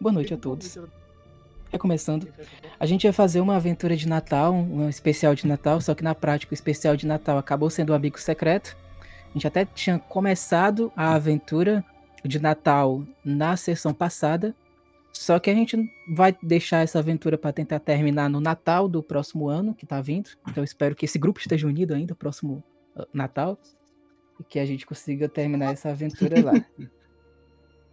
Boa noite a todos. Recomeçando, a gente ia fazer uma aventura de Natal, um especial de Natal, só que na prática o especial de Natal acabou sendo um amigo secreto. A gente até tinha começado a aventura de Natal na sessão passada, só que a gente vai deixar essa aventura para tentar terminar no Natal do próximo ano que tá vindo. Então eu espero que esse grupo esteja unido ainda próximo uh, Natal e que a gente consiga terminar essa aventura lá.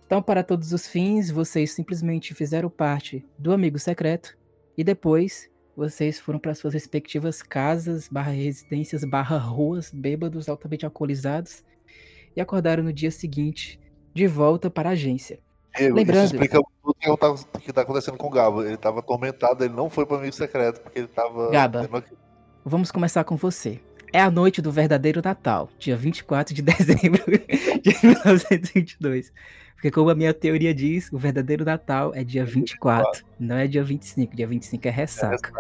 Então, para todos os fins, vocês simplesmente fizeram parte do amigo secreto e depois vocês foram para suas respectivas casas, barra residências, barra ruas, bêbados, altamente alcoolizados e acordaram no dia seguinte de volta para a agência. Eu, Lembrando- Isso explica tudo tava- que tá acontecendo com o Gabo. Ele tava atormentado, ele não foi pro amigo secreto, porque ele tava. Gaba. Vamos começar com você. É a noite do verdadeiro Natal, dia 24 de dezembro de 1922. Porque como a minha teoria diz, o verdadeiro Natal é dia 24, não é dia 25. Dia 25 é ressaca.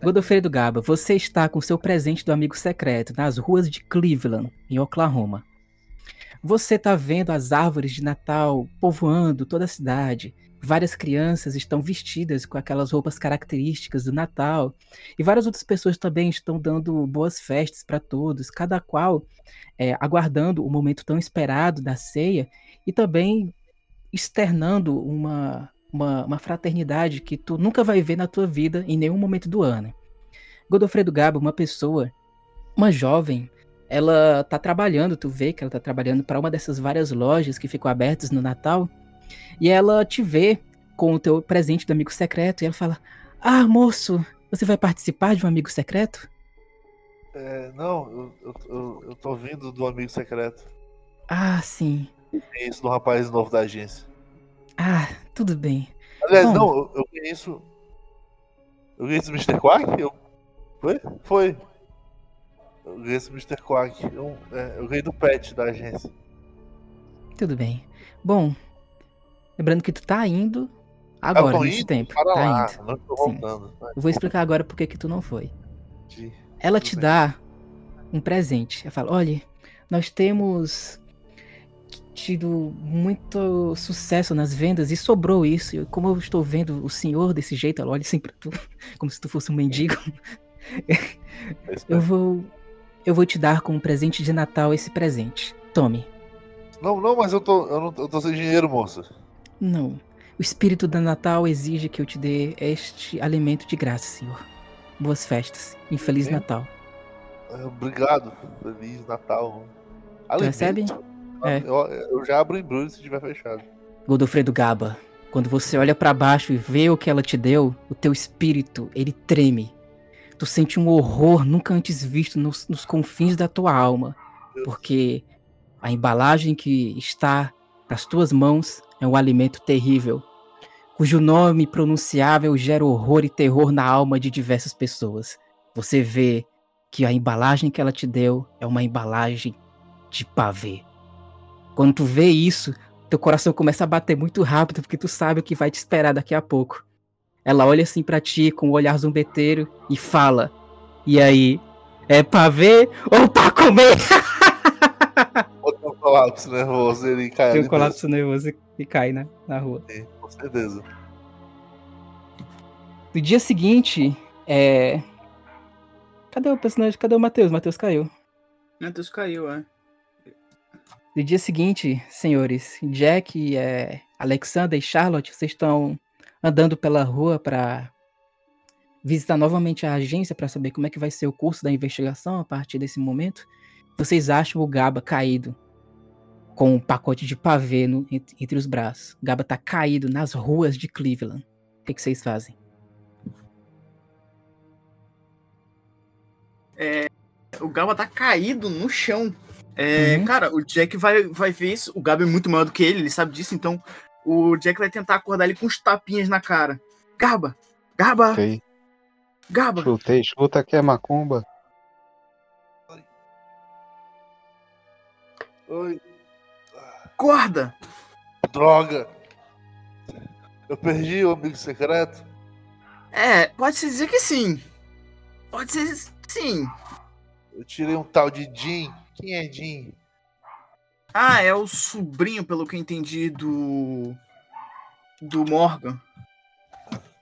Godofredo Gaba, você está com seu presente do amigo secreto nas ruas de Cleveland, em Oklahoma. Você está vendo as árvores de Natal povoando toda a cidade. Várias crianças estão vestidas com aquelas roupas características do Natal. E várias outras pessoas também estão dando boas festas para todos, cada qual é, aguardando o momento tão esperado da ceia e também externando uma, uma, uma fraternidade que tu nunca vai ver na tua vida em nenhum momento do ano. Godofredo Gabo, uma pessoa, uma jovem, ela tá trabalhando, tu vê que ela tá trabalhando para uma dessas várias lojas que ficam abertas no Natal, e ela te vê com o teu presente do amigo secreto e ela fala: "Ah, moço, você vai participar de um amigo secreto?" É, não, eu, eu, eu, tô vindo do amigo secreto. Ah, sim. É isso do rapaz novo da agência. Ah, tudo bem. Aliás, Bom. não, eu, eu conheço. Eu conheço o Mr. Quack? Eu... Foi? Foi. Eu conheço o Mr. Quack. Eu, é, eu ganhei do pet da agência. Tudo bem. Bom, lembrando que tu tá indo agora, nesse indo? tempo. Para tá lá, indo. não tô voltando. Eu vou explicar agora por que tu não foi. Entendi. Ela te dá um presente. Ela fala: olha, nós temos tido muito sucesso nas vendas e sobrou isso. E como eu estou vendo o senhor desse jeito, ela olha assim pra tu, como se tu fosse um mendigo. Eu vou. Eu vou te dar como presente de Natal esse presente. Tome. Não, não, mas eu tô, eu, não, eu tô sem dinheiro, moça. Não. O espírito da Natal exige que eu te dê este alimento de graça, senhor. Boas festas. E Feliz Sim. Natal. É, Obrigado. Feliz Natal. Tu recebe? É. Eu, eu já abro o embrulho se tiver fechado. Godofredo Gaba, quando você olha pra baixo e vê o que ela te deu, o teu espírito, ele treme. Tu sente um horror nunca antes visto nos, nos confins da tua alma, porque a embalagem que está nas tuas mãos é um alimento terrível, cujo nome pronunciável gera horror e terror na alma de diversas pessoas. Você vê que a embalagem que ela te deu é uma embalagem de pavê. Quando tu vê isso, teu coração começa a bater muito rápido porque tu sabe o que vai te esperar daqui a pouco. Ela olha assim pra ti com um olhar zombeteiro e fala: E aí, é pra ver ou pra comer? Um colapso nervoso ele cai Tem um colapso nervoso e cai na, na rua. dentro, Com certeza. No dia seguinte, é. Cadê o personagem? Cadê o Matheus? Matheus caiu. Matheus caiu, é. No dia seguinte, senhores, Jack, é, Alexander e Charlotte, vocês estão andando pela rua para visitar novamente a agência para saber como é que vai ser o curso da investigação a partir desse momento. Vocês acham o Gaba caído com um pacote de pavê no- entre, entre os braços. Gaba tá caído nas ruas de Cleveland. O que, que vocês fazem? O Gaba tá caído no chão. É, Uhum. Cara, o Jack vai, vai ver isso. O Gaba é muito maior do que ele, ele sabe disso, então o Jack vai tentar acordar ele com uns tapinhas na cara. Gaba! Gaba! Ok. Gaba! Chutei, chuta que é macumba. Oi, Acorda! droga. Eu perdi o amigo secreto. É, pode-se dizer que sim. Pode ser sim. Eu tirei um tal de Jim. Quem é Jim? Ah, é o sobrinho, pelo que eu entendi, do. Do Morgan.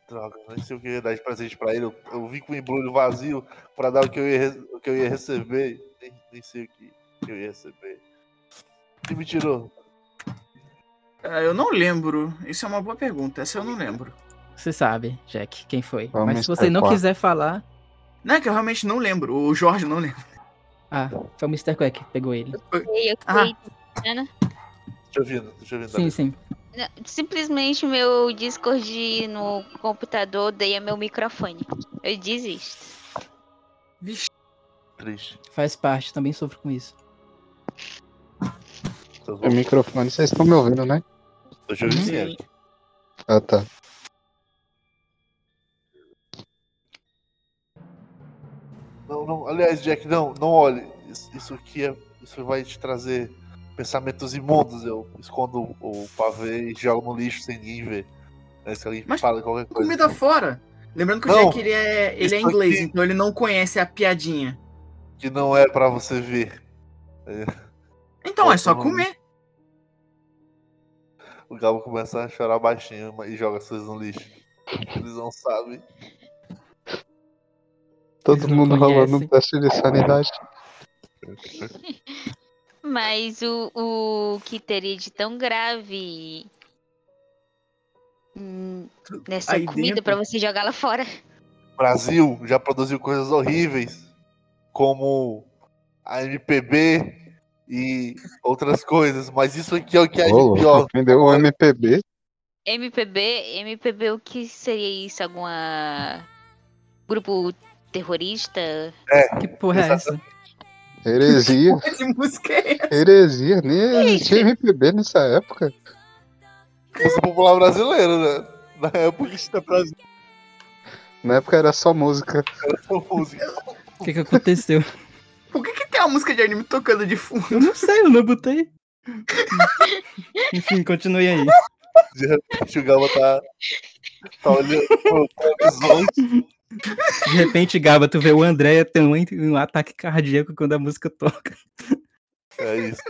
Droga, nem sei o que eu ia dar de presente pra ele. Eu, eu vim com o embrulho vazio pra dar o que eu ia, o que eu ia receber. Nem, nem sei o que eu ia receber. Que me tirou? Ah, eu não lembro. Isso é uma boa pergunta. Essa eu não lembro. Você sabe, Jack, quem foi. Vamos Mas se você não quiser falar. Não é que eu realmente não lembro. O Jorge não lembra. Ah, foi o Mr. Quack que pegou ele. Eu Ah. fui, Ana. Deixa eu vir, deixa eu vir. Sim, sim. Simplesmente meu Discord no computador odeia meu microfone. Eu desisto. Vixe. Triste. Faz parte, também sofro com isso. Tô, O microfone, vocês estão me ouvindo, né? Vir sim, Sim. Eric. Ah, tá. Não, não, aliás, Jack, não, não olhe. Isso, isso aqui é, isso vai te trazer pensamentos imundos. Eu escondo o, o pavê e jogo no lixo sem ninguém ver. Aí se alguém Mas fala qualquer coisa. Comida fora. Lembrando que o Não. Jack ele é, ele é inglês, aqui- então ele não conhece a piadinha. Que não é pra você ver. Então é só comer. O Gabo começa a chorar baixinho e joga as coisas no lixo. Eles não sabem. Todo não mundo rolando um conhecem. teste de sanidade. Mas o, o que teria de tão grave hum, nessa Aí comida dentro? pra você jogar lá fora? O Brasil já produziu coisas horríveis, como a MPB e outras coisas, mas isso aqui é o que é de pior. vendeu o MPB. MPB, MPB, o que seria isso? Alguma grupo terrorista? Que porra é essa? Heresia. Que música é essa? Heresia. Nem existia MPB nessa época. Música popular brasileira, né? Na época. Na época era só música. essa música. O que que aconteceu? Por que, que tem uma música de anime tocando de fundo? Eu não sei, eu não botei. Enfim, continue aí. De repente o Gabo tá, tá olhando pro horizonte. De repente, Gaba, tu vê o André ter um, um ataque cardíaco quando a música toca. É isso.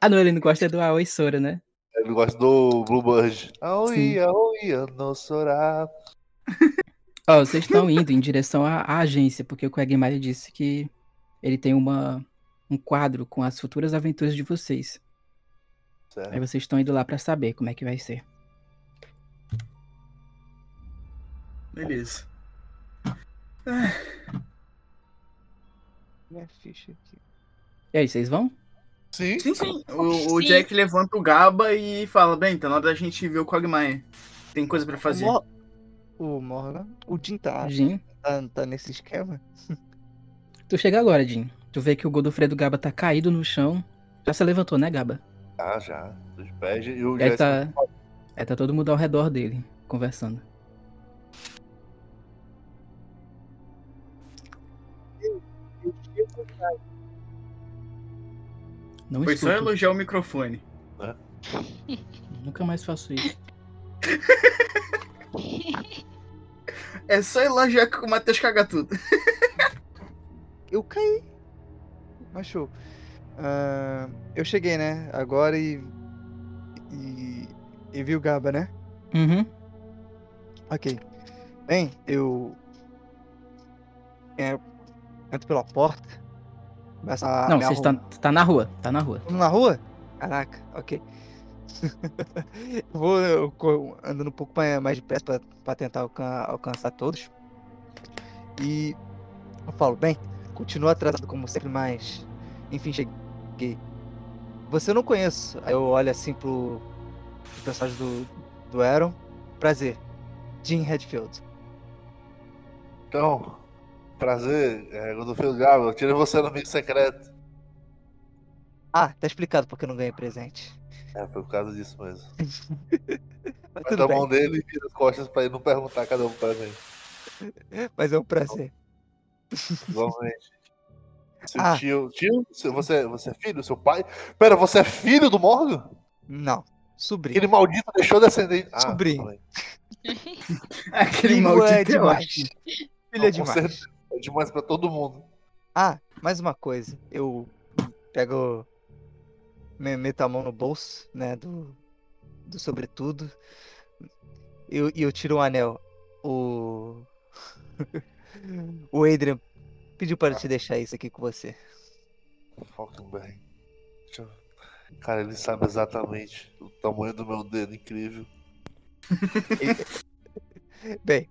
Ah, não, ele não gosta do Aoi Sora, né? Ele gosta do Bluebird. Aoi, aoi, no Sora. Ó, vocês estão indo em direção à, à agência, porque o Quagmire disse que ele tem uma, um quadro com as futuras aventuras de vocês. Aí Certo. vocês estão indo lá pra saber como é que vai ser. Beleza. Minha ficha aqui. E aí, vocês vão? Sim, Sim, sim. O, o Sim. Jack levanta o Gaba e fala: Bem, tá na hora da gente ver o Quagmire. Tem coisa pra fazer. O, Mor- o Morgan, o Jim tá, Jin, tá, tá nesse esquema? tu chega agora, Jin. Tu vê que o Godofredo Gaba tá caído no chão. Já se levantou, né, Gaba? Ah, já. Dos pés e o aí Jesse- tá, aí tá todo mundo ao redor dele, conversando. Não Foi só escuto. elogiar o microfone. Nunca mais faço isso. É só elogiar que o Matheus caga tudo. Eu caí. Mas show. Ah, eu cheguei, né? Agora e, e. E vi o Gaba, né? Uhum. Ok. Bem, eu. É, entro pela porta. A. Não, você está, tá na rua. Tá na rua. Na rua? Caraca, ok. eu vou eu co- andando um pouco mais depressa pra, pra tentar alcan- alcançar todos. E eu falo, bem, continua atrasado como sempre, mas enfim, cheguei. Você eu não conheço. Aí eu olho assim pro, pro personagem do, do Aaron. Prazer. Jim Redfield. Então, prazer, é, Godofredo Gabo. Eu tirei você no amigo secreto. Ah, tá explicado porque eu não ganhei presente. É, foi por causa disso mesmo. Mas Vai tudo da bem, mão dele e vira as costas pra ele não perguntar cada um pra mim. mas é um prazer. Seu Ah. tio. Tio? Seu- Você, você é filho? Seu pai? Pera, você é filho do Morgan? Não, sobrinho. Aquele maldito deixou descendente. Ah, Sobrinho. Aquele Filho maldito é é demais. Filho é demais. certeza, É demais pra todo mundo. Ah, mais uma coisa. Eu pego. me- Meto a mão no bolso, né? Do, do sobretudo. eu, e eu tiro um anel. O. o Adrian pediu para te deixar isso aqui com você. Falkenberg. Deixa eu- Cara, ele sabe exatamente o tamanho do meu dedo, incrível. Bem,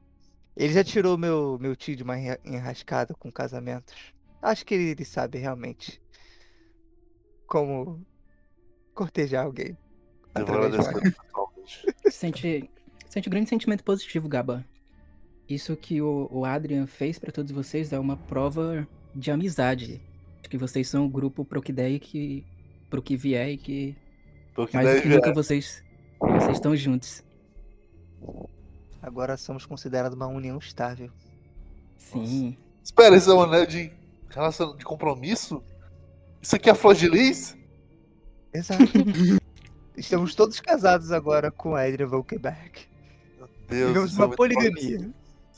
ele já tirou meu, meu tio de uma enra- enrascada com casamentos. Acho que ele, ele sabe realmente como cortejar alguém. Sente, sente um grande sentimento positivo, Gaba. Isso que o, o Adrian fez pra todos vocês é uma prova de amizade. De que vocês são o grupo pro que der e que. pro que vier e que. Pelo que Mais do que nunca vier. vocês. Vocês estão juntos. Agora somos considerados uma união estável. Sim. Espera, esse é um anel de, relacion- de compromisso? Isso aqui é a flor de lis? Exato. Estamos todos casados agora com Adrian Volkenberg. Meu Deus, Vivemos isso é uma muito poligamia.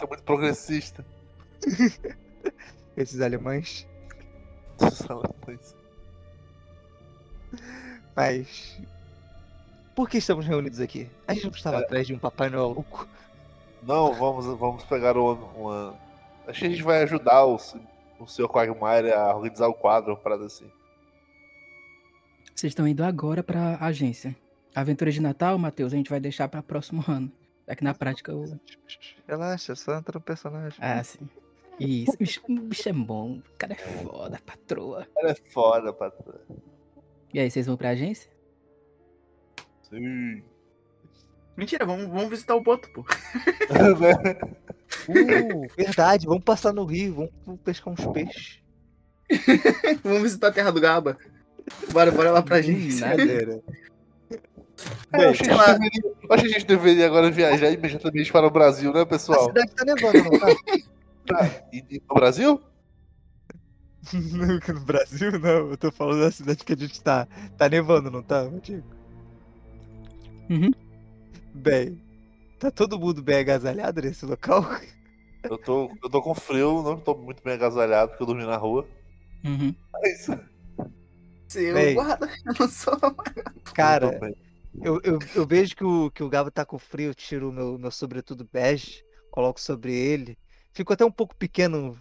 É muito progressista. Esses alemães. Esses alemães. Mas. Por que estamos reunidos aqui? A gente não estava É. atrás de um Papai Noel louco. Não, vamos, vamos pegar uma, uma- Acho que a gente vai ajudar o, o seu Quagmire a organizar o quadro, uma parada assim. Vocês estão indo agora pra agência. A aventura de Natal, Matheus, a gente vai deixar pra próximo ano. É que na prática o. Relaxa, só entra no personagem. Ah, sim. Isso, o bicho, o bicho é bom. O cara é foda, patroa. Ela é foda, patrão. E aí, vocês vão pra agência? Sim. Mentira, vamos, vamos visitar o Boto, pô. Uh, verdade, vamos passar no rio, vamos- vamos pescar uns peixes. vamos visitar a terra do Gaba. Bora, bora lá pra gente. Nada. É, eu acho a deveria- eu acho que a gente deveria agora viajar imediatamente para o Brasil, né, A pessoal? cidade tá nevando, não tá? E, e no Brasil? No, Brasil, não. Eu tô falando da cidade que a gente tá. Tá nevando, não tá, Diego? Uhum. Bem, tá todo mundo bem agasalhado nesse local? Eu tô, eu tô com frio, não tô muito bem agasalhado porque eu dormi na rua. Uhum. Mas Seu Bem. guarda, eu não sou. eu Cara. Eu, eu, eu vejo que o, que o Gabo tá com frio, eu tiro o meu, meu sobretudo bege, coloco sobre ele. Ficou até um pouco pequeno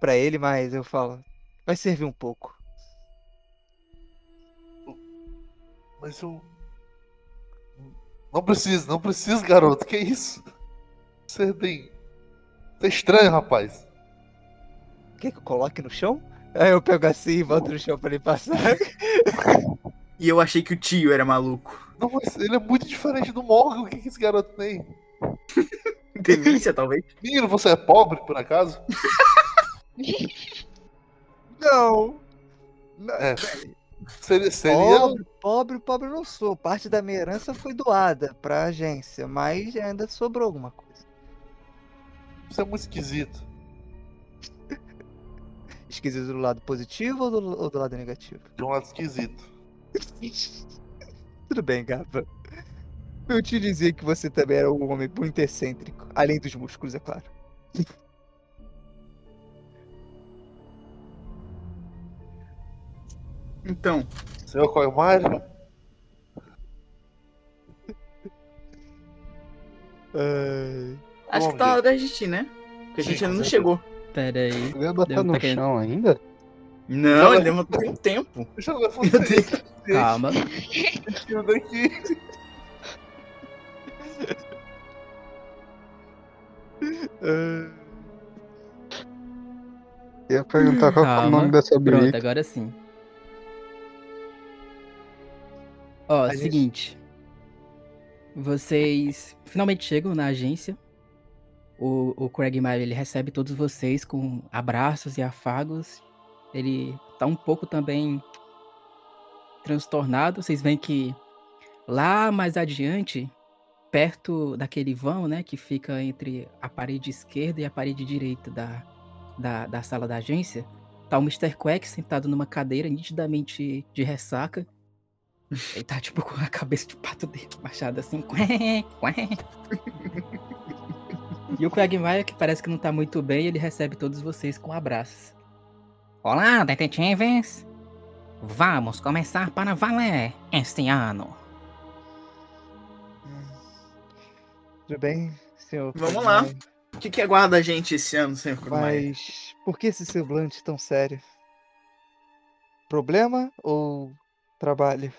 pra ele, mas eu falo, vai servir um pouco. Mas eu. Não precisa, não precisa, garoto. Que isso? Você tem. Tá estranho, rapaz. Quer que eu coloque no chão? Aí eu pego assim e volto no chão pra ele passar. E eu achei que o tio era maluco. Não, mas ele é muito diferente do Morgan. O que, que esse garoto tem? Delícia, talvez. Menino, você é pobre, por acaso? Não! Não, É. Seria. seria... Pobre, pobre, pobre eu não sou. Parte da minha herança foi doada pra agência, mas ainda sobrou alguma coisa. Isso é muito esquisito. Esquisito do lado positivo ou do, ou do lado negativo? De um lado esquisito. Tudo bem, Gaba. Eu te dizia que você também era um homem muito excêntrico, além dos músculos, é claro. Então, Senhor Quagmire? Ai, acho que tá na hora da gente ir, né? Porque a gente ainda não chegou. Pera aí. Deu tá no chão ainda? Não, ele levantou tem um tempo. Eu Deus. Calma. Tira daqui. ai. Ia perguntar qual que é o Calma. nome dessa Pronto, birita. agora sim. Ó, A gente- seguinte. Vocês finalmente chegam na agência. O, o Craig Meyer, ele recebe todos vocês com abraços e afagos. Ele tá um pouco também transtornado. Vocês veem que lá mais adiante, perto daquele vão, né, que fica entre a parede esquerda e a parede direita da, da, da sala da agência, tá o Mr. Quack sentado numa cadeira nitidamente de ressaca. Ele tá tipo com a cabeça de pato dele baixada assim. Qué, qué. e o Quagmire, que parece que não tá muito bem, ele recebe todos vocês com abraços. Olá, detetives! Vamos começar para valer este ano. Tudo bem, senhor? Vamos lá. O que, que aguarda a gente esse ano, senhor? Mas por que esse semblante tão sério? Problema ou trabalho?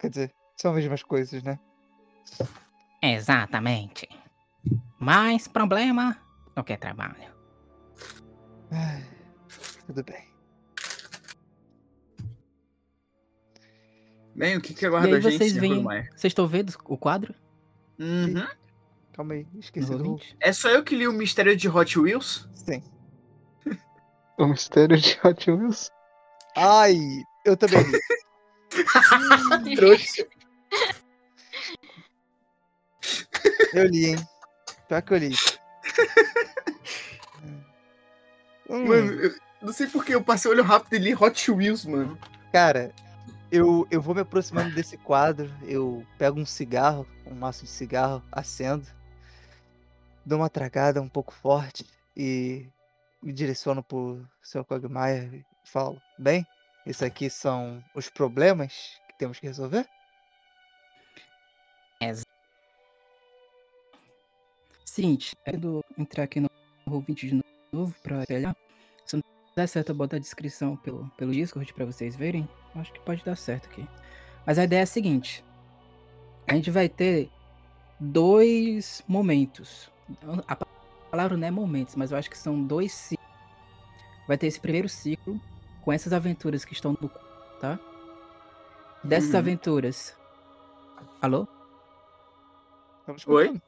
Quer dizer, são as mesmas coisas, né? Exatamente. Mais problema do que trabalho. Ai, tudo bem. Bem, o que, que E aguarda aí a gente, vocês. Quagmire? Vocês estão vendo o quadro? Uhum. Calma aí, esqueci do. É só eu que li o Mistério de Hot Wheels? Sim. O mistério de Hot Wheels. Ai, eu também li. Trouxa. Eu li, hein? Pior que eu li. Hum, Mano, eu não sei porque eu passei o olho rápido e li Hot Wheels, mano. Cara, eu, eu vou me aproximando desse quadro, eu pego um cigarro, um maço de cigarro, acendo, dou uma tragada um pouco forte e me direciono pro Sr. Quagmire e falo, bem, isso aqui são os problemas que temos que resolver? Seguinte, é do entrar aqui no ouvinte de novo pra olhar. Der certo, eu boto a descrição pelo, pelo Discord pra vocês verem. Acho que pode dar certo aqui. Mas a ideia é a seguinte: a gente vai ter dois momentos. A pa- palavra não é momentos, mas eu acho que são dois ciclos. Vai ter esse primeiro ciclo com essas aventuras que estão no. tá? Dessas Uhum. aventuras. Alô? Oi?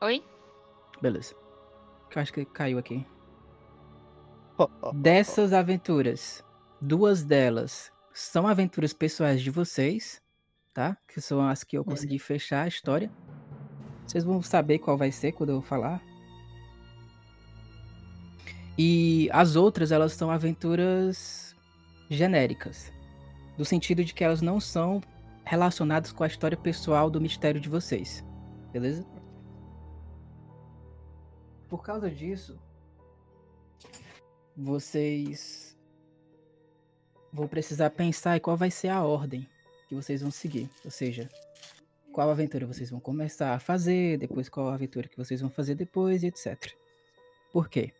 Oi? Beleza. Eu acho que caiu aqui. Dessas aventuras, duas delas são aventuras pessoais de vocês, tá? Que são as que eu consegui fechar a história. Vocês vão saber qual vai ser quando eu falar. E as outras, elas são aventuras genéricas. No sentido de que elas não são relacionadas com a história pessoal do mistério de vocês. Beleza? Por causa disso, vocês vão precisar pensar em qual vai ser a ordem que vocês vão seguir. Ou seja, qual aventura vocês vão começar a fazer, depois qual aventura que vocês vão fazer depois, e etc. Por quê?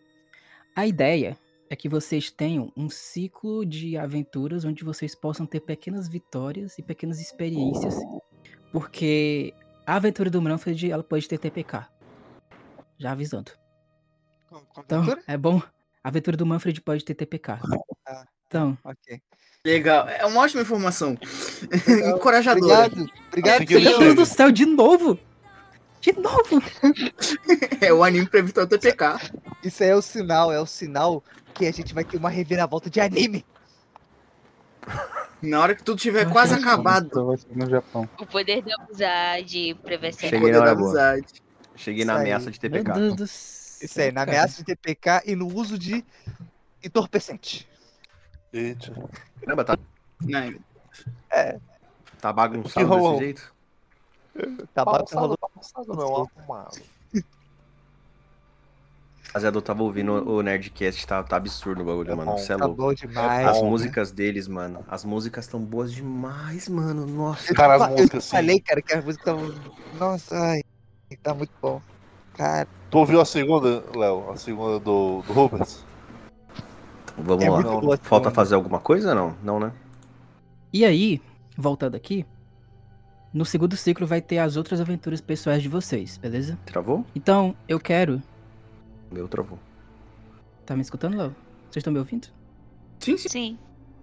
A ideia é que vocês tenham um ciclo de aventuras onde vocês possam ter pequenas vitórias e pequenas experiências, porque a aventura do Manfred ela pode ter TPK. Já avisando. Então, é bom. A aventura do Manfred pode ter TPK. Ah. Então, Ok. Legal, é uma ótima informação. Encorajadora. Obrigado, obrigado. Meu senhor. Deus do céu, de novo! De novo! É o anime pra evitar o TPK. Isso aí é o sinal, é o sinal que a gente vai ter uma reviravolta de anime. Na hora que tudo tiver Eu quase acabado. No Japão. O poder da amizade ser. Cheguei poder na da hora boa. amizade. Cheguei na ameaça de Meu TPK. Deus do céu. Isso aí, na ameaça de TPK e no uso de entorpecente. Eita. Caramba, tá, Não, tá Que bagunçado rolou? desse jeito? Tá ba- Balançado, rolou- balançado não, arrumado. Rapaziada, eu tava ouvindo o Nerdcast, tá, tá absurdo o bagulho, É mano. bom. Você é Tá louco. bom demais. As bom, né? músicas deles, mano. As músicas estão boas demais, mano. Nossa. Cara, as Eu músicas, sim. falei, cara, que as músicas estavam. Nossa, ai, tá muito bom. Cara, Tu ouviu a segunda, Léo? A segunda do, do Rubens? Vamos é lá. Não, Falta fazer alguma coisa não? Não, né? E aí, voltando aqui, no segundo ciclo vai ter as outras aventuras pessoais de vocês, beleza? Travou? Então, eu quero. Meu travou. Tá me escutando, Léo? Vocês estão me ouvindo? sim, sim. Sim.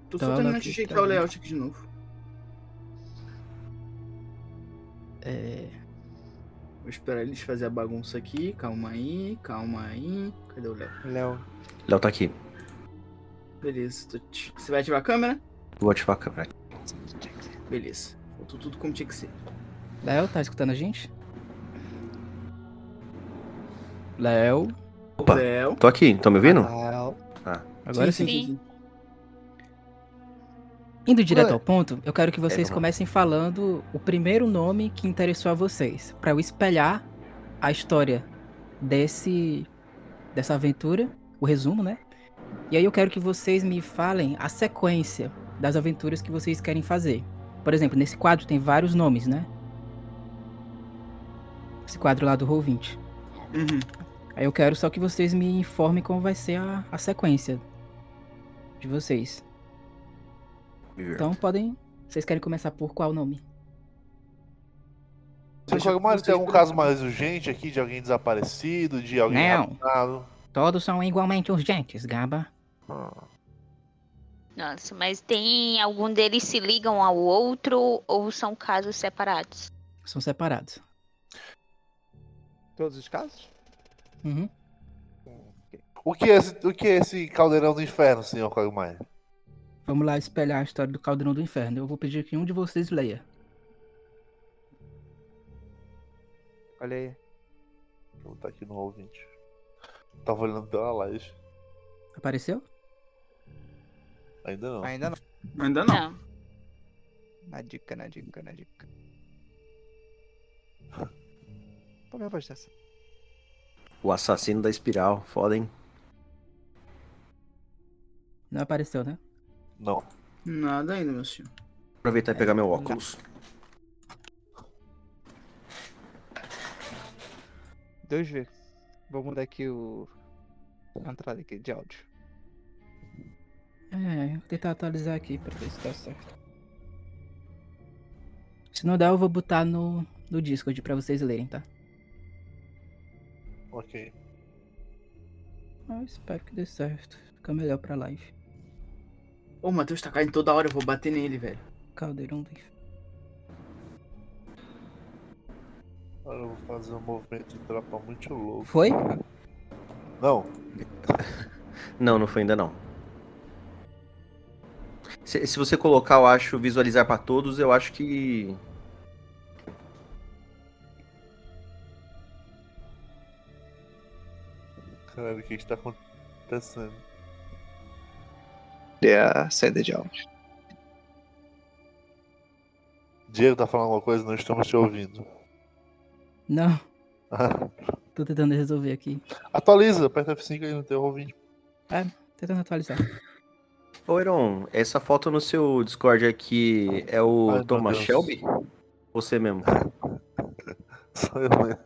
Tô só terminando aqui, de ajeitar tá o layout aqui de novo. É. Vou esperar eles fazer a bagunça aqui. Calma aí, calma aí. Cadê o Léo? Léo. Léo tá aqui. Beleza. tô te- Você vai ativar a câmera? Vou ativar a câmera. Beleza. Voltou tudo como tinha que ser. Léo, tá escutando a gente? Léo? Opa, Léo. tô aqui. Tão me ouvindo? Léo. Agora sim. sim. Indo direto ao ponto, eu quero que vocês lá. comecem falando o primeiro nome que interessou a vocês, Pra eu espelhar a história desse dessa aventura, o resumo, né? E aí eu quero que vocês me falem a sequência das aventuras que vocês querem fazer. Por exemplo, nesse quadro tem vários nomes, né? Esse quadro lá do Roll20. Uhum. Aí eu quero só que vocês me informem como vai ser a, a sequência de vocês. Então podem. Vocês querem começar por qual nome? Vocês tem algum caso mais urgente aqui de alguém desaparecido, de alguém Não. raptado? Todos são igualmente urgentes, Gaba. Ah, Nossa, mas tem algum deles se ligam ao outro ou são casos separados? São separados. Todos os casos? Uhum. O que, é esse, o que é esse caldeirão do inferno, senhor Quagmire? Vamos lá espelhar a história do Caldeirão do Inferno. Eu vou pedir que um de vocês leia. Olha aí. Vou botar aqui no ouvinte. Tava olhando pela live. Apareceu? Ainda não. Ainda não. Ainda não. Não. Na dica, na dica, na dica. Qual é a voz dessa? O assassino da espiral, foda, hein? Não apareceu, né? Não. Nada ainda, meu senhor. Aproveitar e pegar meu óculos. Dois V. Vou mudar aqui o. A entrada aqui de áudio. É, vou tentar atualizar aqui pra ver se tá certo. Se não der, eu vou botar no, no Discord pra vocês lerem, tá? Ok. Ah, espero que dê certo. Fica melhor pra live. Ô, o Matheus tá caindo toda hora, eu vou bater nele, velho. Caldeirão do Inferno. Agora eu vou fazer um movimento de tropa muito louco. Foi? Não. Não, não foi ainda não. Se, se você colocar, eu acho, visualizar pra todos, eu acho que. Caralho, o que está acontecendo? É a saída de áudio. Diego tá falando alguma coisa? Não estamos te ouvindo. Não, tô tentando resolver aqui. Atualiza, aperta F5 aí no teu ouvinte. Tentando atualizar. Ô, Eron, essa foto no seu Discord aqui é o Ai, Thomas. Shelby? Você mesmo? Só eu mesmo.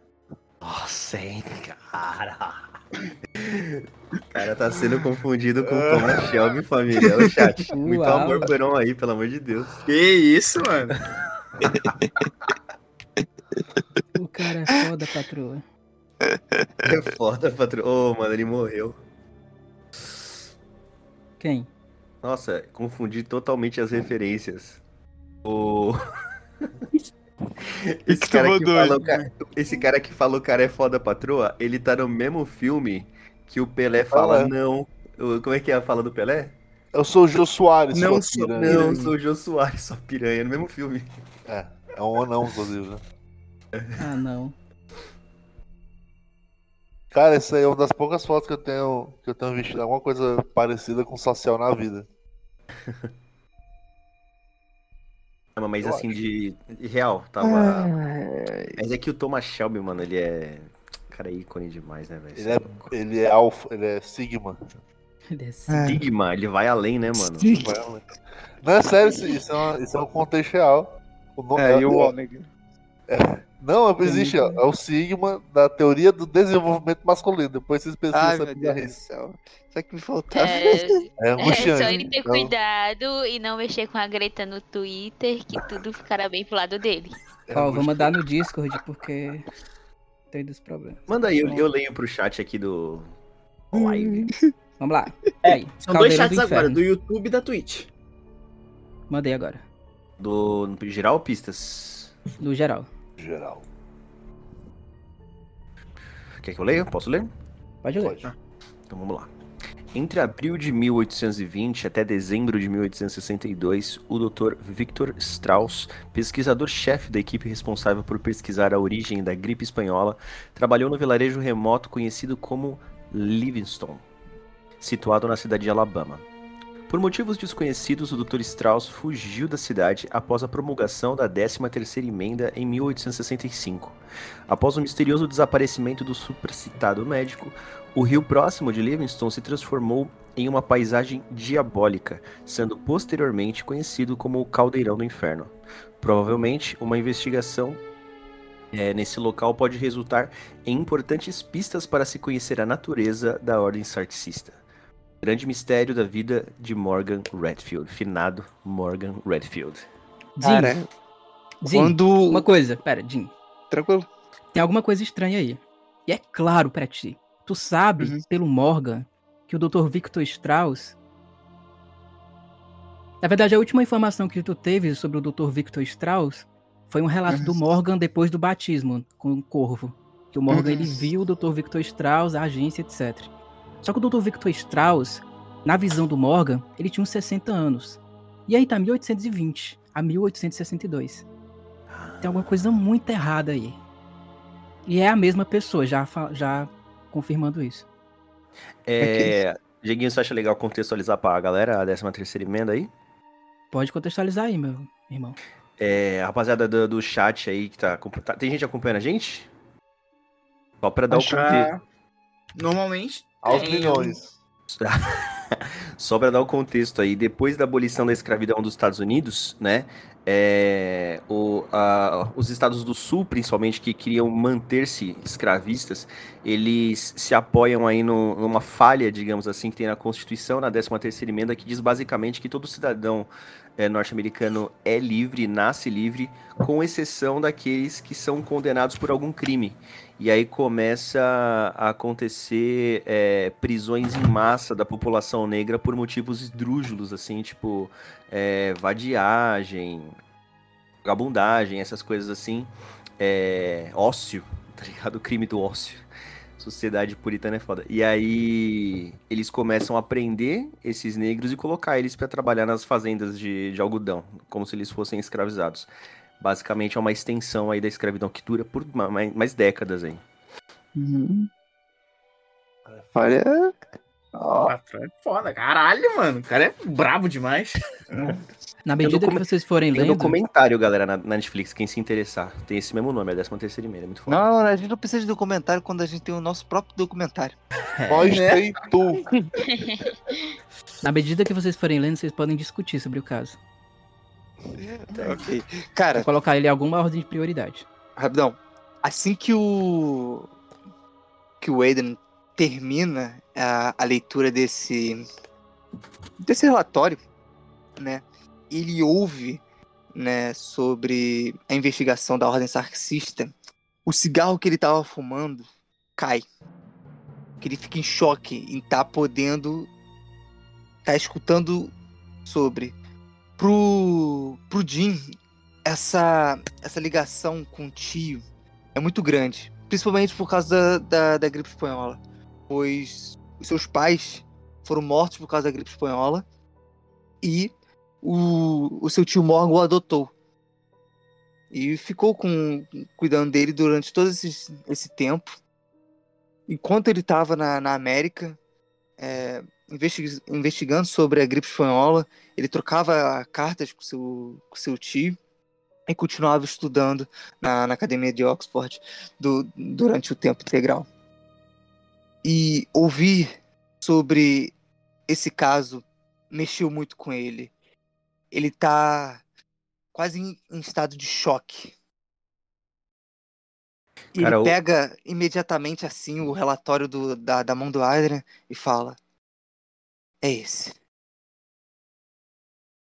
Nossa, hein, cara. O cara tá sendo confundido com o Thomas Shelby, família. Ô, chat. Muito Uau. amor pro Eron aí, pelo amor de Deus. Que isso, mano? O cara é foda, patroa. É foda, patrão. Ô, mano, ele morreu. Quem? Nossa, confundi totalmente as referências. O. Esse que cara, que falou, cara, esse cara que falou cara é foda patroa, ele tá no mesmo filme que o Pelé fala não. Como é que é a fala do Pelé? Eu sou o Jô Soares, Não sou- piranha. Não, sou o Jô Soares, só piranha, no mesmo filme. É, é um anão, inclusive, né? Ah, não. Cara, essa aí é uma das poucas fotos que eu tenho que eu tenho visto alguma coisa parecida com social na vida. Não, Mas Eu assim, de, de real, tava. Ai, Mas é que o Thomas Shelby, mano, ele é. Cara, é ícone demais, né, velho? Ele é, ele é alfa, ele é sigma. Ele é ai. Sigma, ele vai além, né, mano? Sim. Não é sério, isso, é, uma, isso é um contexto real. O nome- É, e o é-. Não, existe, ó, é o sigma da teoria do desenvolvimento masculino. Depois vocês pesquisam Ai, essa meu Deus do bizarrice. céu. Só que me faltava. É, É é só ele ter Então, cuidado e não mexer com a Greta no Twitter, que tudo ficará bem pro lado dele. é Ó, vou mandar no Discord porque tem dos problemas. Manda aí, eu, eu leio pro chat aqui do. Live. Vamos lá. É, Aí, São dois chats do agora, do YouTube e da Twitch. Mandei agora. Do. no geral ou pistas? No geral. Geral. Quer que eu leia? Posso ler? Pode ler. Pode. Então vamos lá. Entre abril de 1820 até dezembro de 1862, o Dr. Victor Strauss, pesquisador-chefe da equipe responsável por pesquisar a origem da gripe espanhola, trabalhou no vilarejo remoto conhecido como Livingston, situado na cidade de Alabama. Por motivos desconhecidos, o Dr. Strauss fugiu da cidade após a promulgação da 13ª emenda em 1865. Após o misterioso desaparecimento do supracitado médico, o rio próximo de Livingston se transformou em uma paisagem diabólica, sendo posteriormente conhecido como o Caldeirão do Inferno. Provavelmente, uma investigação é, nesse local pode resultar em importantes pistas para se conhecer a natureza da ordem sarxista. Grande mistério da vida de Morgan Redfield. Finado Morgan Redfield. Jim, Cara, Jim, quando. uma coisa, pera, Jim. Tranquilo. Tem alguma coisa estranha aí. E é claro pra ti. Tu sabe, Uhum. pelo Morgan, que o Dr. Victor Strauss. Na verdade, a última informação que tu teve sobre o Dr. Victor Strauss foi um relato do Uhum. Morgan depois do batismo com o Corvo. Que o Morgan Uhum. ele viu o Dr. Victor Strauss, a agência, etc. Só que o Dr. Victor Strauss, na visão do Morgan, ele tinha uns 60 anos. E aí tá 1820 a 1862. Tem alguma coisa muito errada aí. E é a mesma pessoa, já, já confirmando isso. É, Dieguinho, você acha legal contextualizar pra galera a 13 terceira emenda aí? Pode contextualizar aí, meu irmão. É, rapaziada do, do chat aí que tá, tá- Tem gente acompanhando a gente? Só pra dar o Acho contexto. Normalmente. Aos milhões. Só para dar o contexto aí, depois da abolição da escravidão dos Estados Unidos, né? é, o- a- os estados do sul, principalmente, que queriam manter-se escravistas, eles se apoiam aí no- numa falha, digamos assim, que tem na Constituição, na 13ª emenda, que diz basicamente que todo cidadão é, norte-americano é livre, nasce livre, com exceção daqueles que são condenados por algum crime. E aí começa a acontecer é, prisões em massa da população negra por motivos esdrúxulos, assim, tipo é, vadiagem, vagabundagem, essas coisas assim. É, ócio, tá ligado? O crime do ócio. Sociedade puritana é foda. E aí eles começam a prender esses negros e colocar eles pra trabalhar nas fazendas de, de algodão, como se eles fossem escravizados. Basicamente é uma extensão aí da escravidão que dura por ma- mais, mais décadas aí. Uhum. Olha. Ó, Patrão é foda, caralho, mano. O cara é brabo demais. Na medida que vocês forem Tem lendo, documentário, galera, na, na Netflix, quem se interessar. Tem esse mesmo nome, é 13 terceira emenda, é muito foda. Não, a gente não precisa de documentário quando a gente tem o nosso próprio documentário. Nós né? tem tu. na medida que vocês forem lendo, vocês podem discutir sobre o caso. Ok. Cara, Vou colocar ele em alguma ordem de prioridade. rapidão. Assim que o. Que o Aiden termina a, a leitura desse. desse relatório, né? Ele ouve, né, sobre a investigação da ordem sarxista. O cigarro que ele tava fumando cai. Que ele fica em choque em estar podendo. tá escutando sobre. Pro. pro Jim, essa, essa ligação com o tio é muito grande. Principalmente por causa da, da, da gripe espanhola. Pois os seus pais foram mortos por causa da gripe espanhola. E o, o seu tio Morgan o adotou. E ficou com, cuidando dele durante todo esse, esse tempo. Enquanto ele estava na, na América, é, investigando sobre a gripe espanhola, ele trocava cartas com seu, com seu tio e continuava estudando na, na academia de Oxford do- durante o tempo integral. E ouvir sobre esse caso mexeu muito com ele. Ele tá quase em, em estado de choque. E Cara, ele pega imediatamente assim o relatório do- da, da mão do Adrian e fala: É esse.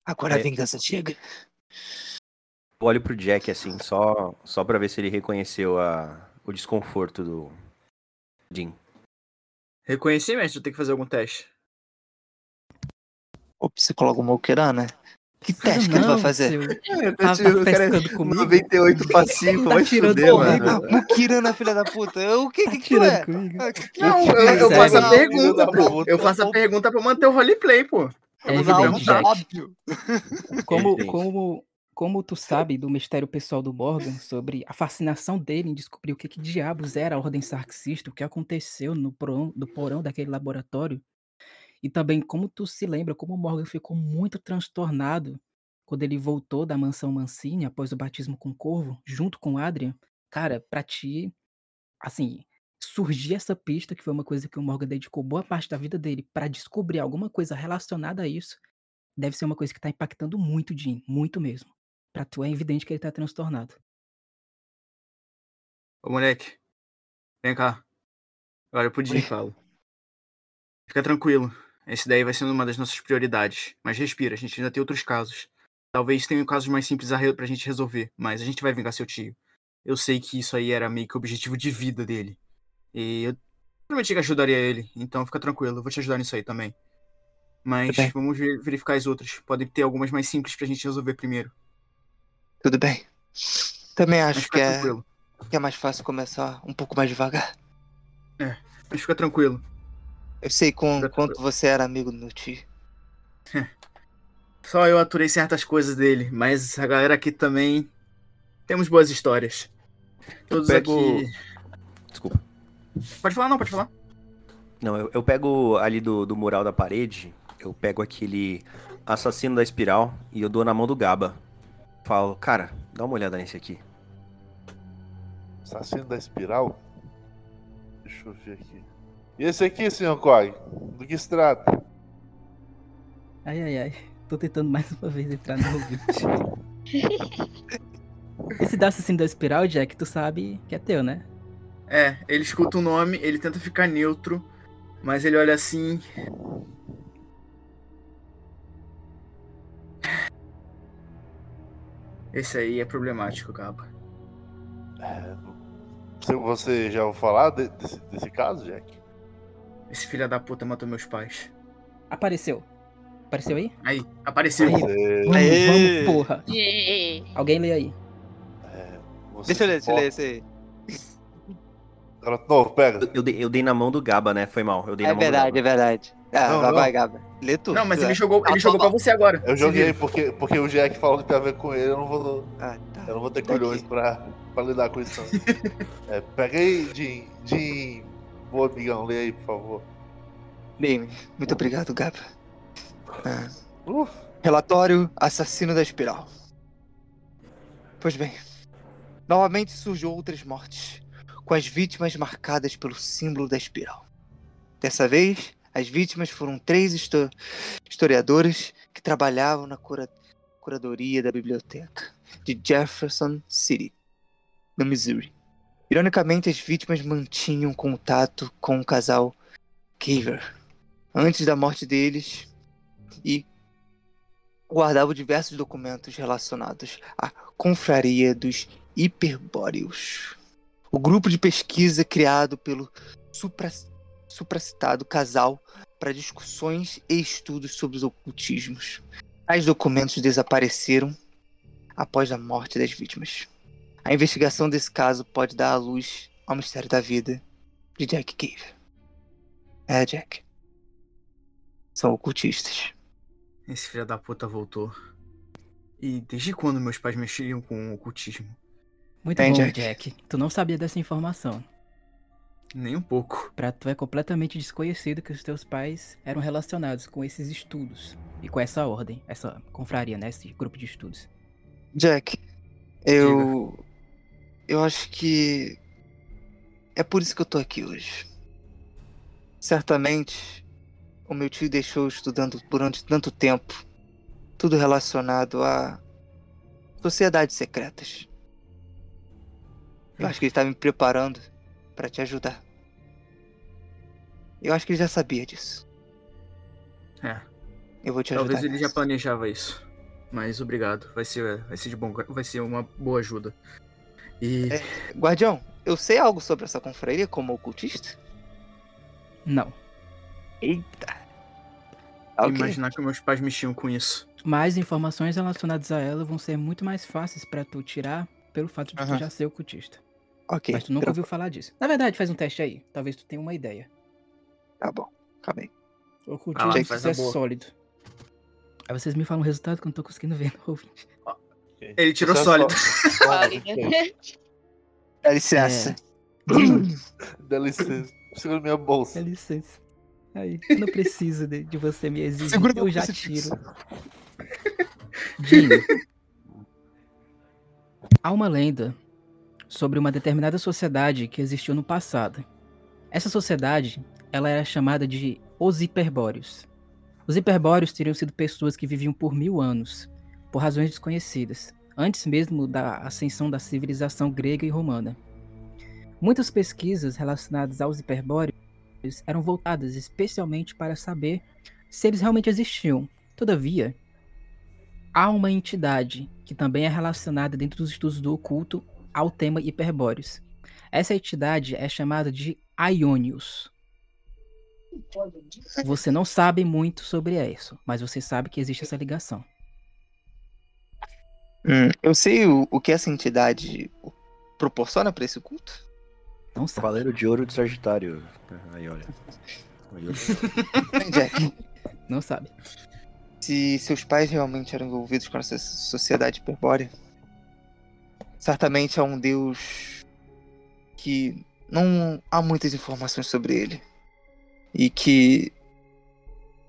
Agora a É. vingança chega. Eu olho pro Jack, assim, só, só pra ver se ele reconheceu a, o desconforto do Jim. Reconhecimento, eu tenho que fazer algum teste. O psicólogo Moqueira, né? Que teste que ele vai fazer? É, Tá, tá pescando comigo? 98 passivo, Tá vai tirando fuder, mano. Mukirana, filha da puta. O que Tá que tu tirando é? Ah, que- que- Não, que- eu, faço a pergunta, pô. Eu faço a pergunta pra manter o roleplay, pô. É evidente, óbvio. Como, como, como tu sabe do mistério pessoal do Morgan, sobre a fascinação dele em descobrir o que, que diabos era a ordem sarxista, o que aconteceu no porão, do porão daquele laboratório, e também como tu se lembra como o Morgan ficou muito transtornado quando ele voltou da mansão Mancini após o batismo com o Corvo, junto com o Adrian, cara, pra ti, assim, surgir essa pista, que foi uma coisa que o Morgan dedicou boa parte da vida dele pra descobrir alguma coisa relacionada a isso, deve ser uma coisa que tá impactando muito o Jim, muito mesmo. Pra tu é evidente que ele tá transtornado. Ô, moleque. Vem cá. Agora eu podia e falo. Fica tranquilo. Esse daí vai sendo uma das nossas prioridades. Mas respira, a gente ainda tem outros casos. Talvez tenham casos mais simples pra gente resolver, mas a gente vai vingar seu tio. Eu sei que isso aí era meio que o objetivo de vida dele. E eu prometi que ajudaria ele, então fica tranquilo, eu vou te ajudar nisso aí também. Mas vamos ver- verificar as outras. Podem ter algumas mais simples pra gente resolver primeiro. Tudo bem. Também acho que é, que é mais fácil começar um pouco mais devagar. Mas fica tranquilo. Eu sei com, quanto você era amigo do meu tio. Só eu aturei certas coisas dele, mas a galera aqui também temos boas histórias. Todos pego- aqui. Desculpa. Pode falar, não, pode falar. Não, eu, eu pego ali do, do mural da parede, eu pego aquele assassino da espiral e eu dou na mão do Gaba. Falo, cara, dá uma olhada nesse aqui. Assassino da espiral? Deixa eu ver aqui. E esse aqui, senhor Koi? Do que se trata? Ai, ai, ai. Tô tentando mais uma vez entrar no ouvinte. Esse da assassino da espiral, Jack, tu sabe que é teu, né? É, ele escuta o nome, ele tenta ficar neutro, mas ele olha assim. Esse aí é problemático, Gaba. Você- Você já ouviu falar de- desse, desse caso, Jack? Esse filho da puta matou meus pais. Apareceu. Apareceu aí? Aí, apareceu. Aí. Vamos, Aê! vamos, porra. Alguém lê aí. você Deixa eu ler, deixa eu ler esse aí. Garoto novo, pega. Eu dei, eu dei na mão do Gaba, né? Foi mal. Eu dei É na mão verdade, do é Gaba. verdade. Ah, Não, vai, não. vai, Gaba. Lê tudo. Não, mas ele é. jogou, ele Ah, jogou tá pra você agora. Eu joguei porque, porque o Jack falou que tem a ver com ele, eu não vou, Ah, tá. eu não vou ter Daqui. culhões pra, pra lidar com isso. é, pega aí, Jim. Jim. Boa, amigão, lê aí, por favor. Bem, muito obrigado, Gaba. Ah, Relatório Assassino da Espiral. Pois bem, novamente surgiu outras mortes, com as vítimas marcadas pelo símbolo da espiral. Dessa vez, as vítimas foram três histo- historiadores que trabalhavam na cura- curadoria da biblioteca de Jefferson City, no Missouri. Ironicamente, as vítimas mantinham contato com o casal Caver antes da morte deles e guardavam diversos documentos relacionados à confraria dos hiperbóreos. O grupo de pesquisa criado pelo supra, supracitado casal para discussões e estudos sobre os ocultismos. Tais documentos desapareceram após a morte das vítimas. A investigação desse caso pode dar à luz ao mistério da vida de Jack Cave. É, Jack. São ocultistas. Esse filho da puta voltou. E desde quando meus pais mexiam com o ocultismo? Muito Bem, bom, Jack. Jack. Tu não sabia dessa informação. Nem um pouco. Pra tu é completamente desconhecido que os teus pais eram relacionados com esses estudos. E com essa ordem, essa confraria, né? Esse grupo de estudos. Jack, eu. Eu acho que. É por isso que eu tô aqui hoje. Certamente, o meu tio deixou estudando durante tanto tempo tudo relacionado a sociedades secretas. Eu acho que ele tá me preparando pra te ajudar. Eu acho que ele já sabia disso. É, Eu vou te talvez ajudar. ele já nessa. planejava isso. Mas obrigado. Vai ser, vai ser de bom, vai ser uma boa ajuda. E É. Guardião, eu sei algo sobre essa confraria como ocultista? Não. Eita. Ok. imaginar que meus pais mexiam com isso. Mas informações relacionadas a ela vão ser muito mais fáceis pra tu tirar pelo fato de tu já ser ocultista. Ok. Mas tu nunca ouviu falar disso. Na verdade, faz um teste aí. Talvez tu tenha uma ideia. Tá bom. Calma aí. Ah, é boa. sólido. Aí vocês me falam o resultado que eu não tô conseguindo ver no ouvinte. Ele tirou Isso é sólido. só- Sólido. Dá licença. Dá licença. Segura minha bolsa. Dá licença. Aí, eu não preciso de, de você me exigir. Segura eu já tiro. Jim. Há uma lenda sobre uma determinada sociedade que existiu no passado. Essa sociedade, ela era chamada de os hiperbóreos. Os hiperbóreos teriam sido pessoas que viviam por mil anos, por razões desconhecidas, antes mesmo da ascensão da civilização grega e romana. Muitas pesquisas relacionadas aos hiperbóreos eram voltadas especialmente para saber se eles realmente existiam. Todavia, há uma entidade que também é relacionada dentro dos estudos do oculto ao tema hiperbóreos. Essa entidade é chamada de Ionius. Você não sabe muito sobre isso, mas você sabe que existe essa ligação. Hum, eu sei o, o que essa entidade proporciona pra esse culto. Não sabe. Cavaleiro de Ouro de Sagitário. Aí, olha. Aí, olha. Bem, Jack, Não sabe. se seus pais realmente eram envolvidos com essa sociedade hiperbórea, certamente há um deus que não há muitas informações sobre ele. E que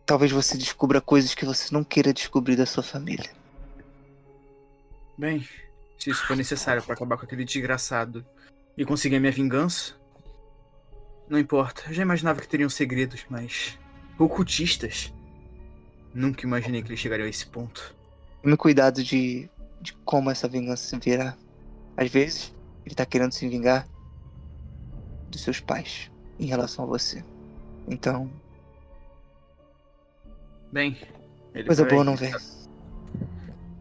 talvez você descubra coisas que você não queira descobrir da sua família. Bem, se isso for necessário pra acabar com aquele desgraçado e conseguir a minha vingança, não importa. Eu já imaginava que teriam segredos, mas ocultistas. Nunca imaginei que eles chegariam a esse ponto. Tome cuidado de, de como essa vingança se virá. Às vezes, ele tá querendo se vingar dos seus pais em relação a você. Então, Bem, ele coisa boa não vem.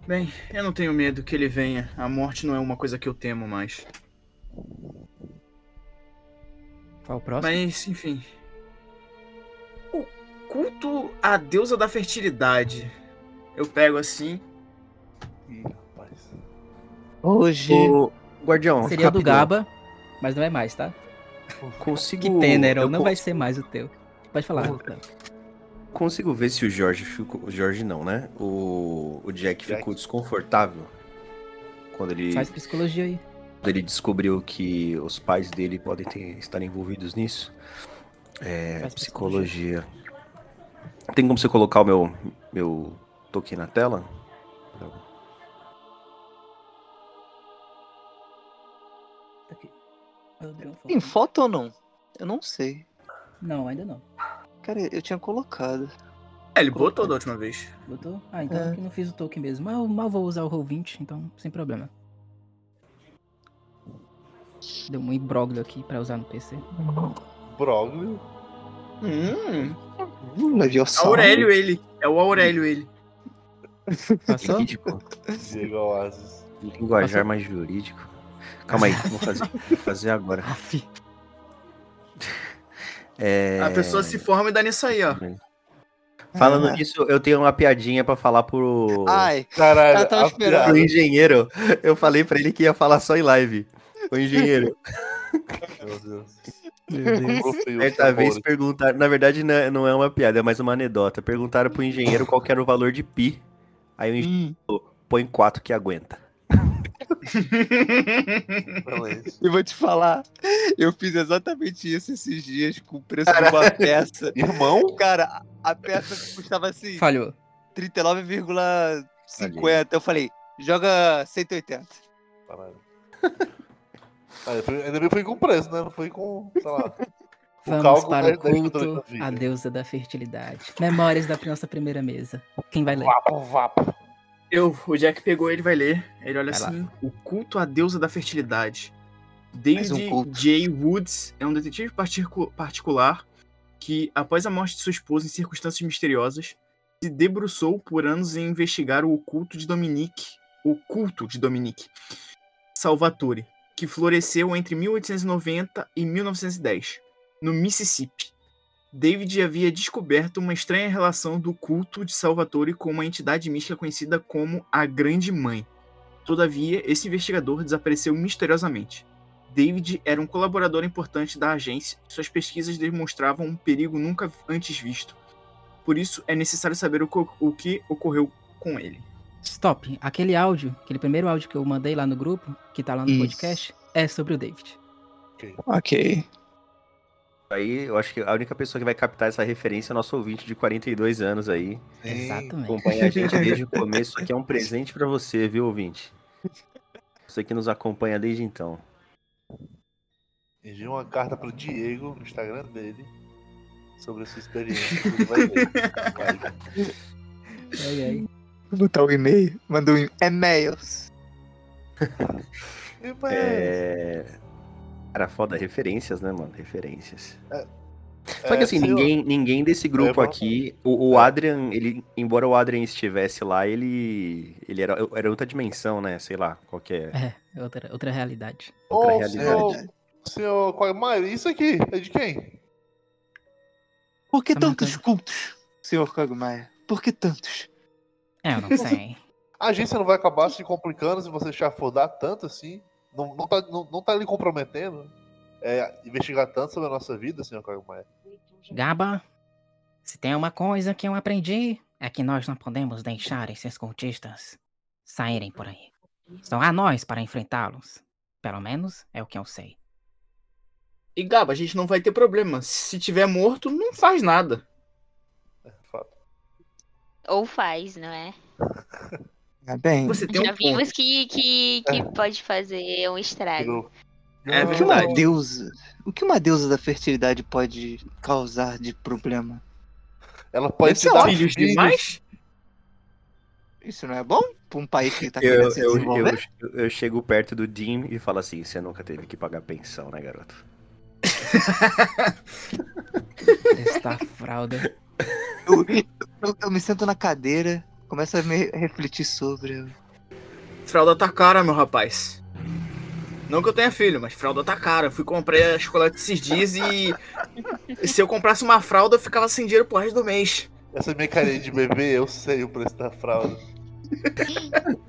Bem, eu não tenho medo que ele venha. A morte não é uma coisa que eu temo mais. Qual o próximo? Mas, enfim. O culto à deusa da fertilidade. Eu pego assim. Ih, rapaz. Hoje. Ô, Guardião, Seria o do rapidão. Gaba, mas não é mais, tá? Consigo. Que Teneron, eu não vai ser mais o teu. Pode falar. Léo. Consigo ver se o Jorge ficou. O Jorge não, né? O, o Jack, Jack. ficou desconfortável quando ele, Faz psicologia aí. quando ele descobriu que os pais dele podem ter, estar envolvidos nisso. É, Faz psicologia. Tem como você colocar o meu, meu token na tela? Tá. Tem foto ou não? Eu não sei. Não, ainda não. Cara, eu tinha colocado. É, ele botou da última vez. Botou? Ah, então É. aqui não fiz o token mesmo. Mas eu mal vou usar o Roll20, então sem problema. Deu um imbróglio aqui pra usar no PC. Broglio. Hum, Hum, Leviosa. Aurélio ele. É o Aurélio ele. Passou? Jurídico. Linguajar mais jurídico. Calma aí, vou fazer, vou fazer agora. É... A pessoa se forma e dá nisso aí, ó. Falando Ah. nisso, eu tenho uma piadinha pra falar pro, Ai, Caralho, Eu tava a esperando. pro engenheiro. Eu falei pra ele que ia falar só em live. O engenheiro, Meu Deus. Certa vez perguntaram. Na verdade, não é- não é uma piada, é mais uma anedota. Perguntaram pro engenheiro qual que era o valor de pi. Aí o engenheiro hum, falou: põe 4 que aguenta. Eu vou te falar. Eu fiz exatamente isso esses dias com o preço de uma peça. Irmão? Cara, a a peça custava assim, Falhou. 39,50. Eu falei, joga 180. Caralho. Foi- ainda bem que foi com preço, né? Não foi com, sei lá. o Vamos cálculo para o da estrutura culto à deusa da fertilidade. Memórias da nossa primeira mesa. Quem vai ler? Vapo, vapo. Eu, o Jack pegou, ele vai ler. Ele olha Vai lá. assim: O culto à deusa da fertilidade. Mais um. J. Woods é um detetive particu- particular que, após a morte de sua esposa em circunstâncias misteriosas, se debruçou por anos em investigar o culto de Dominique, o culto de Dominique Salvatore, que floresceu entre 1890 e 1910, no Mississippi. David havia descoberto uma estranha relação do culto de Salvatore com uma entidade mística conhecida como a Grande Mãe. Todavia, esse investigador desapareceu misteriosamente. David era um colaborador importante da agência e suas pesquisas demonstravam um perigo nunca antes visto. Por isso, é necessário saber o, co- o que ocorreu com ele. Stop. Aquele áudio, aquele primeiro áudio que eu mandei lá no grupo, que tá lá no Isso. podcast, é sobre o David. Ok. Aí eu acho que a única pessoa que vai captar essa referência é o nosso ouvinte de 42 anos aí. Exatamente. Acompanha a gente desde o começo. Isso aqui é um presente pra você, viu, ouvinte? Você que nos acompanha desde então. Enviei uma carta pro Diego no Instagram dele sobre essa experiência que vai. Vai. Ai, ai. Vou botar o e-mail. Manda um e-mails. E, mas- É... Cara, foda, referências, né, mano? Referências. É, Só que assim, senhor- ninguém, ninguém desse grupo aqui. O, o Adrian, ele, embora o Adrian estivesse lá, ele. Ele era, era outra dimensão, né? Sei lá, qual que é. É, outra, outra realidade. outra realidade. senhor, senhor Quagmire, isso aqui é de quem? Por que Tá tantos marcando. cultos, senhor Quagmire? Por que tantos? É, eu não sei. A agência não vai acabar se complicando se você chafurdar tanto assim? Não, não, tá, não, não tá lhe comprometendo? É, investigar tanto sobre a nossa vida, senhor Quagmire? Gaba, se tem uma coisa que eu aprendi, é que nós não podemos deixar esses cultistas saírem por aí. Só há nós para enfrentá-los. Pelo menos é o que eu sei. E Gaba, a gente não vai ter problema. Se tiver morto, não faz nada. É, fato. Ou faz, não é? Ah, bem, Você tem Já um ponto. vimos que, que, que pode fazer um estrago. É o que uma verdade. deusa, o que uma deusa da fertilidade pode causar de problema? Ela pode Deve te ser dar Filhos demais? Isso não é bom pra um país que tá Eu, querendo se eu, eu, eu chego perto do Jim e falo assim: você nunca teve que pagar pensão, né, garoto? Esta fralda. Eu, eu- eu me sento na cadeira, começo a me refletir sobre. Fralda tá cara, meu rapaz. Não que eu tenha filho, mas fralda tá cara. Eu fui comprar chocolate esses dias e. e se eu comprasse uma fralda, eu ficava sem dinheiro pro resto do mês. Essa minha carinha de bebê, eu sei o preço da fralda.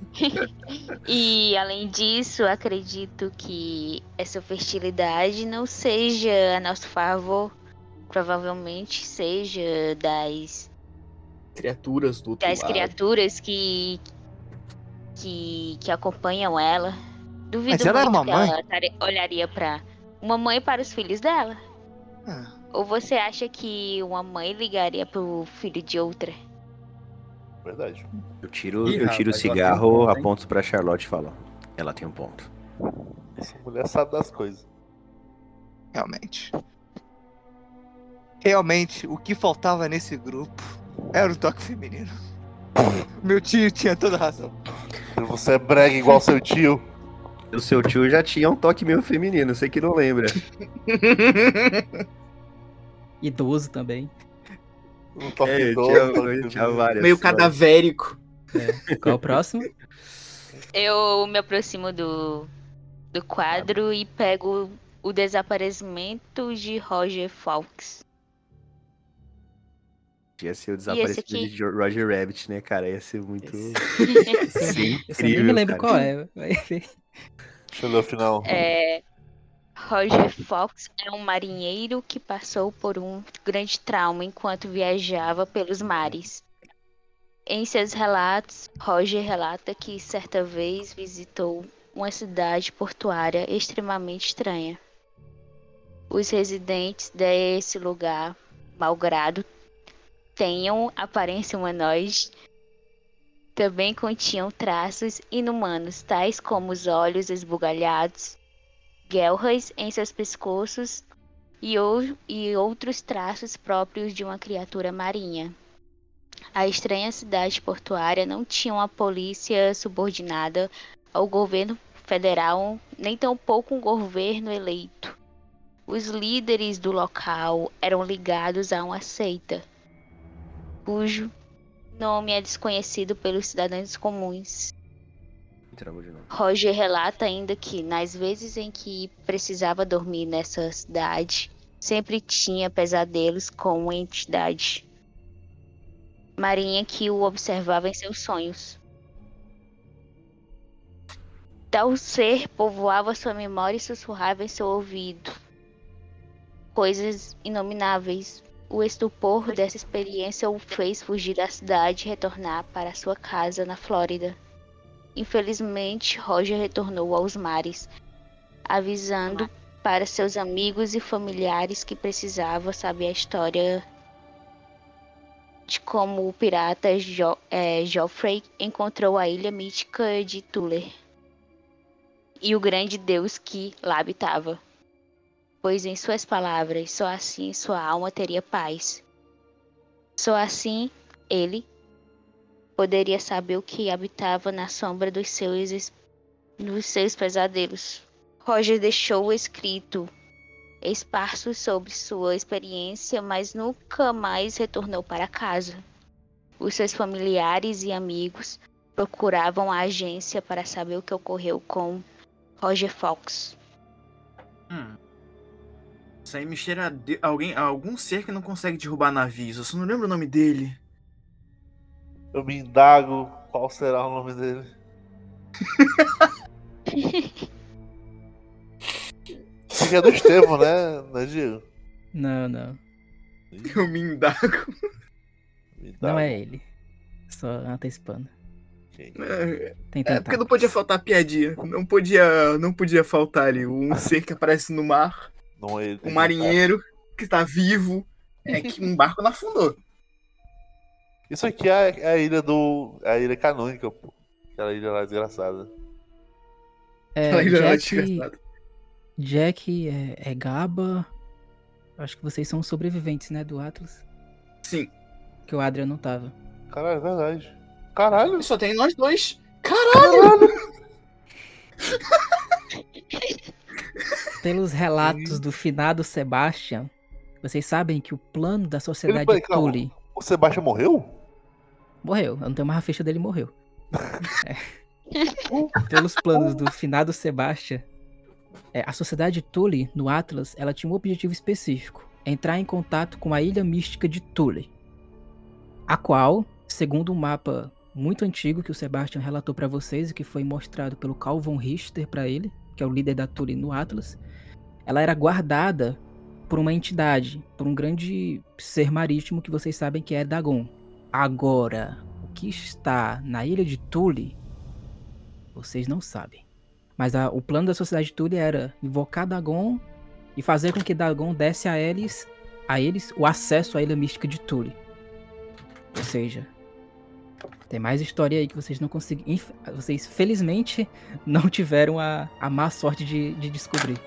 E além disso, acredito que essa fertilidade não seja a nosso favor. Provavelmente seja das, Criaturas do outro das lado. criaturas que, que que acompanham ela. Duvido Mas ela era uma que ela olharia pra uma mãe para os filhos dela. Ah, Ou você acha que uma mãe ligaria pro filho de outra? Verdade. Eu tiro, Ih, eu tiro o tem um cigarro, ponto, aponto pra Charlotte e falo: ela tem um ponto. Essa mulher sabe das coisas. realmente. Realmente, o que faltava nesse grupo era o toque feminino. Meu tio tinha toda razão. Você é brega igual seu tio. O seu tio já tinha um toque meio feminino, sei que não lembra. Idoso também. Um toque É, idoso, tinha- tinha várias. Meio cadavérico. É. Qual o próximo? Eu me aproximo do, do quadro e pego o desaparecimento de Roger Fawkes. Ia ser o desaparecido aqui? de Roger Rabbit, né, cara? Ia ser muito. Sim, esse eu nem me incrível, lembro cara. qual é. mas- Deixa eu ler o final. É, Roger Fox é um marinheiro que passou por um grande trauma enquanto viajava pelos mares. Em seus relatos, Roger relata que certa vez visitou uma cidade portuária extremamente estranha. Os residentes desse lugar, malgrado tenham aparência humanoide, também continham traços inumanos, tais como os olhos esbugalhados, guelras em seus pescoços e, ou- e outros traços próprios de uma criatura marinha. A estranha cidade portuária não tinha uma polícia subordinada ao governo federal, nem tampouco um governo eleito. Os líderes do local eram ligados a uma seita, cujo nome é desconhecido pelos cidadãos comuns. Roger relata ainda que, nas vezes em que precisava dormir nessa cidade, sempre tinha pesadelos com uma entidade marinha que o observava em seus sonhos. Tal ser povoava sua memória e sussurrava em seu ouvido coisas inomináveis. O estupor dessa experiência o fez fugir da cidade e retornar para sua casa na Flórida. Infelizmente, Roger retornou aos mares, avisando para seus amigos e familiares que precisava saber a história de como o pirata jo Joffrey encontrou a ilha mítica de Tuller e o grande deus que lá habitava. Pois em suas palavras, só assim sua alma teria paz. Só assim ele poderia saber o que habitava na sombra dos seus, dos seus pesadelos. Roger deixou escrito esparso sobre sua experiência, mas nunca mais retornou para casa. Os seus familiares e amigos procuravam a agência para saber o que ocorreu com Roger Fox. Hum. Isso aí me cheira a de- alguém, algum ser que não consegue derrubar navios. Eu só não lembro o nome dele. Eu me indago qual será o nome dele. Esse é do Estevam, né, né Diego? Não, não. Eu me indago. Me Não indago. é ele. Só antecipando. É, Tem é porque não podia faltar piadinha. Não podia, não podia faltar ali um ser que aparece no mar, Não ele. um marinheiro que está vivo. É que um barco não afundou. Isso aqui é, é a ilha do. É a ilha canônica, pô. Aquela ilha lá desgraçada. É, Aquela ilha lá Jack, desgraçada. Jack é, é Gaba. Acho que vocês são sobreviventes, né, do Atlas. Sim. Que o Adrian não tava. Caralho, é verdade. Caralho! Só tem nós dois. Caralho! Pelos relatos do finado Sebastian, vocês sabem que o plano da sociedade. Tully O Sebastião morreu? morreu. Eu não tenho mais a ficha dele, morreu. É. Pelos planos do finado Sebastian, é, a sociedade Tully, no Atlas, ela tinha um objetivo específico: entrar em contato com a ilha mística de Tully. A qual, segundo um mapa muito antigo que o Sebastian relatou para vocês e que foi mostrado pelo Carl von Richter para ele, que é o líder da Tully no Atlas, ela era guardada por uma entidade, por um grande ser marítimo que vocês sabem que é Dagon. Agora, o que está na ilha de Tully, vocês não sabem. Mas a- o plano da sociedade de Tully era invocar Dagon e fazer com que Dagon desse a eles, a eles o acesso à ilha mística de Tully. Ou seja, tem mais história aí que vocês não conseguiram. Vocês felizmente não tiveram a, a má sorte de, de descobrir.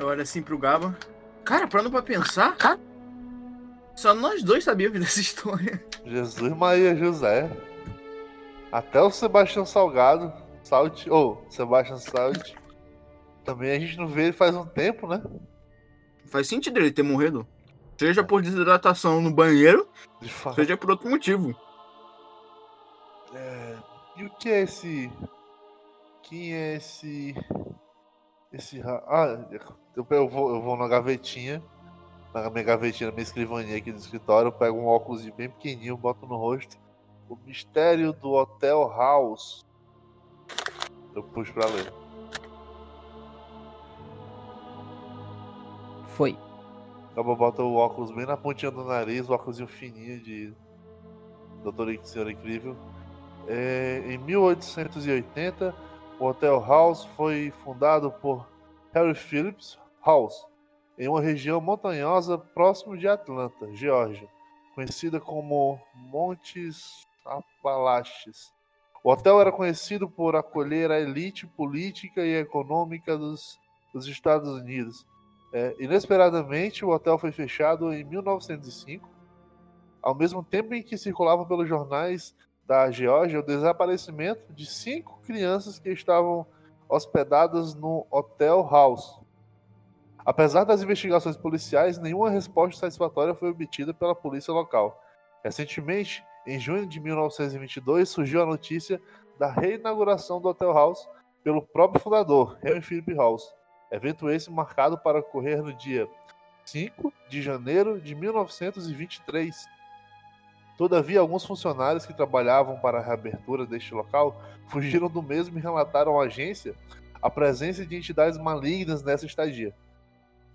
Eu olho assim pro Gaba. Cara, parando pra pensar. Só nós dois sabíamos dessa história. Jesus Maria José. Até o Sebastião Salgado. Salt. Ou, Sebastião Salt. Também a gente não vê ele faz um tempo, né? Faz sentido ele ter morrido. Seja por desidratação no banheiro, De fato. seja por outro motivo. É, E o que é esse. Quem é esse. Esse. Ah, eu, eu vou, eu vou na gavetinha. Na minha gavetinha, na minha escrivaninha aqui do escritório. Eu pego um óculos bem pequenininho, boto no rosto. O mistério do Hotel House. Eu puxo pra ler. Foi. Acaba bota o óculos bem na pontinha do nariz, o óculos fininho de Doutor Senhor Incrível. É, em 1880, o Hotel House foi fundado por Harry Phillips House, em uma região montanhosa próximo de Atlanta, Geórgia, conhecida como Montes Apalaches. O hotel era conhecido por acolher a elite política e econômica dos, dos Estados Unidos. É, inesperadamente, o hotel foi fechado em 1905, ao mesmo tempo em que circulava pelos jornais da Geórgia o desaparecimento de cinco crianças que estavam hospedadas no Hotel House. Apesar das investigações policiais, nenhuma resposta satisfatória foi obtida pela polícia local. Recentemente, em junho de 1922, surgiu a notícia da reinauguração do Hotel House pelo próprio fundador, Henry Philip House. Evento esse marcado para ocorrer no dia 5 de janeiro de 1923. Todavia, alguns funcionários que trabalhavam para a reabertura deste local fugiram do mesmo e relataram à agência a presença de entidades malignas nessa estadia.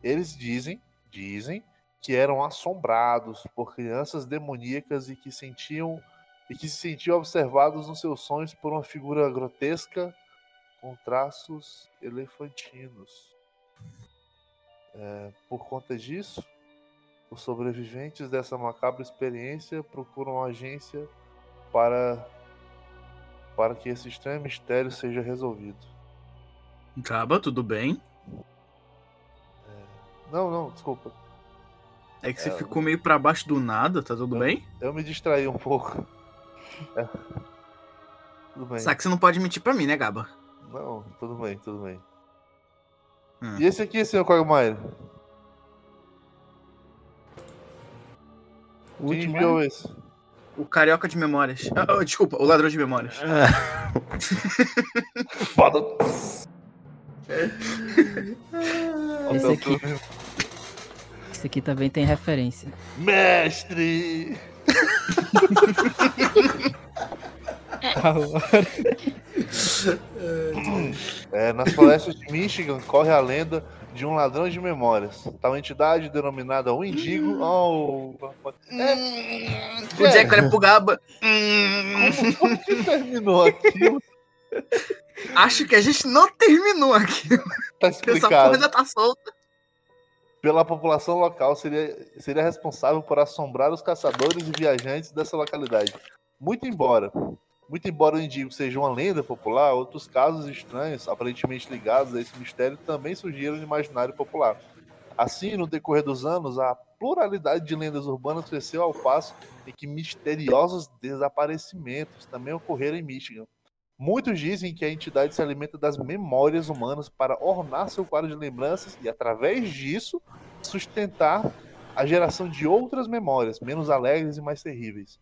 Eles dizem, dizem, que eram assombrados por crianças demoníacas e que sentiam e que se sentiam observados nos seus sonhos por uma figura grotesca com traços elefantinos. É, por conta disso, os sobreviventes dessa macabra experiência procuram agência para para que esse estranho mistério seja resolvido. Gaba, tudo bem? Não, não, desculpa. É que você É, ficou meio pra baixo do nada, tá tudo eu- bem? Eu me distraí um pouco. É. Tudo bem. Só que você não pode mentir pra mim, né, Gaba? Não, tudo bem, tudo bem. Ah. E esse aqui, senhor Quagmire? O Quem último enviou é- esse? O carioca de memórias. Ah, desculpa, o ladrão de memórias. Foda. Esse aqui. Esse aqui também tem referência. Mestre! É, nas florestas de Michigan corre a lenda de um ladrão de memórias. Tal entidade denominada o Indigo. Oh, é, O Jack olha pro Gaba. Hum, como que terminou aquilo? acho que a gente não terminou aqui. Tá Essa explicado. ainda tá solta. Pela população local, seria, seria responsável por assombrar os caçadores e viajantes dessa localidade. Muito embora, muito embora o Indigo seja uma lenda popular, outros casos estranhos, aparentemente ligados a esse mistério, também surgiram no imaginário popular. Assim, no decorrer dos anos, a pluralidade de lendas urbanas cresceu ao passo em que misteriosos desaparecimentos também ocorreram em Michigan. Muitos dizem que a entidade se alimenta das memórias humanas para ornar seu quadro de lembranças e, através disso, sustentar a geração de outras memórias, menos alegres e mais terríveis.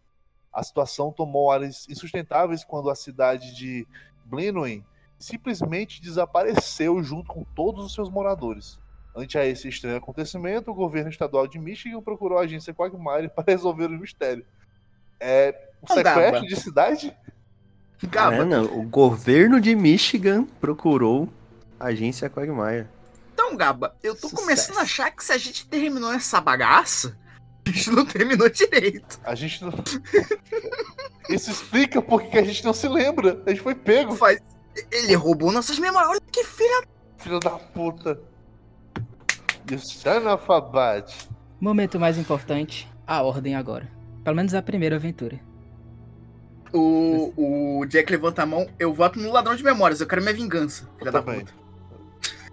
A situação tomou áreas insustentáveis quando a cidade de Blenheim simplesmente desapareceu junto com todos os seus moradores. Ante a esse estranho acontecimento, o governo estadual de Michigan procurou a agência Quagmire para resolver o mistério. É o sequestro de cidade? Gaba, É, não, o governo de Michigan procurou a agência Quagmire. então, Gaba, eu tô Sucesso. começando a achar que se a gente terminou essa bagaça, a gente não terminou direito. A gente não. Isso explica porque que a gente não se lembra. A gente foi pego, Faz... Ele roubou nossas memórias. Olha que filha. filho da puta. Bitch. Momento mais importante, a ordem agora. Pelo menos a primeira aventura. O, o Jack levanta a mão. Eu voto no ladrão de memórias. Eu quero minha vingança. Filha da Também. puta.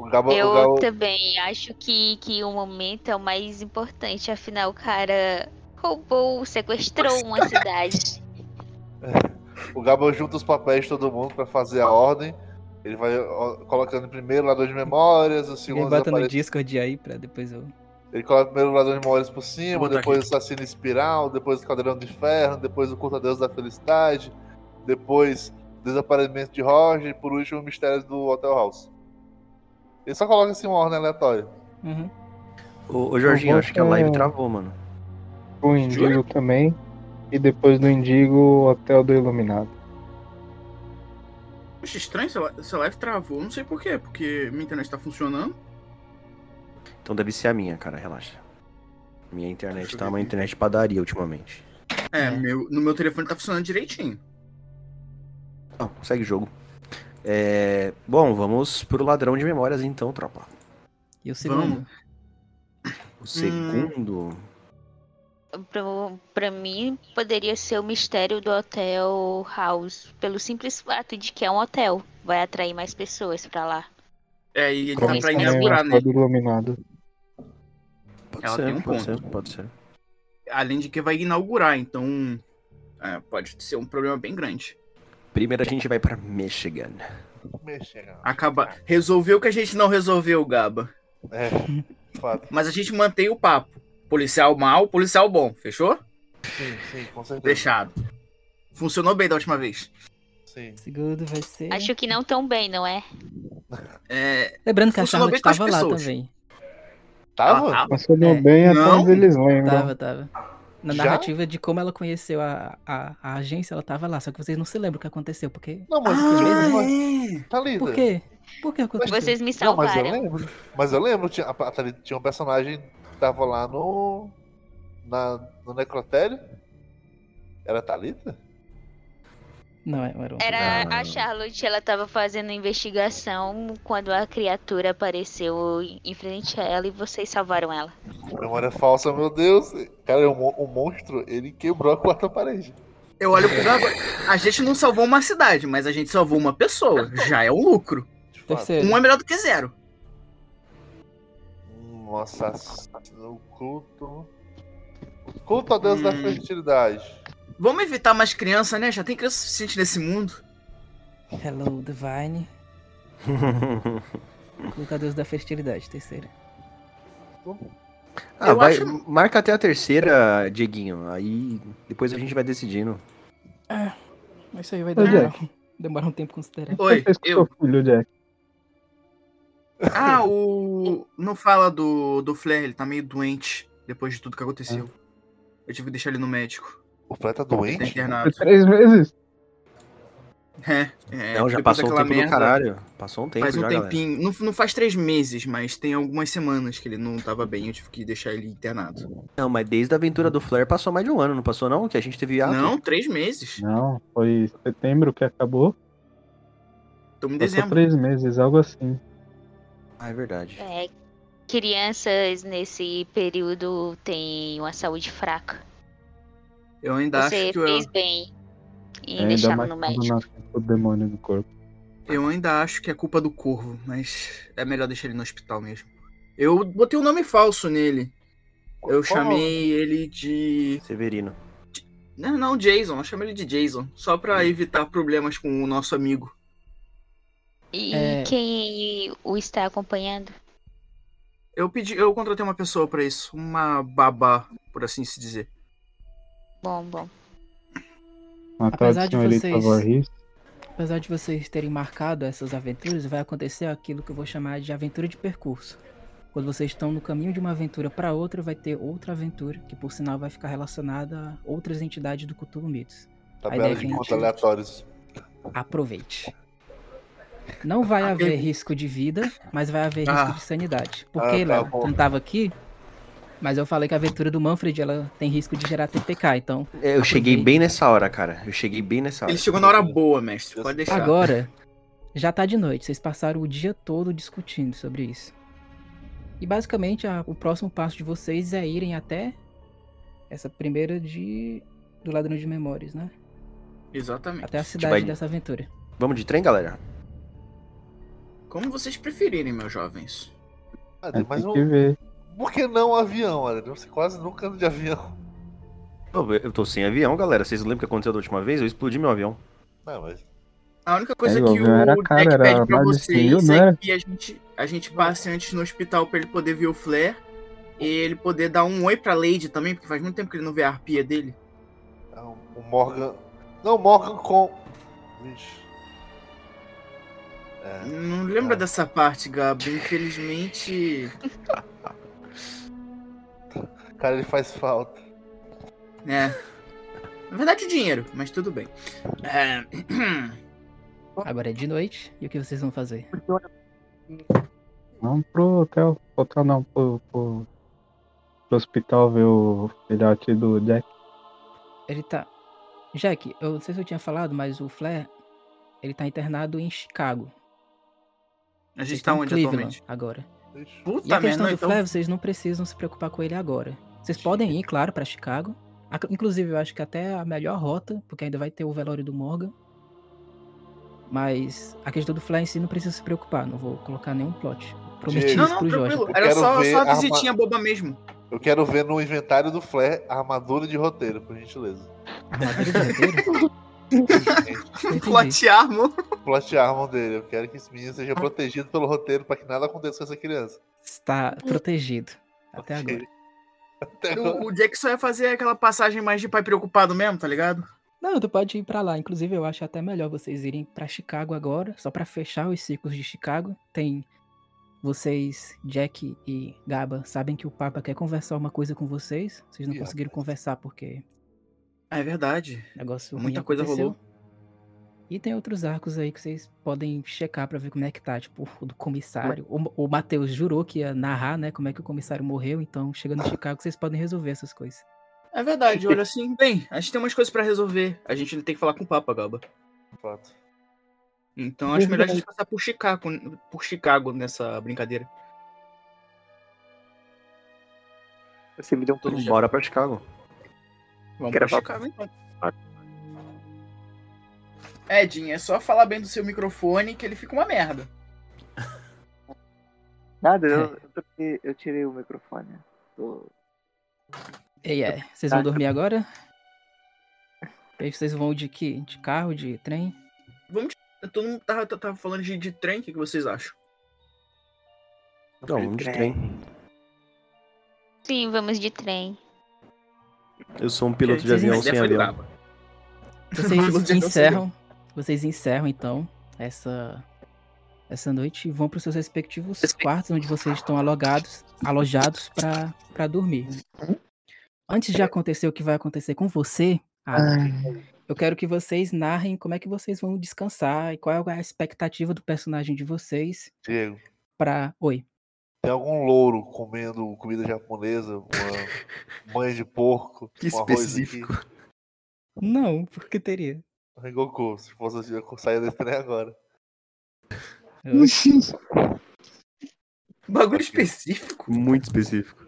O Gabo, o Eu Gabo- também acho que, que o momento é o mais importante. Afinal, o cara roubou, sequestrou uma cidade. O Gabo junta os papéis de todo mundo pra fazer a ordem. Ele vai colocando primeiro o ladrão de memórias, o segundo bota no Discord aí pra depois eu. Ele coloca primeiro o ladrão de memórias por cima, botar depois aqui. o assassino espiral, depois o caldeirão de ferro, depois o curta-deus da felicidade, depois o desaparecimento de Roger e por último o mistério do Hotel House. Ele só coloca assim uma ordem aleatória. Uhum. Ô, ô Jorginho, Eu acho que a live travou, mano. O Indigo também. E depois do Indigo, o Hotel do Iluminado. Poxa, estranho, essa li- essa live travou. Não sei por quê, porque minha internet tá funcionando. Então deve ser a minha, cara, relaxa. Minha internet tá uma internet padaria ultimamente. É, É. Meu, no meu telefone tá funcionando direitinho. Não, segue o jogo. É, Bom, vamos pro ladrão de memórias então, tropa. E o segundo? O segundo. Pra, pra mim, poderia ser o mistério do Hotel House. Pelo simples fato de que é um hotel. Vai atrair mais pessoas pra lá. É, e ele tá pra também, inaugurar, né? Hotel do Iluminado. Pode Ela ser, tem um pode ponto. ser, pode ser. Além de que vai inaugurar, então. é, pode ser um problema bem grande. Primeiro a gente vai pra Michigan. Mexa. Acaba. Resolveu o que a gente não resolveu, Gaba. É, fato. Mas a gente mantém o papo. Policial mal, policial bom. Fechou? Sim, sim, com certeza. Fechado. Funcionou bem da última vez. Sim. Segundo vai ser. Acho que não tão bem, não é? É. Lembrando que a funcionou Charlotte bem com as tava lá também. Tava? Ah, tá. Mas falou É. bem até onde eles lembram. Tava, tava. Na Já? narrativa de como ela conheceu a, a, a agência, ela tava lá. Só que vocês não se lembram o que aconteceu. Porque. Não, mas Ah, é. Thalita. Por quê? Por que aconteceu? Vocês me Não, mas eu salvaram. lembro. Mas eu lembro, tinha, a Thalita tinha um personagem que tava lá no. Na, no necrotério. Era a Thalita? Não, era um. Era Ah. a Charlotte, ela tava fazendo investigação quando a criatura apareceu em frente a ela e vocês salvaram ela. Memória falsa, meu Deus. Cara, o, o monstro, ele quebrou a quarta parede. Eu olho pro. A gente não salvou uma cidade, mas a gente salvou uma pessoa. Já é um lucro. Terceiro. Um é melhor do que zero. Nossa, o culto. O culto a Deus da Hum. fertilidade. Vamos evitar mais criança, né? Já tem criança suficiente nesse mundo. Hello, Divine. Deus da fertilidade, terceira. Ah, Eu vai, acho- marca até a terceira, Dieguinho. Aí depois a gente vai decidindo. Mas isso aí vai demorar, demorar um tempo considerável. Oi, eu. filho, Jack. Ah, o. Não fala do, do Flair, ele tá meio doente depois de tudo que aconteceu. Eu tive que deixar ele no médico. O Flair tá tá doente? Foi internado. três meses? É, é. não, já passou um tempo do merda, caralho. Passou um tempo Faz um já, tempinho. Não, não faz três meses, mas tem algumas semanas que ele não tava bem. Eu tive que deixar ele internado. Não, mas desde a aventura do Flare passou mais de um ano, não passou não? Que a gente teve ato. Não, três meses. Não, foi setembro que acabou. Estamos em Passou dezembro. três meses, algo assim. Ah, é verdade. É, crianças nesse período têm uma saúde fraca. Eu ainda Você acho que eu, fez bem em É, mais no médico. o demônio no corpo. eu ainda acho que é culpa do corvo, mas é melhor deixar ele no hospital mesmo. Eu botei um nome falso nele. Eu Qual- chamei ele de. Severino. Não, não, Jason. Eu chamei ele de Jason. Só pra evitar problemas com o nosso amigo. E É. quem o está acompanhando? Eu pedi, eu contratei uma pessoa pra isso. Uma babá, por assim se dizer. Bom, bom. Uma Apesar de vocês-. Apesar de vocês terem marcado essas aventuras, vai acontecer aquilo que eu vou chamar de aventura de percurso. Quando vocês estão no caminho de uma aventura para outra, vai ter outra aventura, que por sinal vai ficar relacionada a outras entidades do Cthulhu Mitos. Tabela de contos gente- aleatórios. Aproveite. Não vai Ah, haver risco de vida, mas vai haver Ah. risco de sanidade. Porque, Ah, tá não tava aqui, mas eu falei que a aventura do Manfred ela tem risco de gerar TPK, então É, Eu cheguei bem nessa hora, cara. Eu cheguei bem nessa hora. Ele chegou na hora boa, mestre. Pode deixar. Agora, já tá de noite. Vocês passaram o dia todo discutindo sobre isso. E basicamente, a- o próximo passo de vocês é irem até essa primeira de do ladrão de memórias, né? Exatamente. Até a cidade vai- dessa aventura. Vamos de trem, galera? Como vocês preferirem, meus jovens. Ah, Mas mas tem o- que ver. Por que não avião, Adriano? Você quase nunca anda de avião. Eu tô sem avião, galera. Vocês lembram o que aconteceu da última vez? Eu explodi meu avião. Não, mas A única coisa É, que o Jack era pede pra mais de 100 vocês é era? que a gente, a gente passe antes no hospital pra ele poder ver o Flair. E ele poder dar um oi pra Lady também, porque faz muito tempo que ele não vê a arpia dele. não, o Morgan. Não, o Morgan com. Vixe. É, Não lembra Ah. dessa parte, Gabi. Infelizmente. cara, ele faz falta. É. Na verdade, o dinheiro, mas tudo bem. É, Agora é de noite. E o que vocês vão fazer? Vamos pro hotel. Hotel não, pro, pro, pro hospital ver o filhote do Jack. Ele tá. Jack, eu não sei se eu tinha falado, mas o Flair. Ele tá internado em Chicago. A Vocês gente tá estão em onde Cleveland atualmente? agora. Puta E a questão merda, do então. Flair, vocês não precisam se preocupar com ele agora. Vocês podem ir, claro, pra Chicago. Inclusive, eu acho que até a melhor rota, porque ainda vai ter o velório do Morgan. Mas a questão do Flair em si não precisa se preocupar. Não vou colocar nenhum plot. Prometi. Não, isso não, pro Jorge. Era só, só a visitinha boba mesmo. Eu quero ver no inventário do Flair a armadura de roteiro, por gentileza. Armadilha de roteiro? Plot armor. Plot armor dele. Eu quero que esse menino seja protegido pelo roteiro pra que nada aconteça com essa criança. Está protegido. Até Ok. agora. O, o Jack só ia fazer aquela passagem mais de pai preocupado mesmo, tá ligado? Não, tu pode ir pra lá. Inclusive, eu acho até melhor vocês irem pra Chicago agora, só pra fechar os ciclos de Chicago. Tem vocês, Jack e Gaba, sabem que o Papa quer conversar uma coisa com vocês. Vocês não conseguiram conversar porque Ah, é verdade. negócio Muita coisa aconteceu. rolou. E tem outros arcos aí que vocês podem checar pra ver como é que tá, tipo, o do comissário. O, o Matheus jurou que ia narrar, né, como é que o comissário morreu, então chegando em Chicago vocês podem resolver essas coisas. É verdade, olha assim. Bem, a gente tem umas coisas pra resolver. A gente tem que falar com o Papa, Gaba. Fato. Então acho melhor a gente passar por Chicago, por Chicago nessa brincadeira. Você me deu um dia. Bora pra Chicago. Vamos Quero pra falar- Chicago então. Edinho, é só falar bem do seu microfone que ele fica uma merda. Nada, É. eu, eu, troquei- eu tirei o microfone. Tô- E é, vocês vão dormir agora? E aí vocês vão de que? De carro, de trem? Todo mundo tava, tava falando de, de trem, o que, que vocês acham? Não, vamos de trem. Sim, vamos de trem. Eu sou um piloto de avião sem avião. Vocês encerram, vocês encerram então essa essa noite e vão para os seus respectivos quartos onde vocês estão alogados, alojados para para dormir. Antes de acontecer o que vai acontecer com você, Adam, eu quero que vocês narrem como é que vocês vão descansar e qual é a expectativa do personagem de vocês Diego, para Oi. tem algum louro comendo comida japonesa, uma mãe de porco, Que arroz específico. aqui? Não, por que teria? Rengoku, se fosse assim, eu saia desse trem agora. Bagulho específico. Muito específico.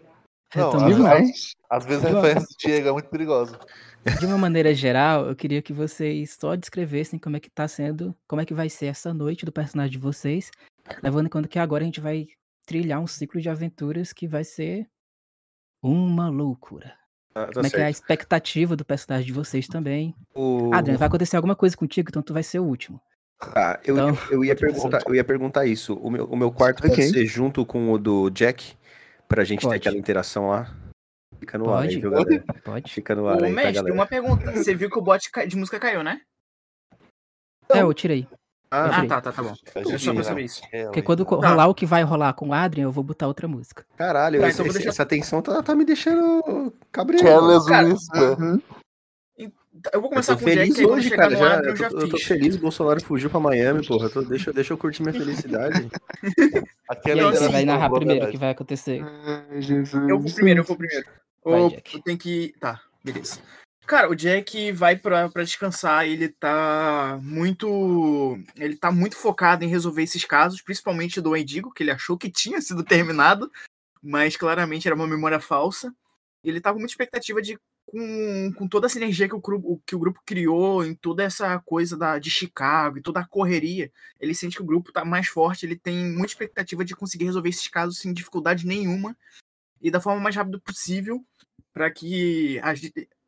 Não, Então, às, de, vezes- às vezes a referência do Diego é muito perigosa. de uma maneira geral, eu queria que vocês só descrevessem como é que tá sendo, como é que vai ser essa noite do personagem de vocês, levando em conta que agora a gente vai trilhar um ciclo de aventuras que vai ser uma loucura. Ah, tá como é que é a expectativa do personagem de vocês também? O- Adriano, vai acontecer alguma coisa contigo, então tu vai ser o último. Ah, eu, Então, eu, ia perguntar, eu ia perguntar isso. O meu, o meu quarto pode Ok. ser junto com o do Jack? Pra gente ter Pode. aquela interação lá? Fica no ar aí, Pode. viu, galera? Pode? Fica no Ô, ar aí pra mestre, galera. uma pergunta. Você viu que o bot de música caiu, né? É, eu tirei. Ah, Ah, tá, tá, tá bom. É só pra saber isso. Porque quando Tá. rolar o que vai rolar com o Adrian, eu vou botar outra música. caralho, Tá, esse- então deixar- essa tensão tá, tá me deixando cabreiro. Uhum. Eu vou Eu começar tô com o Jack, feliz aí quando hoje, cara. Já, Adrian, eu, eu já tô, eu tô feliz, o Bolsonaro fugiu pra Miami, porra. Tô- deixa, deixa eu curtir minha felicidade. Aquela E aí, assim, você vai narrar primeiro o que vai acontecer. Ai, Jesus. Eu vou primeiro, eu vou primeiro. Vai, Ou Jack. eu tenho que. Tá, beleza. Cara, o Jack vai pra descansar, ele tá muito. Ele tá muito focado em resolver esses casos, principalmente do Endigo, que ele achou que tinha sido terminado, mas claramente era uma memória falsa. Ele tá com muita expectativa de. Com, com toda a sinergia que o, grupo, que o grupo criou, em toda essa coisa da, de Chicago e toda a correria, ele sente que o grupo tá mais forte, ele tem muita expectativa de conseguir resolver esses casos sem dificuldade nenhuma e da forma mais rápida possível para que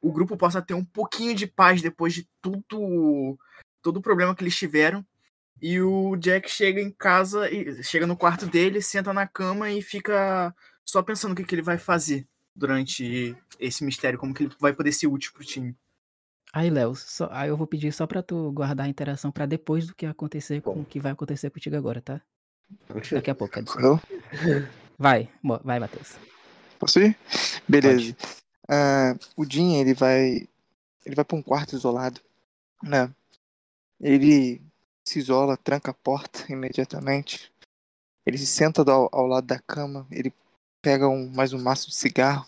o grupo possa ter um pouquinho de paz depois de tudo todo o problema que eles tiveram. E o Jack chega em casa e chega no quarto dele, senta na cama e fica só pensando o que, que ele vai fazer durante esse mistério, como que ele vai poder ser útil pro time. Aí, Léo, aí eu vou pedir só pra tu guardar a interação pra depois do que acontecer com o que vai acontecer contigo agora, tá? Daqui a pouco, quer dizer. Eu? Vai, vai, Matheus. Posso ir? Beleza. Ah, o Jim, ele vai. Ele vai pra um quarto isolado, né? Ele se isola, tranca a porta imediatamente. Ele se senta ao, ao lado da cama, ele pega um, mais um maço de cigarro,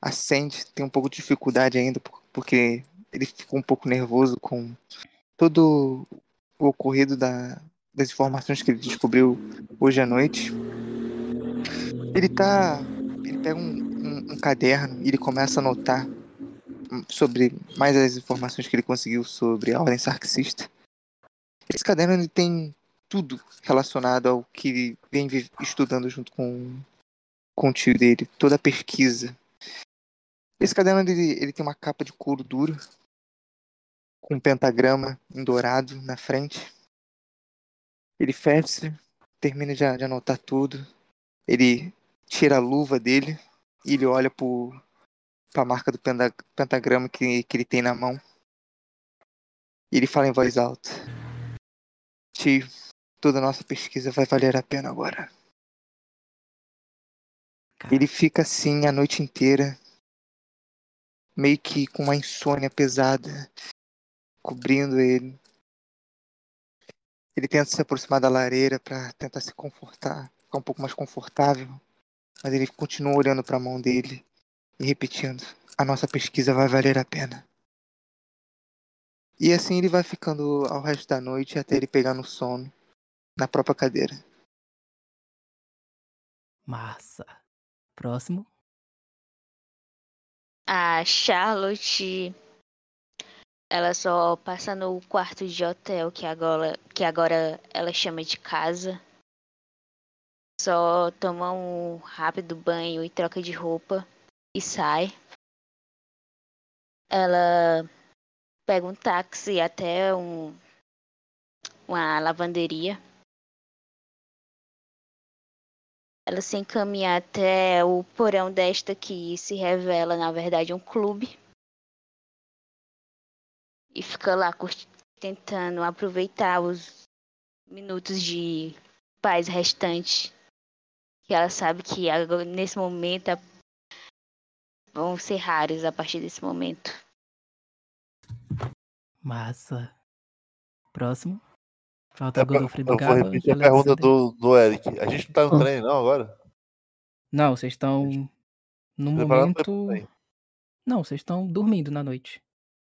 acende, tem um pouco de dificuldade ainda, por- porque ele ficou um pouco nervoso com todo o ocorrido da, das informações que ele descobriu hoje à noite. Ele tá ele pega um, um- caderno e ele começa a anotar sobre mais as informações que ele conseguiu sobre a ordem sarxista. Esse caderno ele tem tudo relacionado ao que ele vem estudando junto com, com o tio dele, toda a pesquisa. Esse caderno ele, ele tem uma capa de couro duro, com um pentagrama em dourado na frente. Ele fecha, termina de, de anotar tudo. Ele tira a luva dele e ele olha pro, pra marca do penta- pentagrama que, que ele tem na mão. E ele fala em voz alta: Tio, toda a nossa pesquisa vai valer a pena agora. Ele fica assim a noite inteira, meio que com uma insônia pesada cobrindo ele. Ele tenta se aproximar da lareira para tentar se confortar, ficar um pouco mais confortável, mas ele continua olhando para a mão dele e repetindo: a nossa pesquisa vai valer a pena. E assim ele vai ficando ao resto da noite até ele pegar no sono na própria cadeira. Massa. Próximo. A Charlotte, ela só passa no quarto de hotel que agora, que agora ela chama de casa. Só toma um rápido banho e troca de roupa e sai. Ela pega um táxi até um uma lavanderia. Ela se encaminha até o porão desta que se revela, na verdade, um clube. E fica lá tentando aproveitar os minutos de paz restantes. Que ela sabe que agora, nesse momento a- vão ser raros a partir desse momento. Massa. Próximo. Falta Eu, Godofredo eu vou repetir a pergunta do, do Eric. A gente não tá no Ah. trem, não, agora? Não, vocês estão no momento. Não, vocês estão dormindo na noite.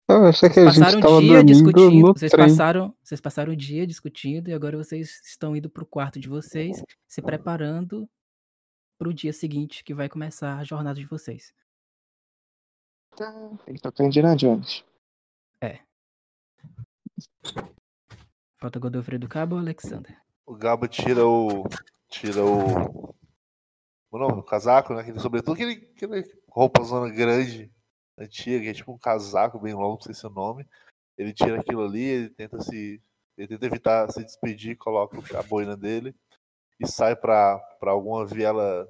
Eu achei que Vocês a gente passaram tava o dia dormindo discutindo. no Vocês trem. passaram, vocês passaram o dia discutindo e agora vocês estão indo pro quarto de vocês, se preparando pro dia seguinte que vai começar a jornada de vocês. Tem que tocar Indiana Jones. Falta Godofredo Cabo ou Alexander? O Gabo tira o. Tira o. O nome? O casaco, né? Aquele sobretudo, aquele, aquele roupa zona grande, antiga, que é tipo um casaco bem longo, não sei se é o nome. Ele tira aquilo ali, ele tenta se. Ele tenta evitar se despedir, coloca a boina dele e sai pra alguma viela.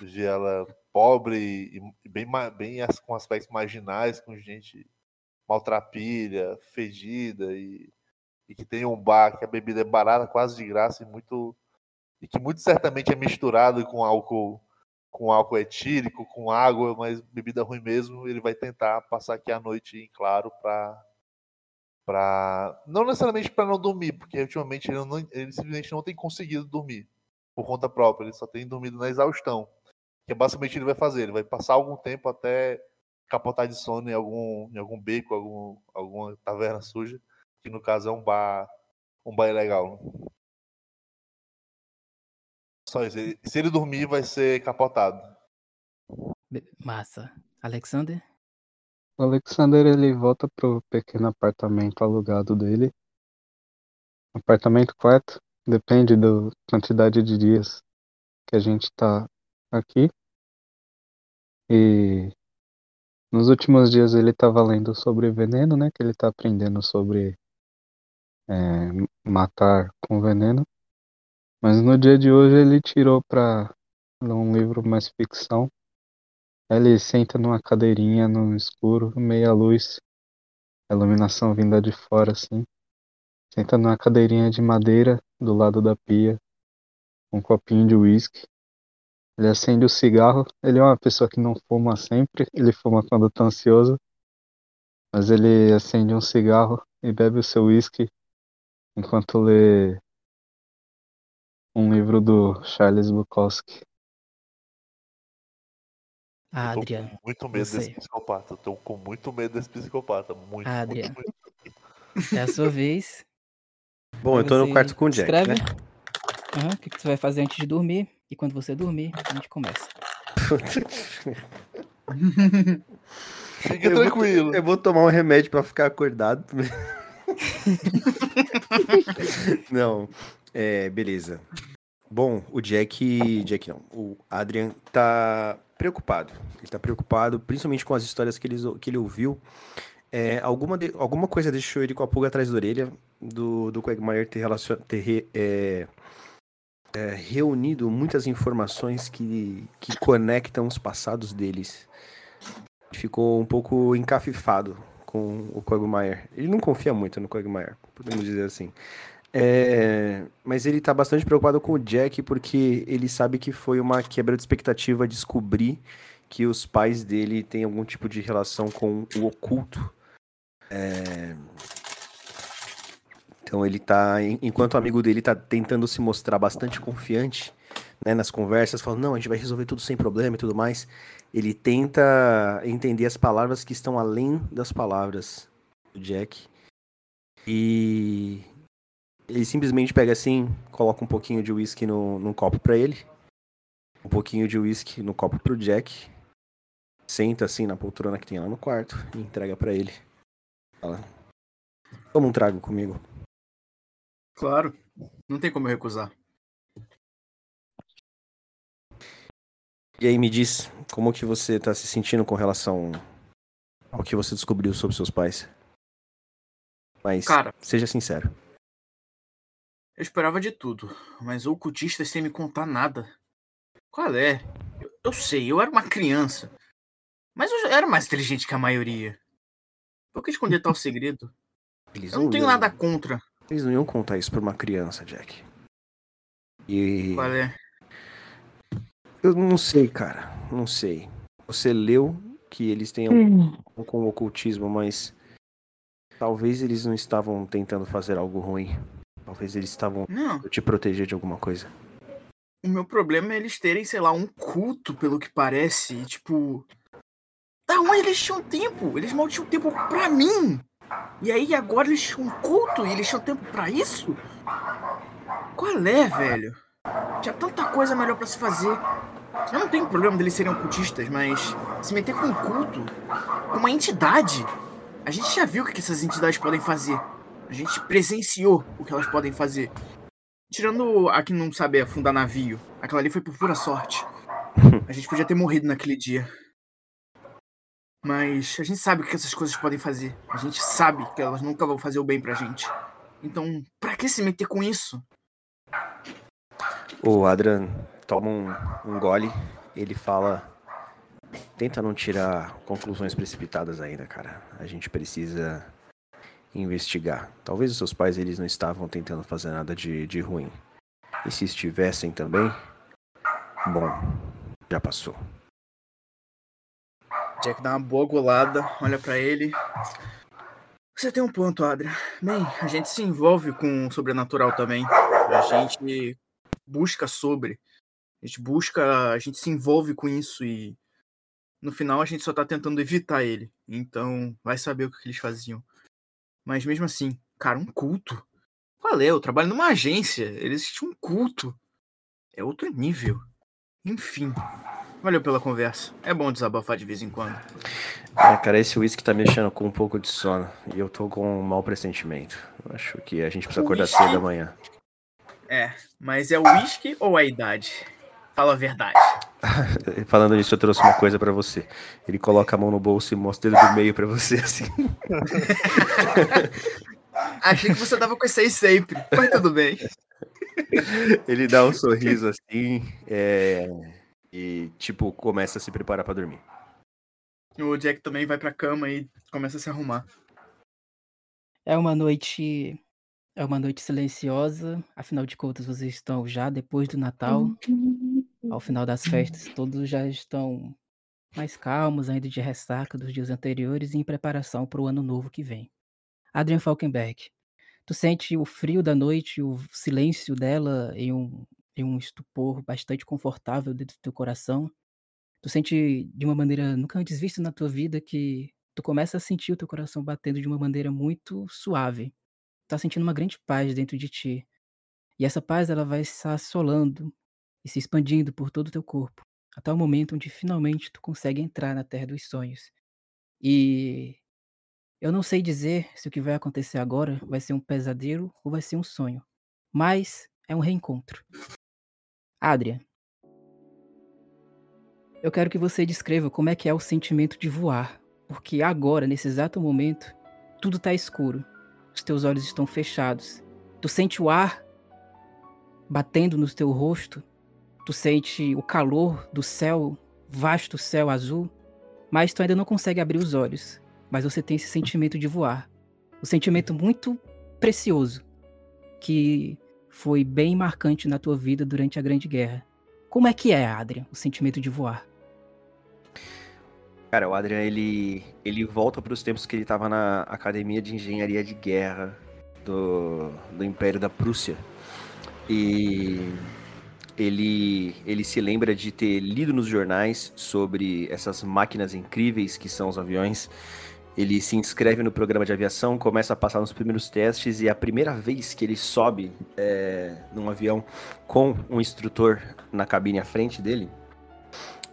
Viela pobre e, bem, bem com aspectos marginais, com gente maltrapilha, fedida e e que tem um bar que a bebida é barata, quase de graça e muito e que muito certamente é misturado com álcool com álcool etílico, com água, mas bebida ruim mesmo, ele vai tentar passar aqui a noite em claro para para não necessariamente para não dormir, porque ultimamente ele, não, ele simplesmente não tem conseguido dormir por conta própria, ele só tem dormido na exaustão. Que é basicamente ele vai fazer, ele vai passar algum tempo até capotar de sono em algum em algum beco, algum alguma taverna suja que no caso é um bar, um bar ilegal. né? Só isso. Se ele dormir, vai ser capotado. Massa. Alexander? O Alexander ele volta pro pequeno apartamento alugado dele. Apartamento quarto, depende da quantidade de dias que a gente tá aqui. E nos últimos dias ele tava lendo sobre veneno, né? Que ele tá aprendendo sobre é, matar com veneno. Mas no dia de hoje ele tirou pra ler um livro mais ficção. Ele senta numa cadeirinha no escuro, meia luz, a iluminação vinda de fora assim. Senta numa cadeirinha de madeira do lado da pia, um copinho de uísque. Ele acende o cigarro. Ele é uma pessoa que não fuma sempre, ele fuma quando tá ansioso. Mas ele acende um cigarro e bebe o seu uísque enquanto lê um livro do Charles Bukowski. Ah, eu tô Adrian. com muito medo você. desse psicopata. Eu tô com muito medo desse psicopata. Muito, Ah, muito, Adrian. muito. É a sua vez. Bom, eu tô no Você quarto com o Jack, escreve né? aham, o que, que você vai fazer antes de dormir. E quando você dormir, a gente começa. Eu vou- tranquilo. Eu vou tomar um remédio pra ficar acordado. não, é, beleza. Bom, o Jack, Jack não, o Adrian tá preocupado. Ele tá preocupado, principalmente com as histórias que ele, que ele ouviu. É, alguma, de- alguma coisa deixou ele com a pulga atrás da orelha do, do Quagmire ter, relacion, ter re- é, é, reunido muitas informações que, que conectam os passados deles ficou um pouco encafifado com o Quagmire. Ele não confia muito no Quagmire, podemos dizer assim. É, mas ele tá bastante preocupado com o Jack porque ele sabe que foi uma quebra de expectativa descobrir que os pais dele têm algum tipo de relação com o oculto. É, Então ele tá, en- enquanto o amigo dele tá tentando se mostrar bastante confiante, né, nas conversas, falando, não, a gente vai resolver tudo sem problema e tudo mais. Ele tenta entender as palavras que estão além das palavras do Jack. E ele simplesmente pega assim, coloca um pouquinho de uísque no, num copo pra ele, um pouquinho de uísque no copo pro Jack, senta assim na poltrona que tem lá no quarto e entrega pra ele. Fala, toma um trago comigo. Claro. Não tem como eu recusar. E aí me diz, como que você tá se sentindo com relação ao que você descobriu sobre seus pais? Mas Cara. seja sincero. Eu esperava de tudo, mas o ocultista sem me contar nada. Qual é? Eu, eu sei, eu era uma criança. Mas eu já era mais inteligente que a maioria. Por que esconder tal segredo? Eles Eu não tenho iam- nada contra. Eles não iam contar isso pra uma criança, Jack. E Qual é? eu não sei, cara. Não sei. Você leu que eles tenham um com o ocultismo, mas talvez eles não estavam tentando fazer algo ruim. Talvez eles estavam Não, te proteger de alguma coisa. o meu problema é eles terem, sei lá, um culto, pelo que parece. E, tipo. Da onde eles tinham tempo? Eles mal tinham tempo pra mim! E aí agora eles tinham um culto e eles tinham tempo pra isso? Qual é, velho? Tinha tanta coisa melhor pra se fazer. Eu não tenho problema deles serem ocultistas, mas se meter com um culto, com uma entidade, a gente já viu o que essas entidades podem fazer. A gente presenciou o que elas podem fazer. Tirando a que não sabe afundar navio, aquela ali foi por pura sorte. A gente podia ter morrido naquele dia. Mas a gente sabe o que essas coisas podem fazer. A gente sabe que elas nunca vão fazer o bem pra gente. Então, pra que se meter com isso? O Adrian toma um, um gole, ele fala. Tenta não tirar conclusões precipitadas ainda, cara. A gente precisa investigar. Talvez os seus pais eles não estavam tentando fazer nada de, de ruim. E se estivessem também, bom, já passou. Jack dá uma boa golada, olha pra ele. Você tem um ponto, Adria. Bem, a gente se envolve com o sobrenatural também. A gente busca sobre. A gente busca. A gente se envolve com isso e. No final a gente só tá tentando evitar ele. Então, vai saber o que eles faziam. Mas mesmo assim, cara, um culto. Qual é? Eu trabalho numa agência. Eles tinham um culto. É outro nível. Enfim. Valeu pela conversa. É bom desabafar de vez em quando. É, cara, esse whisky tá mexendo com um pouco de sono. E eu tô com um mau pressentimento. Acho que a gente precisa acordar cedo amanhã. É, mas é o uísque ou a idade? Fala a verdade. Falando nisso, eu trouxe uma coisa pra você. Ele coloca a mão no bolso e mostra o dedo do meio pra você, assim. Achei que você tava com isso aí sempre, mas tudo bem. Ele dá um sorriso assim, é, e tipo, começa a se preparar pra dormir. O Jack também vai pra cama e começa a se arrumar. É uma noite. É uma noite silenciosa. Afinal de contas, vocês estão já depois do Natal. Ao final das festas, todos já estão mais calmos, ainda de ressaca dos dias anteriores e em preparação para o ano novo que vem. Adrian Falkenberg, tu sente o frio da noite, o silêncio dela em um, em um estupor bastante confortável dentro do teu coração. Tu sente de uma maneira nunca antes vista na tua vida que tu começa a sentir o teu coração batendo de uma maneira muito suave. Tá sentindo uma grande paz dentro de ti. E essa paz ela vai se assolando e se expandindo por todo o teu corpo, até o momento onde finalmente tu consegue entrar na terra dos sonhos. E eu não sei dizer se o que vai acontecer agora vai ser um pesadelo ou vai ser um sonho, mas é um reencontro. Adrian, eu quero que você descreva como é que é o sentimento de voar, porque agora, nesse exato momento, tudo tá escuro. Os teus olhos estão fechados. Tu sente o ar batendo no teu rosto. Tu sente o calor do céu, vasto céu azul, mas tu ainda não consegue abrir os olhos. Mas você tem esse sentimento de voar. Um sentimento muito precioso que foi bem marcante na tua vida durante a Grande Guerra. Como é que é, Adrian, o sentimento de voar? Cara, o Adrian, ele, ele volta para os tempos que ele estava na Academia de Engenharia de Guerra do, do Império da Prússia. E ele, ele se lembra de ter lido nos jornais sobre essas máquinas incríveis que são os aviões. Ele se inscreve no programa de aviação, começa a passar nos primeiros testes e a primeira vez que ele sobe é, num avião com um instrutor na cabine à frente dele,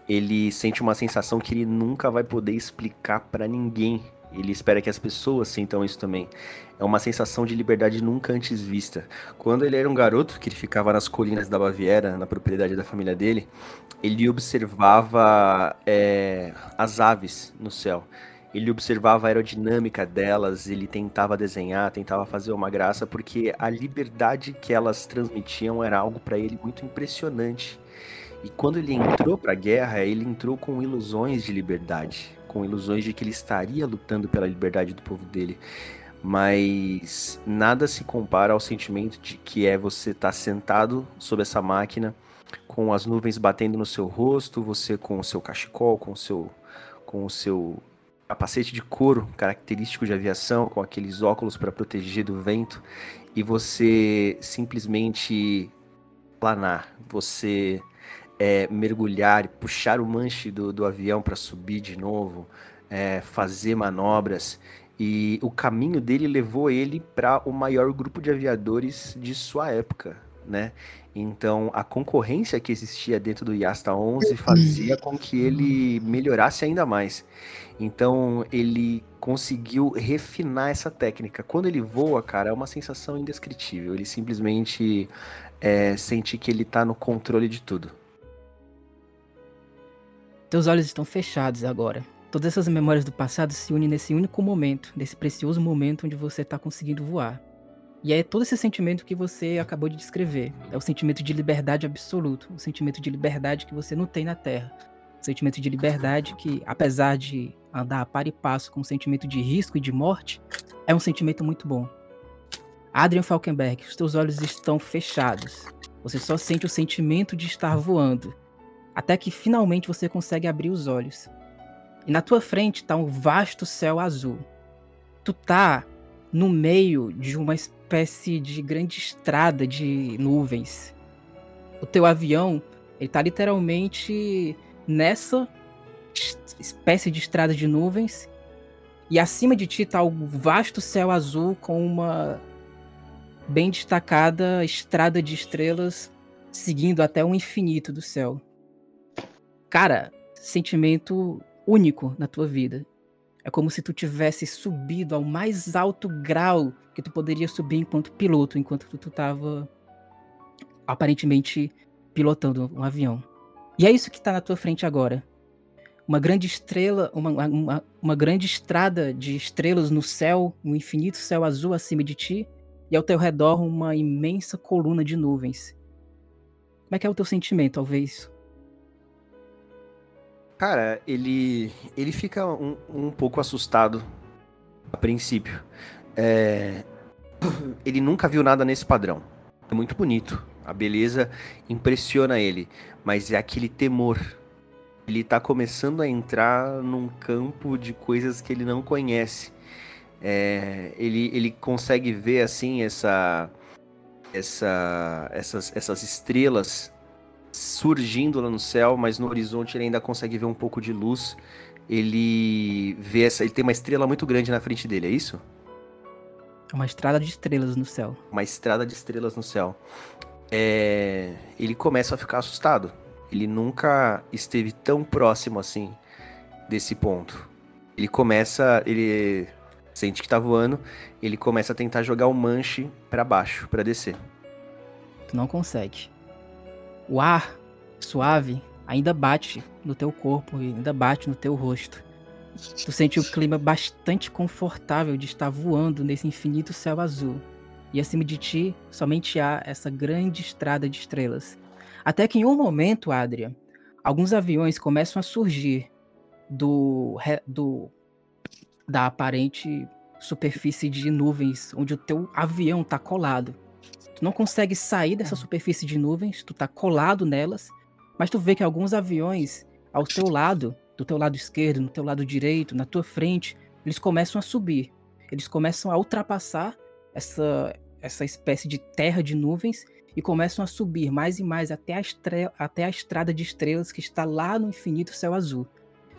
ele sente uma sensação que ele nunca vai poder explicar pra ninguém. Ele espera que as pessoas sintam isso também. É uma sensação de liberdade nunca antes vista. Quando ele era um garoto, que ele ficava nas colinas da Baviera, na propriedade da família dele, ele observava é, as aves no céu. ele observava a aerodinâmica delas, ele tentava desenhar, tentava fazer uma graça, porque a liberdade que elas transmitiam era algo para ele muito impressionante. E quando ele entrou para a guerra, ele entrou com ilusões de liberdade, com ilusões de que ele estaria lutando pela liberdade do povo dele. Mas nada se compara ao sentimento de que é você estar tá sentado sob essa máquina, com as nuvens batendo no seu rosto, você com o seu cachecol, com o seu, com o seu capacete de couro característico de aviação, com aqueles óculos para proteger do vento, e você simplesmente planar, você é, mergulhar puxar o manche do, do avião para subir de novo, é, fazer manobras. E o caminho dele levou ele para o maior grupo de aviadores de sua época, né? Então, a concorrência que existia dentro do Yasta 11 fazia com que ele melhorasse ainda mais. Então, ele conseguiu refinar essa técnica. Quando ele voa, cara, é uma sensação indescritível. Ele simplesmente é, sente que ele está no controle de tudo. Teus olhos estão fechados agora. Todas essas memórias do passado se unem nesse único momento, nesse precioso momento onde você está conseguindo voar. E é todo esse sentimento que você acabou de descrever. É o sentimento de liberdade absoluto, o sentimento de liberdade que você não tem na Terra. O sentimento de liberdade que, apesar de andar a par e passo com o sentimento de risco e de morte, é um sentimento muito bom. Adrian Falkenberg, os teus olhos estão fechados. Você só sente o sentimento de estar voando até que finalmente você consegue abrir os olhos. E na tua frente está um vasto céu azul. Tu tá no meio de uma espécie de grande estrada de nuvens. O teu avião, ele tá literalmente nessa espécie de estrada de nuvens. E acima de ti tá o vasto céu azul com uma bem destacada estrada de estrelas seguindo até o infinito do céu cara, sentimento único na tua vida. É como se tu tivesse subido ao mais alto grau que tu poderia subir enquanto piloto, enquanto tu, tu tava aparentemente pilotando um avião. E é isso que está na tua frente agora. Uma grande estrela, uma, uma, uma grande estrada de estrelas no céu, um infinito céu azul acima de ti, e ao teu redor uma imensa coluna de nuvens. Como é que é o teu sentimento ao ver isso? Cara, ele, ele fica um, um pouco assustado a princípio. É, ele nunca viu nada nesse padrão. É muito bonito. A beleza impressiona ele. Mas é aquele temor. Ele tá começando a entrar num campo de coisas que ele não conhece. É, ele, ele consegue ver assim essa, essa, essas, essas estrelas surgindo lá no céu, mas no horizonte ele ainda consegue ver um pouco de luz. Ele vê essa, ele tem uma estrela muito grande na frente dele, é isso? Uma estrada de estrelas no céu. Uma estrada de estrelas no céu. É, ele começa a ficar assustado. Ele nunca esteve tão próximo assim desse ponto. Ele começa, ele sente que tá voando, ele começa a tentar jogar o manche para baixo, para descer. Tu não consegue o ar suave ainda bate no teu corpo e ainda bate no teu rosto. Tu sente o clima bastante confortável de estar voando nesse infinito céu azul. E acima de ti, somente há essa grande estrada de estrelas. Até que em um momento, Adria, alguns aviões começam a surgir do, do da aparente superfície de nuvens onde o teu avião está colado. Tu não consegue sair dessa superfície de nuvens, tu tá colado nelas, mas tu vê que alguns aviões ao teu lado, do teu lado esquerdo, no teu lado direito, na tua frente, eles começam a subir. Eles começam a ultrapassar essa, essa espécie de terra de nuvens e começam a subir mais e mais até a, até a estrada de estrelas que está lá no infinito céu azul.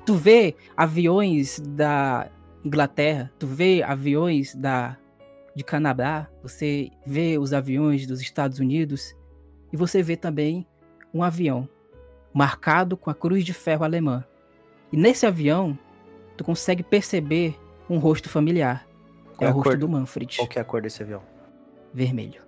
Tu vê aviões da Inglaterra, tu vê aviões da de Canadá, você vê os aviões dos Estados Unidos e você vê também um avião marcado com a cruz de ferro alemã. E nesse avião, tu consegue perceber um rosto familiar. Qual é, é o rosto cor... do Manfred. Qual que é a cor desse avião? Vermelho.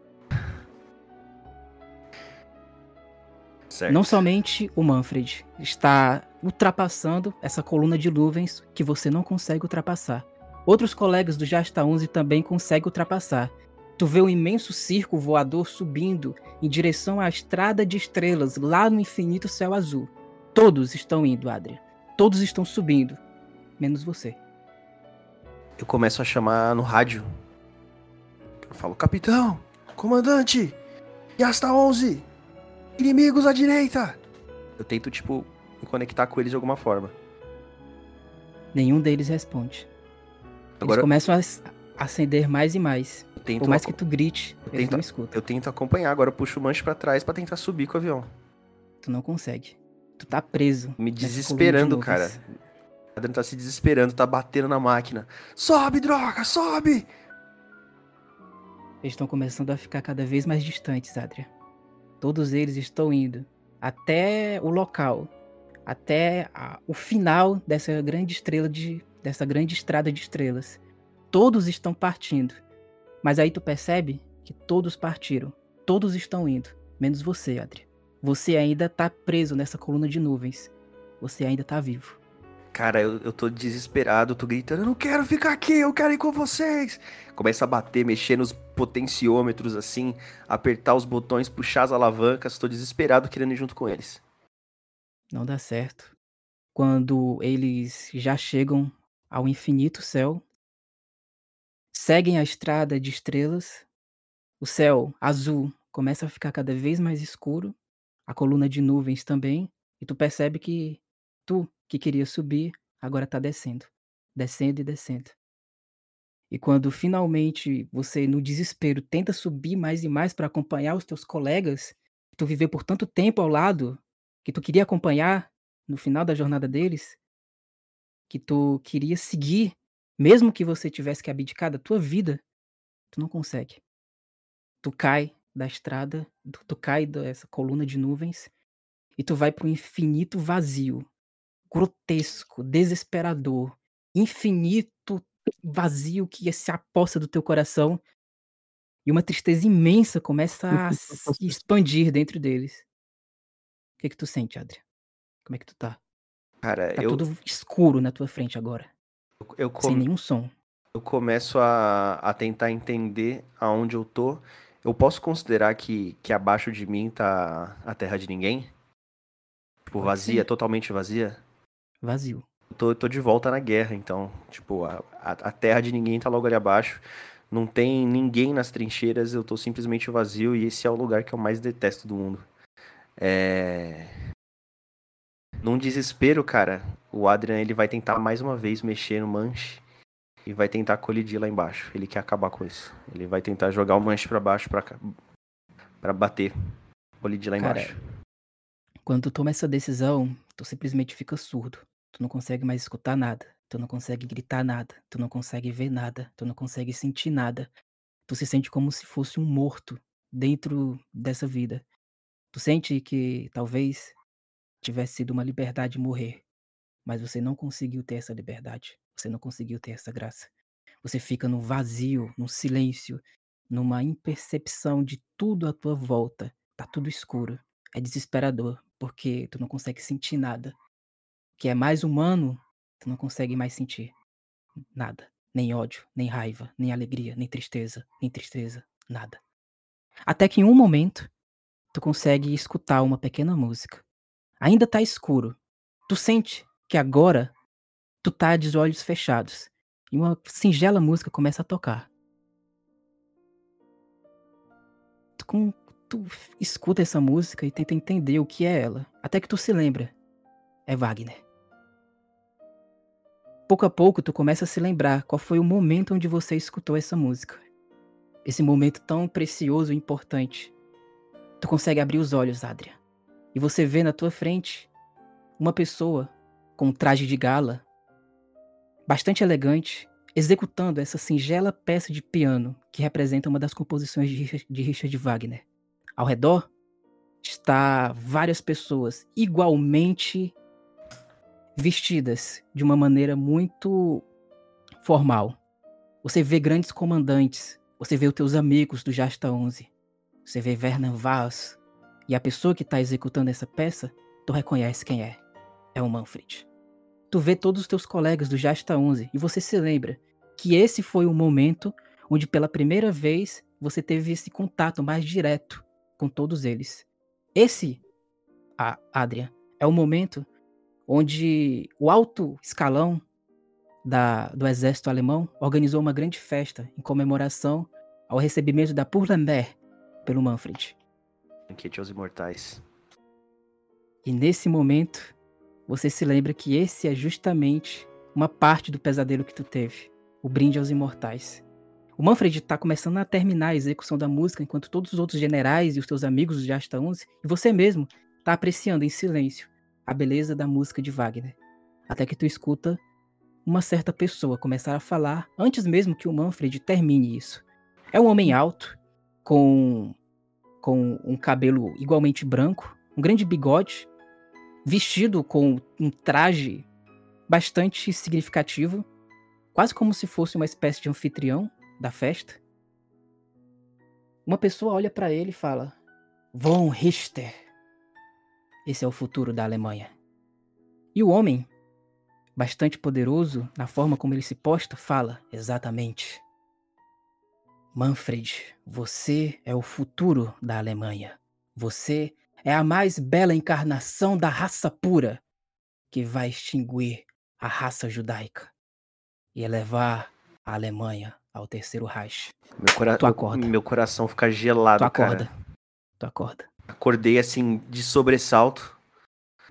Certo. Não somente o Manfred está ultrapassando essa coluna de nuvens que você não consegue ultrapassar. Outros colegas do Jasta 11 também conseguem ultrapassar. Tu vê um imenso circo voador subindo em direção à estrada de estrelas lá no infinito céu azul. Todos estão indo, Adria. Todos estão subindo, menos você. Eu começo a chamar no rádio. Eu falo, capitão, comandante, Yasta 11, inimigos à direita. Eu tento, tipo, me conectar com eles de alguma forma. Nenhum deles responde. Eles Agora começam a acender mais e mais. tento, Por mais que tu grite, eles tento- não escutam. eu tento acompanhar. Agora eu puxo o manche pra trás pra tentar subir com o avião. Tu não consegue. Tu tá preso. Me desesperando, de cara. O Adriano tá se desesperando, tá batendo na máquina. Sobe, droga, sobe! Eles estão começando a ficar cada vez mais distantes, Adria. Todos eles estão indo até o local, até a- o final dessa grande estrela de dessa grande estrada de estrelas. Todos estão partindo. Mas aí tu percebe que todos partiram. Todos estão indo, menos você, Adria. Você ainda tá preso nessa coluna de nuvens. Você ainda tá vivo. Cara, eu, eu tô desesperado, tô gritando, eu não quero ficar aqui, eu quero ir com vocês. Começa a bater, mexer nos potenciômetros assim, apertar os botões, puxar as alavancas, tô desesperado querendo ir junto com eles. Não dá certo. Quando eles já chegam ao infinito céu, seguem a estrada de estrelas, o céu azul começa a ficar cada vez mais escuro, a coluna de nuvens também, e tu percebe que tu, que queria subir, agora tá descendo, descendo e descendo. E quando finalmente você, no desespero, tenta subir mais e mais para acompanhar os teus colegas, que tu viveu por tanto tempo ao lado, que tu queria acompanhar no final da jornada deles, que tu queria seguir, mesmo que você tivesse que abdicar da tua vida, tu não consegue. Tu cai da estrada, tu, tu cai dessa coluna de nuvens e tu vai para um infinito vazio, grotesco, desesperador, infinito vazio que se aposta do teu coração e uma tristeza imensa começa a se expandir dentro deles. O que que tu sente, Adria? Como é que tu tá? Cara, Tá eu, tudo escuro na tua frente agora, eu, sem come- nenhum som. eu começo a, a tentar entender aonde eu tô. Eu posso considerar que, que abaixo de mim tá a terra de ninguém? Tipo, vazia, totalmente vazia? Vazio. Eu tô, eu tô de volta na guerra, então, tipo, a, a, a terra de ninguém tá logo ali abaixo. Não tem ninguém nas trincheiras, eu tô simplesmente vazio e esse é o lugar que eu mais detesto do mundo. É... Num desespero, cara, o Adrian ele vai tentar mais uma vez mexer no manche e vai tentar colidir lá embaixo. Ele quer acabar com isso. Ele vai tentar jogar o manche pra baixo pra, ca- pra bater, colidir lá Cara, embaixo. Quando tu toma essa decisão, tu simplesmente fica surdo. Tu não consegue mais escutar nada. Tu não consegue gritar nada. Tu não consegue ver nada. Tu não consegue sentir nada. Tu se sente como se fosse um morto dentro dessa vida. Tu sente que talvez tivesse sido uma liberdade morrer, mas você não conseguiu ter essa liberdade. Você não conseguiu ter essa graça. Você fica no vazio, no silêncio, numa impercepção de tudo à tua volta. Tá tudo escuro. É desesperador, porque tu não consegue sentir nada. O que é mais humano, tu não consegue mais sentir nada. Nem ódio, nem raiva, nem alegria, nem tristeza, nem tristeza, nada. Até que em um momento, tu consegue escutar uma pequena música. Ainda tá escuro. Tu sente que agora tu tá de olhos fechados. E uma singela música começa a tocar. Tu, com- tu escuta essa música e tenta entender o que é ela. Até que tu se lembra. É Wagner. Pouco a pouco tu começa a se lembrar qual foi o momento onde você escutou essa música. Esse momento tão precioso e importante. Tu consegue abrir os olhos, Adria. E você vê na tua frente uma pessoa com um traje de gala, bastante elegante, executando essa singela peça de piano que representa uma das composições de Richard- Wagner. Ao redor está várias pessoas igualmente vestidas de uma maneira muito formal. Você vê grandes comandantes, você vê os teus amigos do Jasta 11, você vê Werner Vaz, e a pessoa que está executando essa peça, tu reconhece quem é. é o Manfred. Tu vê todos os teus colegas do Jasta 11 e você se lembra que esse foi o momento onde pela primeira vez você teve esse contato mais direto com todos eles. Esse, a Adrian, é o momento onde o alto escalão da, do exército alemão organizou uma grande festa em comemoração ao recebimento da Purlander pelo Manfred. Banquete aos imortais. E nesse momento, você se lembra que esse é justamente uma parte do pesadelo que tu teve, o brinde aos imortais. O Manfred está começando a terminar a execução da música, enquanto todos os outros generais e os teus amigos já estão 11, e você mesmo está apreciando em silêncio a beleza da música de Wagner. Até que tu escuta uma certa pessoa começar a falar antes mesmo que o Manfred termine isso. É um homem alto, com, com um cabelo igualmente branco, um grande bigode, vestido com um traje bastante significativo, quase como se fosse uma espécie de anfitrião da festa. Uma pessoa olha para ele e fala: Von Richter. Esse é o futuro da Alemanha. E o homem, bastante poderoso na forma como ele se posta, fala: Exatamente. Manfred, você é o futuro da Alemanha. Você é a mais bela encarnação da raça pura que vai extinguir a raça judaica e elevar a Alemanha ao terceiro Reich. Meu, cora... Tu acorda. meu coração fica gelado, Tu acorda. cara. Tu acorda. Acordei assim, de sobressalto.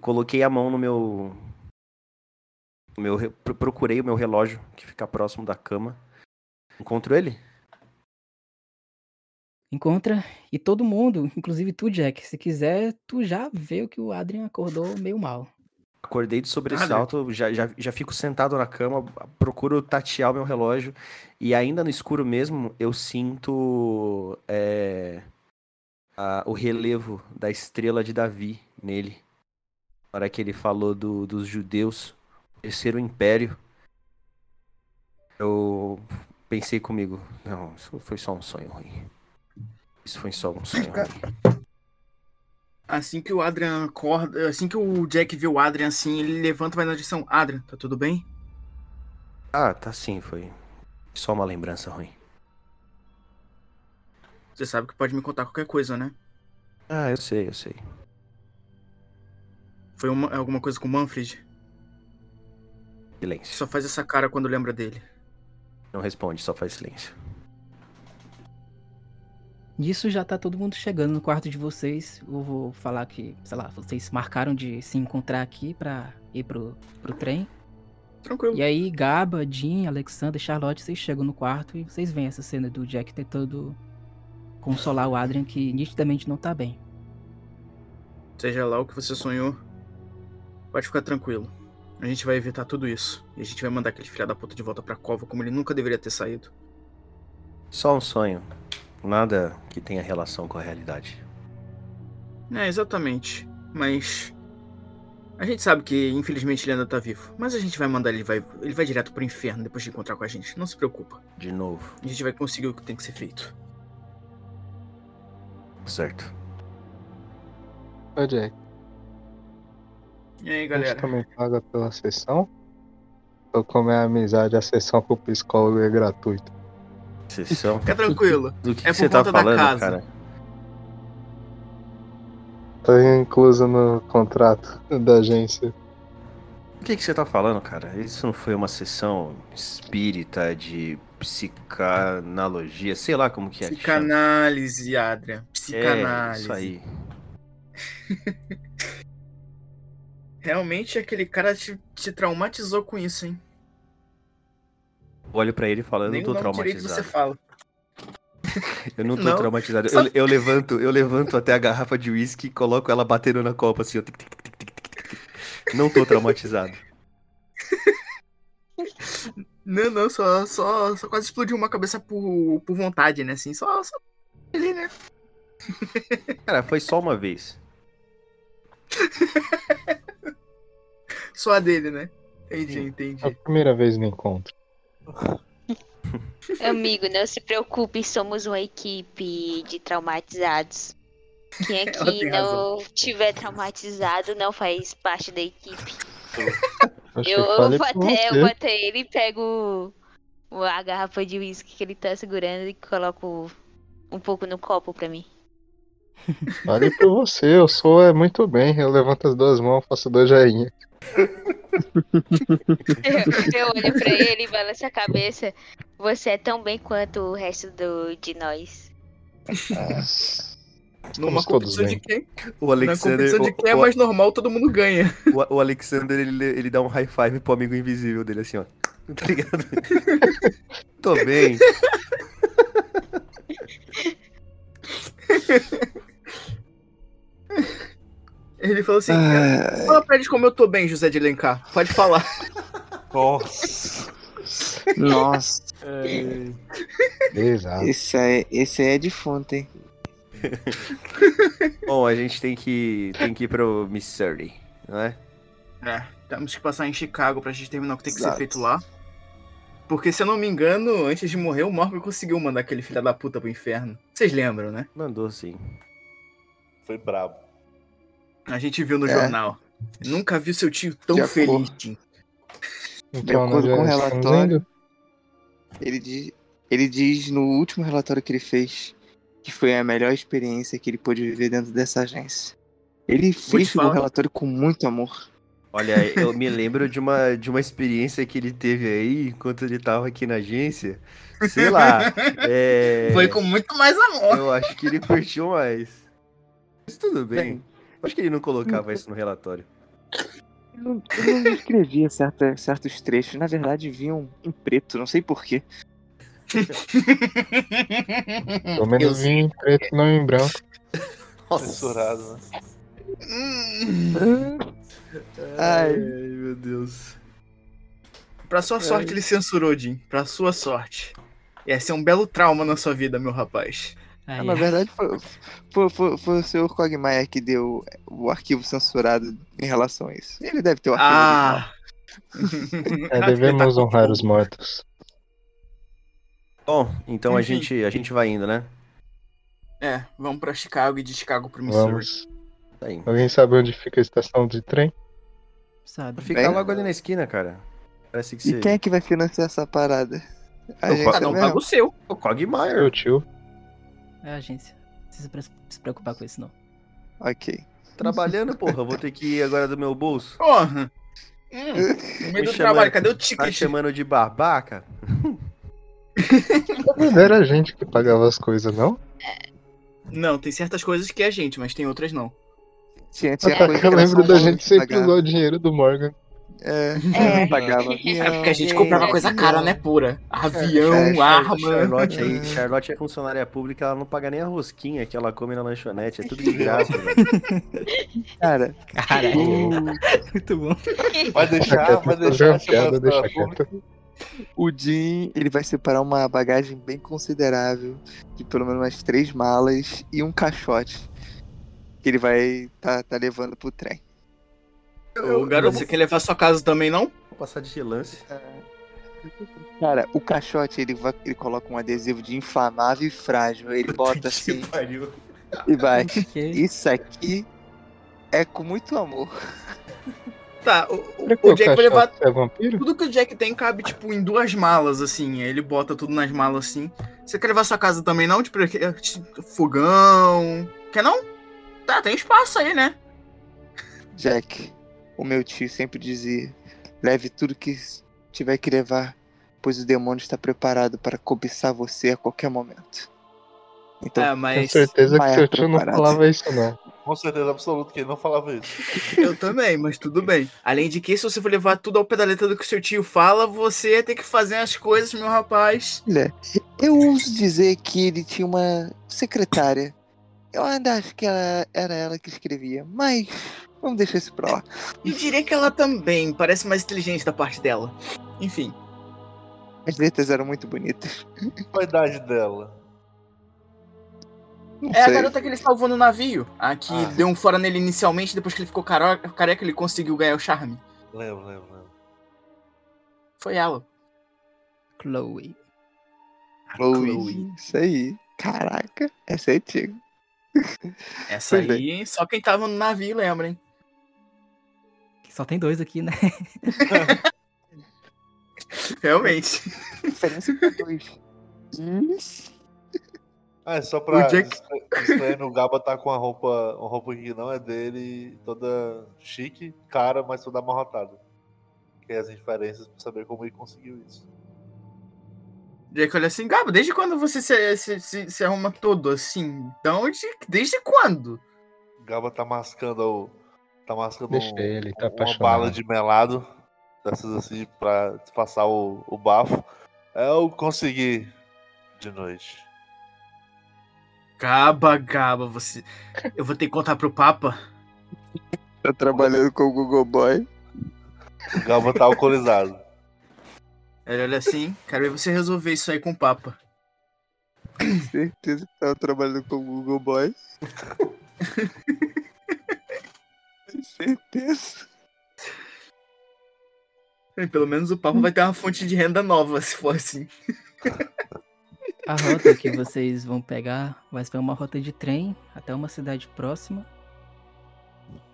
Coloquei a mão no meu. meu re- pro- Procurei o meu relógio, que fica próximo da cama. Encontro ele? Encontra e todo mundo, inclusive tu, Jack, se quiser, tu já vê que o Adrian acordou meio mal. Acordei de sobressalto, já, já, já fico sentado na cama, procuro tatear o meu relógio. E ainda no escuro mesmo, eu sinto é, a- o relevo da estrela de Davi nele. Na hora que ele falou do- dos judeus, terceiro império. Eu pensei comigo, não, isso foi só um sonho ruim. Isso foi só um sonho. Assim que o Adrian acorda, assim que o Jack vê o Adrian assim, ele levanta e vai na direção. Adrian, tá tudo bem? Ah, tá sim, foi só uma lembrança ruim. Você sabe que pode me contar qualquer coisa, né? Ah, eu sei, eu sei. Foi uma- alguma coisa com o Manfred? Silêncio. Só faz essa cara quando lembra dele. Não responde, só faz silêncio. Nisso já tá todo mundo chegando no quarto de vocês. Eu vou falar que, sei lá, vocês marcaram de se encontrar aqui pra ir pro, pro trem. Tranquilo. E aí, Gaba, Jean, Alexander, Charlotte, vocês chegam no quarto e vocês veem essa cena do Jack tentando consolar o Adrian, que nitidamente não tá bem. Seja lá o que você sonhou, pode ficar tranquilo. A gente vai evitar tudo isso. E a gente vai mandar aquele filho da puta de volta pra cova como ele nunca deveria ter saído. Só um sonho. Nada que tenha relação com a realidade. É, exatamente. Mas. A gente sabe que, infelizmente, ele ainda tá vivo. Mas a gente vai mandar ele, vai, ele vai direto pro inferno depois de encontrar com a gente. Não se preocupa. De novo. A gente vai conseguir o que tem que ser feito. Certo. Ô, Jack, E aí, a gente galera? também paga pela sessão? Ou como é a amizade, a sessão com o psicólogo é gratuita? Sessão. Fica tranquilo. Do que, É que você por tá conta da falando, casa. cara? Tá incluso no contrato da agência. O que, que você tá falando, cara? Isso não foi uma sessão espírita de psicanalogia, sei lá como que é. Psicanálise, Adrian. É, Psicanálise. isso aí. Realmente aquele cara te, te traumatizou com isso, hein? Olho pra ele e falo, eu não tô o nome direito você traumatizado. fala. Eu não tô Não. traumatizado. Só- Eu, eu levanto, eu levanto até a garrafa de uísque e coloco ela batendo na copa assim, ó. Tic, tic, tic, tic, tic, tic, tic. Não tô traumatizado. Não, não, só, só, só quase explodiu uma cabeça por, por vontade, né? Assim, só, só ali, né? Cara, foi só uma vez. Só a dele, né? Entendi, entendi. É a primeira vez no encontro. Amigo, não se preocupe, somos uma equipe de traumatizados. Quem aqui não tiver traumatizado não faz parte da equipe. Eu, eu até, eu até ele e pego o- a garrafa de uísque que ele tá segurando e coloco um pouco no copo pra mim. Falei pra você, eu sou é muito bem. Eu levanto as duas mãos, faço dois joinha. Eu, eu olho pra ele e balanço a cabeça. Você é tão bem quanto o resto do, de nós. Numa Estamos todos competição de quem? O Na Alexander, competição de o, quem é o- mais normal, todo mundo ganha. o- o Alexander ele, ele dá um high five pro amigo invisível dele assim, ó. Tá ligado? Tô bem. Ele falou assim: Ah, fala pra eles como eu tô bem, José de Alencar. Pode falar. Nossa. nossa, Exato. esse aí, esse aí é defunto, hein? Bom, a gente tem que tem que ir pro Missouri, não é? É, temos que passar em Chicago pra gente terminar o que tem que ser Exato. feito lá. Porque se eu não me engano, antes de morrer, o Morgan conseguiu mandar aquele filho da puta pro inferno. Vocês lembram, né? Mandou sim. Foi brabo. A gente viu no É. jornal. Nunca vi seu tio tão De acordo. feliz, Tim. Então, acordo nós com o estamos relatório-? Ele diz, ele diz no último relatório que ele fez que foi a melhor experiência que ele pôde viver dentro dessa agência. Ele fez o relatório com muito amor. Olha, eu me lembro de uma, de uma experiência que ele teve aí enquanto ele tava aqui na agência. Sei lá. é, Foi com muito mais amor. Eu acho que ele curtiu mais. Mas tudo bem. Acho que ele não colocava isso no relatório. Eu não, eu não escrevia certa, certos trechos, na verdade vinham em preto, não sei porquê. Pelo menos vinha em preto, não em branco. Censurado, né? Hum. Ai. meu Deus. Pra sua sorte, ele censurou, Jim. Pra sua sorte. Ia ser um belo trauma na sua vida, meu rapaz. Ah, na verdade foi, foi, foi, foi o senhor Cogmaier que deu o arquivo censurado em relação a isso. Ele deve ter o arquivo Ah! É, devemos honrar os mortos. Bom, então a gente, a gente vai indo, né? É, vamos pra Chicago e de Chicago pro Missouri. Vamos. Tá. Alguém sabe onde fica a estação de trem? sabe? Fica Bem- logo ali na esquina, cara. Parece que E você... quem é que vai financiar essa parada? A Eu gente Cada um paga o seu. O Cogmire. Meu tio. É a agência. Não precisa pre- se preocupar com isso, não. Ok. Trabalhando, porra. Eu vou ter que ir agora do meu bolso. Porra! Hum, no Me meio do chamando- trabalho, cadê o Tá ticket? chamando de babaca? Não era a gente que pagava as coisas, não? Não, tem certas coisas que é a gente, mas tem outras não. Tinha, Ah, tinha tá, que eu lembro da gente sempre usar o dinheiro do Morgan. É, É. pagava É avião. porque a gente comprava coisa cara, né, pura? Avião, É, arma. Charlotte aí, Charlotte é funcionária pública, ela não paga nem a rosquinha que ela come na lanchonete, é tudo de graça. Cara, Caralho. o, Muito bom. Vai deixar, vai fazer deixar piada, deixa quieto. o Jim, ele vai separar uma bagagem bem considerável, de pelo menos umas três malas e um caixote. Que ele vai tá, tá levando pro trem. Ô, garoto, você quer levar sua casa também, não? Vou passar de relance. Cara, o caixote, ele, vai, ele coloca um adesivo de inflamável e frágil. Ele bota assim pariu. e vai. Isso aqui é com muito amor. Tá, o, o- o Jack vai levar. é vampiro? Tudo que o Jack tem cabe, tipo, em duas malas, assim. Ele bota tudo nas malas, assim. Você quer levar sua casa também, não? Tipo, tipo, fogão. Quer não? Tá, tem espaço aí, né? Jack, o meu tio sempre dizia: leve tudo que tiver que levar, pois o demônio está preparado para cobiçar você a qualquer momento. Então, É, Tenho mas certeza que seu tio não falava isso, não. Com certeza absoluta que ele não falava isso. eu também, mas tudo bem. Além de que, se você for levar tudo ao pé da letra do que seu tio fala, você ia ter que fazer as coisas, meu rapaz. olha, eu ouso dizer que ele tinha uma secretária. Eu ainda acho que ela, era ela que escrevia, mas vamos deixar isso pra lá. E diria que ela também parece mais inteligente da parte dela. Enfim. As letras eram muito bonitas. Qual a idade dela? Não É a sei. garota que ele salvou no navio. A que Ah. deu um fora nele inicialmente, depois que ele ficou careca, ele conseguiu ganhar o charme. Lembro, lembro, lembro. Foi ela. Chloe. Chloe. Chloe. Isso aí. Caraca, essa é antiga. Essa Pois aí, só quem tava no navio lembra, hein? Só tem dois aqui, né? Realmente. Diferença pra dois. Ah, é só pra O Jack- disclaimer, o Gaba tá com a roupa, uma roupa que não é dele, toda chique, cara, mas toda amarrotada. Que é as inferências pra saber como ele conseguiu isso. Jack olha assim, Gabo, desde quando você se, se, se, se arruma todo assim? Então, de, desde quando? Gaba tá mascando o. Tá mascando Deixa um- ele, tá uma apaixonado. bala de melado. Dessas assim, pra disfarçar o, o bafo. Eu consegui de noite. Gaba, Gaba, você. Eu vou ter que contar pro Papa. Tá trabalhando com o Google Boy. O Gaba tá alcoolizado. Ele olha assim, quero ver você resolver isso aí com o Papa. Certeza que tava trabalhando com o Google Boy. Certeza. Pelo menos o Papa vai ter uma fonte de renda nova, se for assim. A rota que vocês vão pegar vai ser uma rota de trem até uma cidade próxima.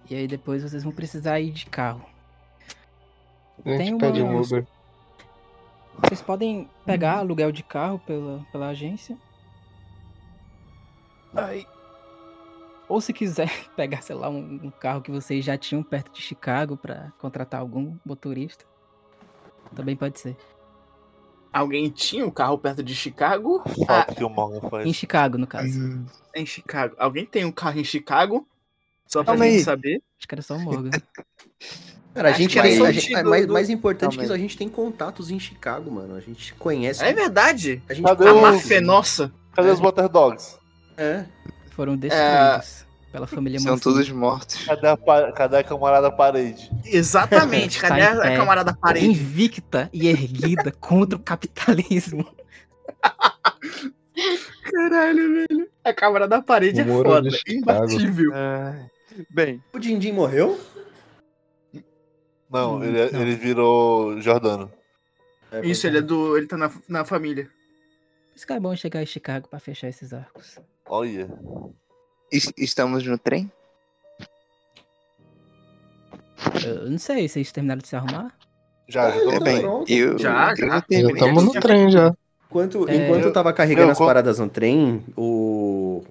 E aí depois vocês vão precisar ir de carro. A gente Tem pede um uma- Uber. Vocês podem pegar aluguel de carro pela, pela agência. Aí. Ou se quiser pegar, sei lá, um, um carro que vocês já tinham perto de Chicago pra contratar algum motorista. Também pode ser. Alguém tinha um carro perto de Chicago? Falta que o Morgan faz. Em Chicago, no caso. Hum. Em Chicago. Alguém tem um carro em Chicago? Só pra Calma gente aí. saber. Acho que era só o Morgan. Cara, a Acho gente que tem. era a gente- é mais, do- mais importante que Calma isso, aí. a gente tem contatos em Chicago, mano. A gente conhece. É verdade. A gente Cadê A máfia é nossa. Cadê os Water Dogs? É. Foram destruídos pela família São Mancini. todos mortos. Cadê a, cadê a camarada parede? Exatamente. Está Cadê a, a camarada parede? Invicta e erguida contra o capitalismo. Caralho, velho. A camarada parede é O Moro foda. Imbatível. Ah, bem, O Dindim morreu? Não, Hum, ele, não. ele virou Jordano. Isso, ele é do. Ele tá na, na família. Por isso que é bom chegar em Chicago pra fechar esses arcos. Olha. es- estamos no trem? Eu não sei, vocês terminaram de se arrumar? Já, já tô É bem, pronto. eu, Já, eu já. Já estamos no trem já. Enquanto, É, enquanto eu- eu tava carregando eu as paradas no trem, o.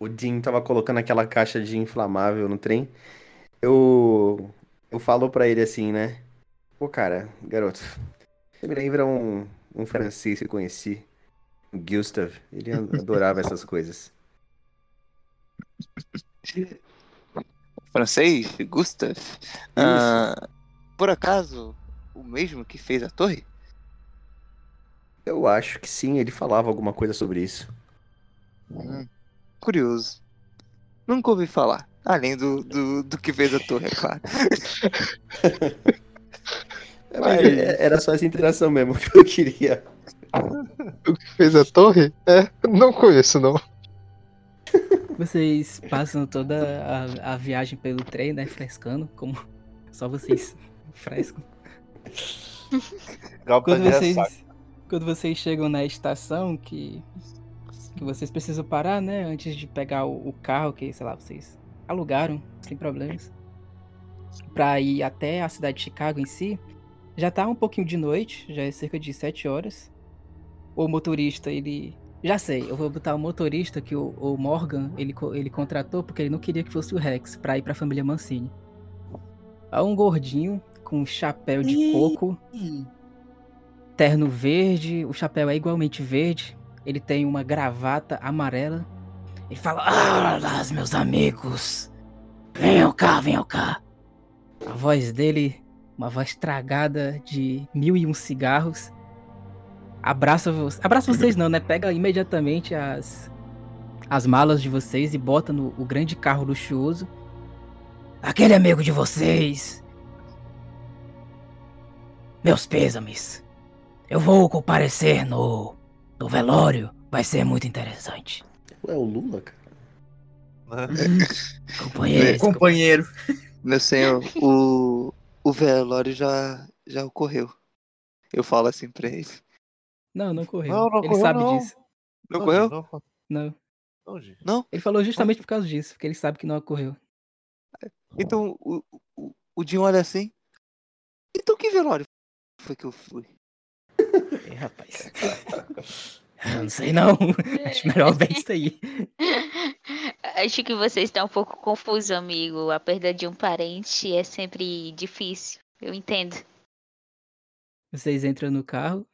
O Jim tava colocando aquela caixa de inflamável no trem. Eu. Eu falo pra ele assim, né? Pô, cara, garoto. Você me lembra um, um francês que eu conheci. O Gustav. Ele adorava essas coisas. Francês, Gustav. Ah, por acaso, o mesmo que fez a torre? Eu acho que sim, ele falava alguma coisa sobre isso. Hum, curioso. Nunca ouvi falar. Além do, do, do que fez a torre, é claro. É, mas Mas- é- era só essa interação mesmo que eu queria. O que fez a torre? É, não conheço não. Vocês passam toda a, a viagem pelo trem, né? Frescando, como só vocês frescam. Quando vocês, quando vocês chegam na estação, que, que vocês precisam parar, né? Antes de pegar o, o carro que, sei lá, vocês alugaram, sem problemas. Pra ir até a cidade de Chicago em si. Já tá um pouquinho de noite, já é cerca de 7 horas. O motorista, ele. Já sei, eu vou botar o motorista que o, o Morgan ele, ele contratou porque ele não queria que fosse o Rex pra ir pra família Mancini. É um gordinho com um chapéu de Ih. coco terno verde, o chapéu é igualmente verde, ele tem uma gravata amarela. Ele fala: Ah, meus amigos, venham cá, venham cá. A voz dele, uma voz tragada de mil e um cigarros. Abraça, abraça vocês, não, né? Pega imediatamente as, as malas de vocês e bota no o grande carro luxuoso. Aquele amigo de vocês. Meus pêsames. Eu vou comparecer no, no velório. Vai ser muito interessante. É o Lula, cara. Companheiros. Companheiro. Meu senhor, o, o velório já, já ocorreu. Eu falo assim pra ele. Não, não correu. Não, não Ele correu, sabe não. disso. Não ocorreu? Não, Não. Ele falou justamente por causa disso, porque ele sabe que não ocorreu. Então o, o, o Jim olha assim. Então que velório foi que eu fui? Ih, rapaz. Eu não sei não. Acho melhor ver isso aí. Acho que você está um pouco confuso, amigo. A perda de um parente é sempre difícil. Eu entendo. Vocês entram no carro.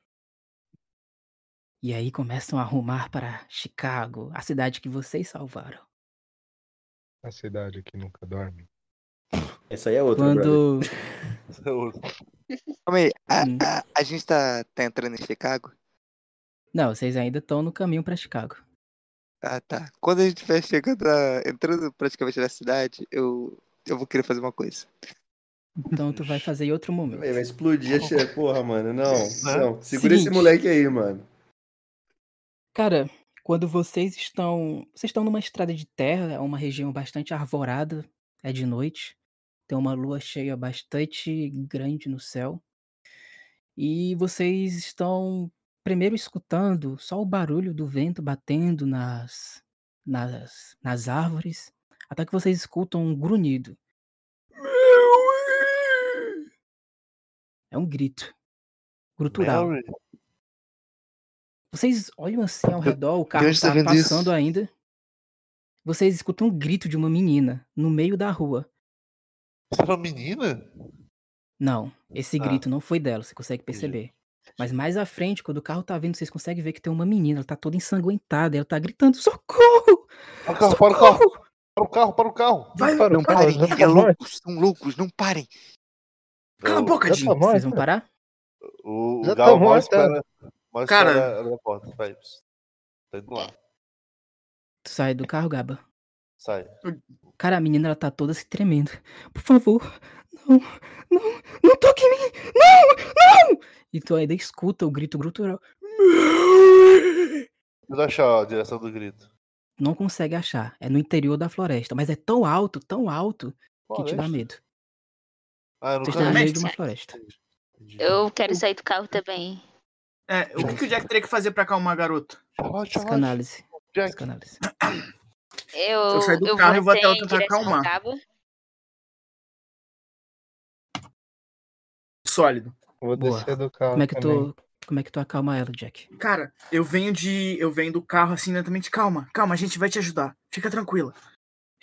E aí começam a arrumar para Chicago, a cidade que vocês salvaram. A cidade que nunca dorme. Essa aí é outra. Quando. Calma aí, a, Hum. a, a gente tá, tá entrando em Chicago? Não, vocês ainda estão no caminho para Chicago. Ah, tá. Quando a gente estiver chegando, a- entrando praticamente na cidade, eu, eu vou querer fazer uma coisa. Então tu vai fazer em outro momento. Vai explodir a che... Porra, mano. Não, não. Segura esse Seguinte. moleque aí, mano. Cara, quando vocês estão. Vocês estão numa estrada de terra, é uma região bastante arvorada, é de noite. Tem uma lua cheia bastante grande no céu. E vocês estão primeiro escutando só o barulho do vento batendo nas, nas, nas árvores, até que vocês escutam um grunhido. É um grito. Grutural. Vocês olham assim ao redor, o carro tá tá vendo isso? passando ainda. Vocês escutam um grito de uma menina no meio da rua. Você é uma menina? Não, esse Ah. grito não foi dela, você consegue Entendi. perceber. Mas mais à frente, quando o carro tá vindo, vocês conseguem ver que tem uma menina, ela tá toda ensanguentada, ela tá gritando: socorro! Para o carro, para o carro! Para o carro, para o carro! Vai, Para, Não para, parem, já é tá loucos, são loucos, não parem. Cala a boca, Jim. tá. Vocês vão parar? O, o tá Gal mal espera. Mal Cara. ela na porta. Vai. Tá indo lá. Tu sai do carro, Gaba. Sai. Cara, a menina ela tá toda se tremendo. Por favor, não, não, não toque em mim! Não, não! E tu ainda escuta o grito grutural. Eu achar a direção do grito. Não consegue achar. É no interior da floresta, mas é tão alto, tão alto, que te dá Floresta? medo. Ah, eu Vocês nunca estão no meio de uma floresta. Eu quero sair do carro também. É, o que, que o Jack teria que fazer pra acalmar a garota? Psicanálise. Jack. Psicanálise. Eu, Eu saio do eu carro e vou até ela tentar acalmar. Sólido. Vou Boa. descer do carro Como é que também. tu, como é que tu acalma ela, Jack? Cara, eu venho de. Eu venho do carro assim lentamente. Calma, calma, a gente vai te ajudar. Fica tranquila.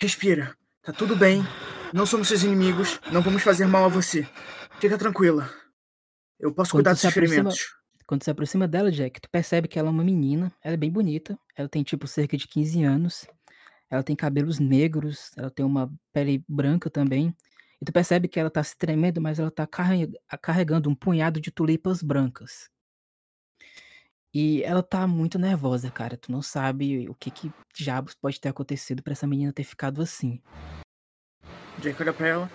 Respira. Tá tudo bem. Não somos seus inimigos. Não vamos fazer mal a você. Fica tranquila. Eu posso Quando cuidar dos se aproxima- ferimentos. Quando se aproxima dela, Jack, tu percebe que ela é uma menina. Ela é bem bonita. Ela tem tipo cerca de 15 anos. Ela tem cabelos negros. Ela tem uma pele branca também. E tu percebe que ela tá se tremendo, mas ela tá carre- carregando um punhado de tulipas brancas. E ela tá muito nervosa, cara. Tu não sabe o que que diabos pode ter acontecido pra essa menina ter ficado assim. Jack olha pra ela.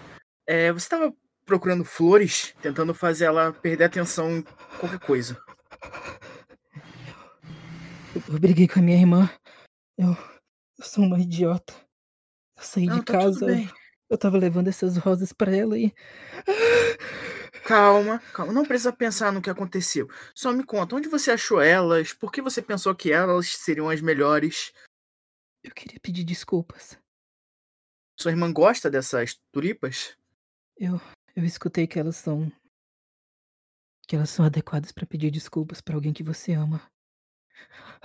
É, você tava procurando flores, tentando fazer ela perder atenção em qualquer coisa. Eu, eu briguei com a minha irmã. Eu, eu sou uma idiota. Eu saí Não, de tá casa. Eu tava levando essas rosas pra ela e. Calma, calma. Não precisa pensar no que aconteceu. Só me conta, onde você achou elas? Por que você pensou que elas seriam as melhores? Eu queria pedir desculpas. Sua irmã gosta dessas tulipas? Eu, eu escutei que elas são. Que elas são adequadas pra pedir desculpas pra alguém que você ama.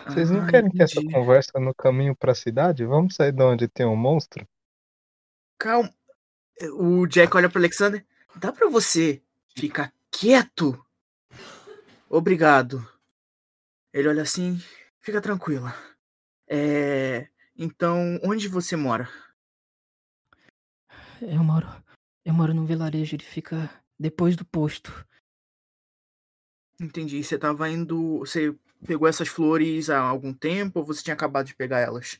Vocês não Ah, querem ter essa entendi. conversa no caminho pra cidade? Vamos sair de onde tem um monstro? Calma. O Jack olha pro Alexander. Dá pra você ficar quieto? Obrigado. Ele olha assim. Fica tranquila. É. Então, onde você mora? Eu moro. Eu moro num vilarejo, ele fica depois do posto. Entendi. Você tava indo. Você pegou essas flores há algum tempo ou você tinha acabado de pegar elas?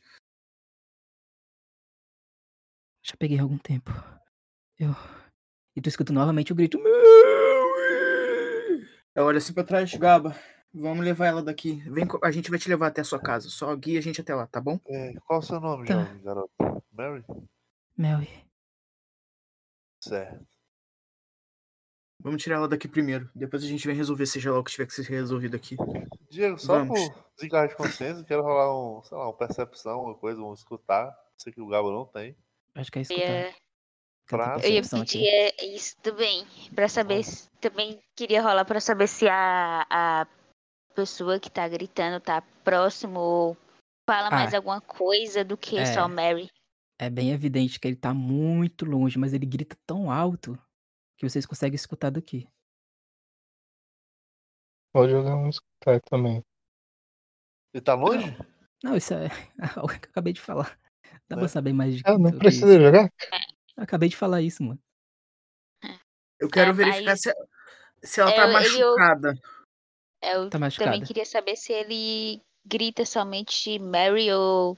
Já peguei há algum tempo. Eu. E tu escuta novamente o grito. Eu olho assim pra trás, Gaba. Vamos levar ela daqui. Vem, a gente vai te levar até a sua casa. Só guia a gente até lá, tá bom? É, qual é o seu nome, Tá. jovem garoto? Mary? Mary. Certo. Vamos tirar ela daqui primeiro. Depois a gente vem resolver, seja lá o que tiver que ser resolvido aqui. Diego, só Vamos. por desencargo de consciência, quero rolar um, sei lá, uma percepção, uma coisa, um escutar. Sei que o Gabo não tem. Acho que é escutar. É, Tenta Pra- Eu ia pedir aqui. é, isso também. Pra saber se. Também queria rolar pra saber se a, a pessoa que tá gritando tá próximo ou fala mais Ah. alguma coisa do que É. só Mary. É bem evidente que ele tá muito longe, mas ele grita tão alto que vocês conseguem escutar daqui. Vou jogar um escutar também. Ele tá longe? Não, isso é algo que eu acabei de falar. Dá É. pra saber mais de Ah, não precisa isso. jogar? Eu acabei de falar isso, mano. Eu quero É, verificar mas- se, se ela tá É, ou- machucada. Eu Tá também machucada. queria saber se ele grita somente Mary ou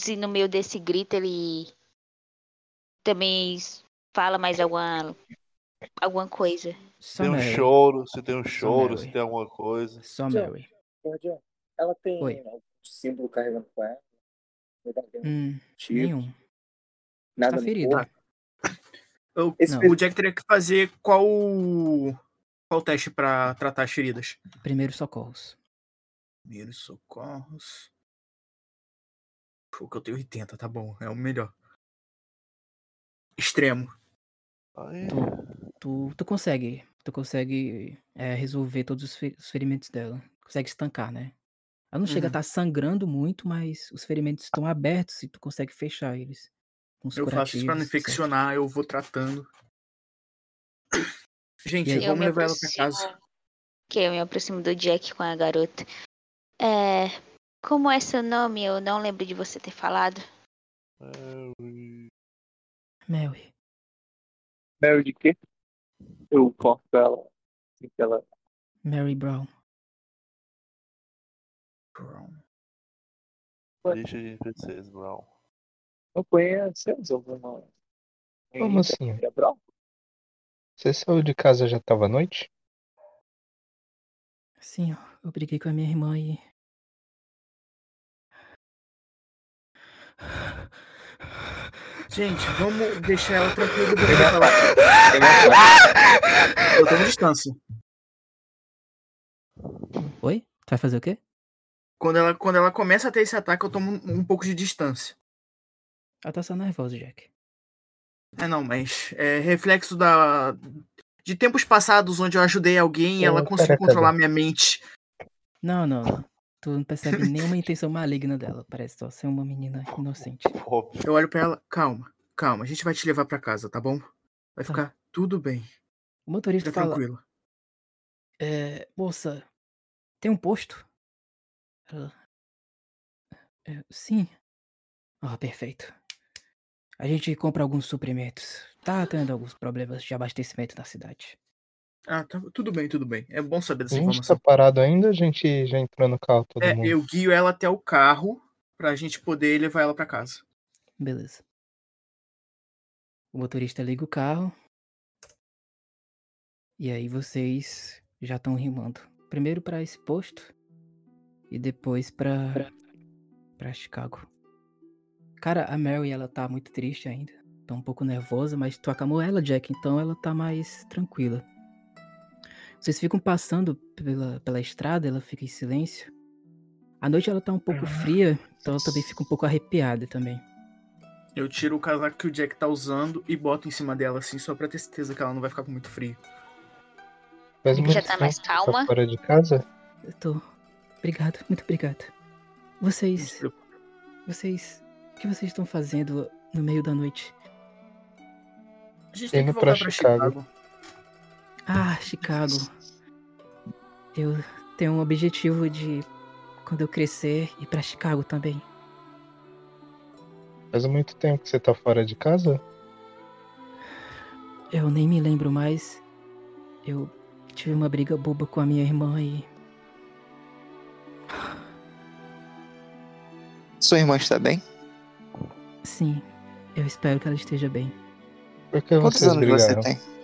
se no meio desse grito ele também fala mais alguma alguma coisa. Só Tem um Mary. choro, se tem um choro, se tem alguma coisa. Só. Mary. Ela tem Oi. algum símbolo carregando com ela? Medalhão, Hum, tipo, nenhum. nada tá corpo? Eu- o Jack teria que fazer qual qual teste pra tratar as feridas? Primeiros socorros. Primeiros socorros. O que eu tenho 80, tá bom, é o melhor. Extremo. Aí, Tu, tu consegue. Tu consegue é, resolver todos os, fe- os ferimentos dela. Consegue estancar, né? Ela não chega a Uhum. estar sangrando muito, mas os ferimentos estão abertos e tu consegue fechar eles. Com os Eu faço isso pra não infeccionar, eu vou tratando. Gente, aí? Eu vamos me levar ela pra aproximo. casa. Que eu me aproximo do Jack com a garota. É. Como é seu nome? Eu não lembro de você ter falado. Mary. Mary. Mary de quê? Eu corto ela. Assim que ela. Mary Brown. Lista de NPCs, Brown. Não conhecemos alguma. Como assim? Você saiu de casa já tava à noite? Sim, ó, eu briguei com a minha irmã e. Gente, vamos deixar ela tranquila e dormir pra lá. Eu tô em distância. Oi? Tu vai fazer o quê? Quando ela, quando ela começa a ter esse ataque, eu tomo um, um pouco de distância. Ela tá só nervosa, Jack. É, não, mas é reflexo da. De tempos passados onde eu ajudei alguém e ela conseguiu controlar minha mente. Não, não, não. Tu não percebe nenhuma intenção maligna dela. Parece só ser uma menina inocente. Eu olho pra ela, calma, calma, a gente vai te levar pra casa, tá bom? Vai Tá. ficar tudo bem. O motorista Fica fala. tranquilo. É, moça, tem um posto? Ela. "É, sim. Ah, perfeito. A gente compra alguns suprimentos. Tá tendo alguns problemas de abastecimento na cidade. Ah, tá, tudo bem, tudo bem. É bom saber A dessa gente tá informação. parado ainda, a gente já entrou no carro todo É, mundo. eu guio ela até o carro pra gente poder levar ela pra casa. Beleza. O motorista liga o carro. E aí vocês já estão rimando. Primeiro pra esse posto e depois pra para Chicago. Cara, a Mary ela tá muito triste ainda. Tá um pouco nervosa, mas tu acalmou ela, Jack, então ela tá mais tranquila. Vocês ficam passando pela, pela estrada, ela fica em silêncio. A noite ela tá um pouco fria, então ela também fica um pouco arrepiada também. Eu tiro o casaco que o Jack tá usando e boto em cima dela, assim, só pra ter certeza que ela não vai ficar com muito frio. Faz Já tá mais que calma? Tá fora de casa? Eu tô. Obrigado, muito obrigado. Vocês. Vocês. O que vocês estão fazendo no meio da noite? A gente tem que Indo pra voltar pra Chicago. Chicago. Ah, Chicago. Eu tenho um objetivo de, quando eu crescer, ir pra Chicago também. Faz muito tempo que você tá fora de casa? Eu nem me lembro mais. Eu tive uma briga boba com a minha irmã e. Sua irmã está bem? Sim, eu espero que ela esteja bem. Por que Quantos anos você brigaram? tem?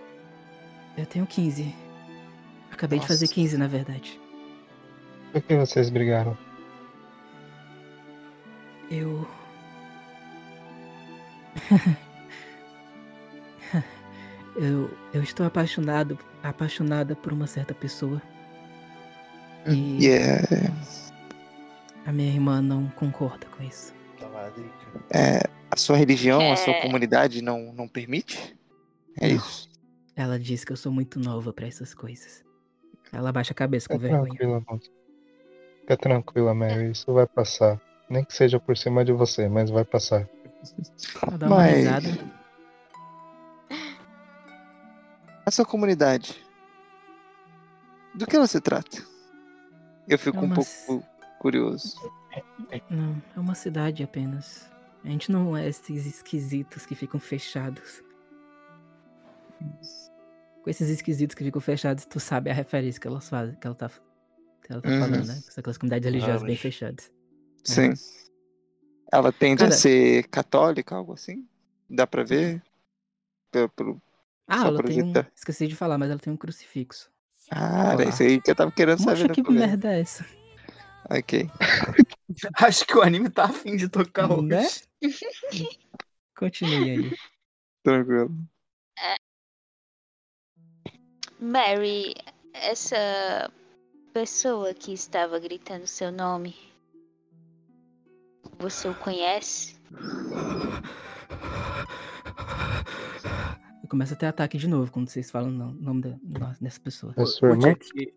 Eu tenho 15. Acabei de fazer Nossa. 15, na verdade. Por que vocês brigaram? Eu. eu, eu estou apaixonado, apaixonada por uma certa pessoa. E é, a minha irmã não concorda com isso. Talarica. é, A sua religião, a sua É. comunidade não, não permite? É Não. isso? Ela diz que eu sou muito nova pra essas coisas. Ela abaixa a cabeça com Fica vergonha. tranquila, moça. Fica tranquila, Mary. Isso vai passar. Nem que seja por cima de você, mas vai passar. Ela dá uma Mas- risada. A sua comunidade. Do que ela se trata? Eu fico É um uma pouco c- curioso. Não, é uma cidade apenas. A gente não é esses esquisitos que ficam fechados. Com esses esquisitos que ficam fechados, tu sabe a referência que elas fazem, que ela tá, que ela tá Uhum. falando, né? Aquelas comunidades religiosas bem Realmente. fechadas. Sim. Ela tende a Cara- ser católica, algo assim? Dá pra ver? Pelo, pelo... Ah, Só ela tem um. evitar. Esqueci de falar, mas ela tem um crucifixo. Ah, era Olá. isso aí que eu tava querendo saber. Moxa, no que merda é essa? Ok. Acho que o anime tá afim de tocar hoje. Né? Continue aí. Tranquilo. Mary, essa pessoa que estava gritando seu nome, você o conhece? Eu começo a ter ataque de novo quando vocês falam o nome da, dessa pessoa. É sua Ô, irmã? Jack,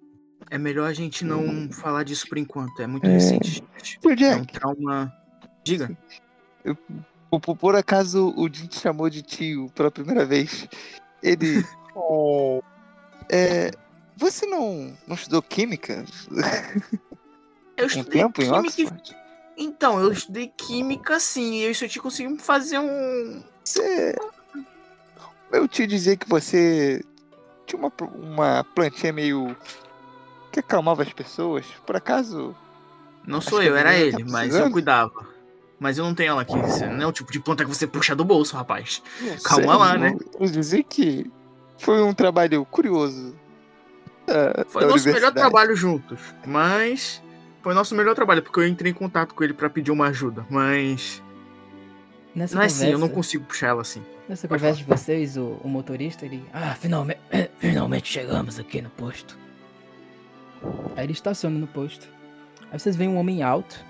é melhor a gente não falar disso por enquanto. É muito É. recente. Tio É um trauma. Diga. por, por- por acaso o Jim te chamou de tio pela primeira vez. Ele. Oh, É. Você não, não estudou química? Eu Um estudei tempo em química. e- Oxford? Então, eu estudei química sim. E eu te consegui fazer um. Você. Eu te dizer que você tinha uma, uma plantinha meio. que acalmava as pessoas. Por acaso. Não sou eu, era tá ele, mas eu cuidava. Mas eu não tenho ela aqui. Não é o tipo de planta que você puxa do bolso, rapaz. Calma lá, né? Eu, eu dizer que foi um trabalho curioso. da- Foi nosso melhor trabalho juntos. Mas. Foi nosso melhor trabalho, porque eu entrei em contato com ele pra pedir uma ajuda. Mas. Nessa não é conversa, assim, eu não consigo puxar ela assim. Nessa Pode conversa de vocês, o, o motorista, ele. Ah, finalmente, finalmente chegamos aqui no posto. Aí ele estaciona no posto. Aí vocês veem um homem alto,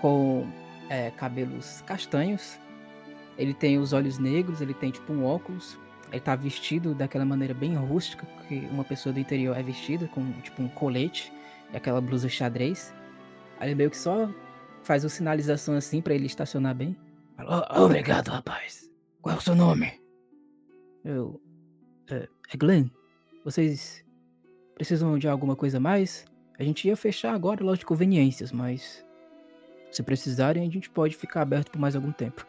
com é, cabelos castanhos. Ele tem os olhos negros, ele tem tipo um óculos. Ele tá vestido daquela maneira bem rústica que uma pessoa do interior é vestida, com tipo um colete e aquela blusa xadrez. Aí ele meio que só faz uma sinalização assim pra ele estacionar bem. Fala, "Ó, Obrigado, rapaz. Qual é o seu nome? Eu. É, é Glenn. Vocês precisam de alguma coisa a mais? A gente ia fechar agora a loja de conveniências, mas. Se precisarem, a gente pode ficar aberto por mais algum tempo.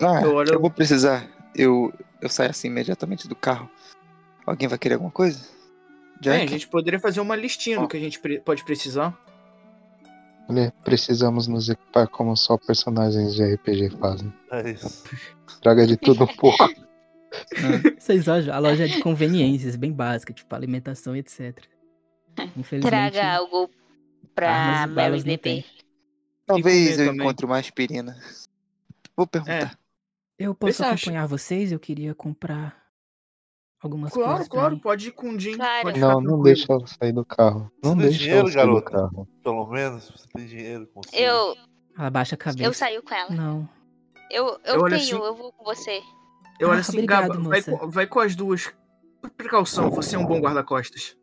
Ah, Eu eu, olho- vou precisar. Eu, eu saio assim imediatamente do carro. Alguém vai querer alguma coisa? Jack? Bem, a gente poderia fazer uma listinha do que a gente pre- pode precisar. Olha, precisamos nos equipar como só personagens de RPG fazem. é isso. Traga de tudo um pouco. Vocês acham? A loja é de conveniências, bem básica, tipo alimentação e etc. Infelizmente. Traga algo pra Mary tem. Talvez eu também. encontre uma aspirina. Vou perguntar. Eu posso Você acha? acompanhar vocês? Eu queria comprar algumas Claro, coisas. claro, mim. pode ir com o Jim. Claro. Pode Não, não deixa ela sair do carro. Não Você deixa dinheiro, ela sair do garota? carro. Pelo menos você tem dinheiro consigo. Eu, Ela baixa a cabeça. eu saio com ela. Não. Eu, eu, Eu olho tenho, assim- eu vou com você. Eu olho Ah, assim, obrigado, Gaba, vai, vai com as duas. Por precaução, você é um bom guarda-costas.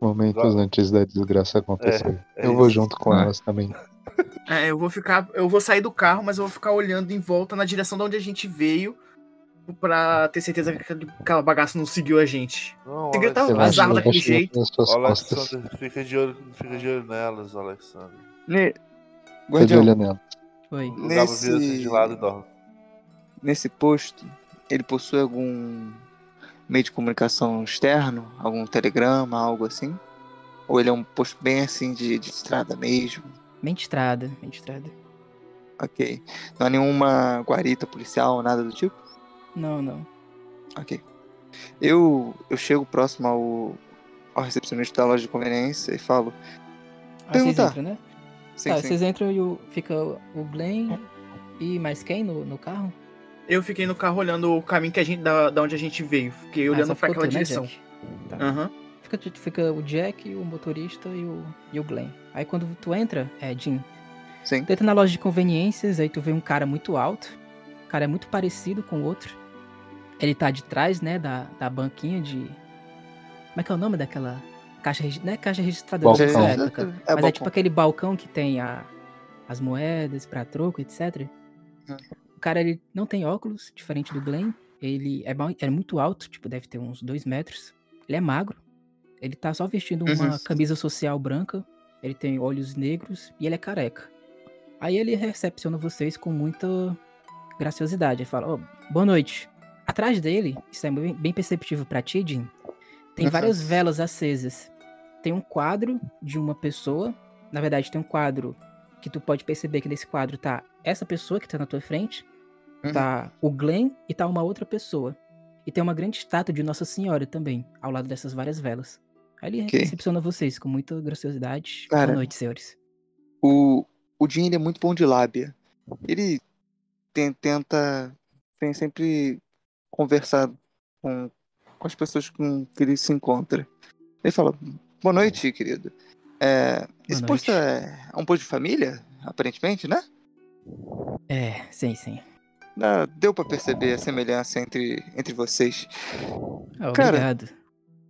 Momentos antes da desgraça acontecer. É eu vou junto com Ah. elas também. É, eu vou ficar. Eu vou sair do carro, mas eu vou ficar olhando em volta na direção de onde a gente veio. Pra ter certeza que aquela bagaça não seguiu a gente. Não, vai azar jogar daquele jeito. Alexander, fica de olho, fica de olho nelas, Alexander. Ne... Tô de olho nela. Oi. Assim Nesse- de lado e dorme. nesse posto, ele possui algum meio de comunicação externo? Algum telegrama, algo assim? Ou ele é um posto bem assim de, de estrada mesmo? Mente estrada, mente estrada. Ok. Não há nenhuma guarita policial, nada do tipo? Não, não. Ok. Eu, eu chego próximo ao, ao recepcionista da loja de conveniência e falo: Aí vocês entram, né? Sim, tá, sim. vocês entram e o, fica o Glenn e mais quem no, no carro? Eu fiquei no carro olhando o caminho que a gente, da, da onde a gente veio. Fiquei Ah, olhando pra ficou aquela tu, né, direção. Tá. Aham. Fica, fica o Jack, o motorista e o, e o Glenn. Aí quando tu entra, é, Jim, Sim. tu entra na loja de conveniências, aí tu vê um cara muito alto, cara é muito parecido com o outro. Ele tá de trás, né, da, da banquinha de. Como é que é o nome daquela caixa Não é caixa registradora Balcão. dessa É, época. é mas é balcão. tipo aquele balcão que tem a, as moedas pra troco, etc. Hum. O cara, ele não tem óculos, diferente do Glenn. Ele é, é muito alto, tipo, deve ter uns dois metros. Ele é magro. Ele tá só vestindo uma Uhum. camisa social branca. Ele tem olhos negros e ele é careca. Aí ele recepciona vocês com muita graciosidade. Ele fala, "Ô, boa noite. Atrás dele, isso é bem perceptível pra ti, Jim, tem Uhum. várias velas acesas. Tem um quadro de uma pessoa. Na verdade, tem um quadro que tu pode perceber que nesse quadro tá essa pessoa que tá na tua frente, Uhum. tá o Glenn e tá uma outra pessoa. E tem uma grande estátua de Nossa Senhora também, ao lado dessas várias velas. Aí ele Ok. recepciona vocês com muita graciosidade. Cara. Boa noite, senhores. O, o ele é muito bom de lábia. Ele tem- tenta tem sempre conversar com, com as pessoas com que ele se encontra. Ele fala, boa noite, querido. É, esse noite. posto é um posto de família, aparentemente, né? É, sim, sim. Ah, Deu pra perceber a semelhança entre, entre vocês. Ah, Cara, obrigado.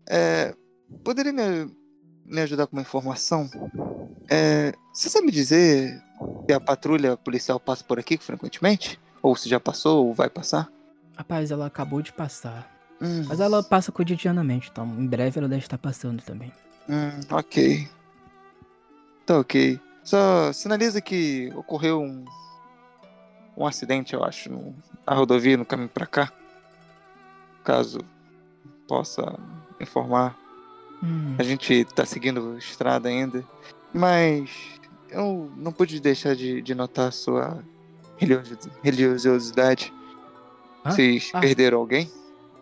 É, poderia me, me ajudar com uma informação? É, você sabe me dizer se a patrulha policial passa por aqui frequentemente? Ou se já passou ou vai passar? Rapaz, ela acabou de passar. Hum, Mas ela passa cotidianamente, então em breve ela deve estar passando também. hum, ok. Tá ok. Só sinaliza que ocorreu um, um acidente, eu acho, no, na rodovia no caminho pra cá. Caso possa informar. Hum, A gente tá seguindo estrada ainda. Mas eu não pude deixar de, de notar a sua religio- religiosidade. Hã? Vocês Ah. perderam alguém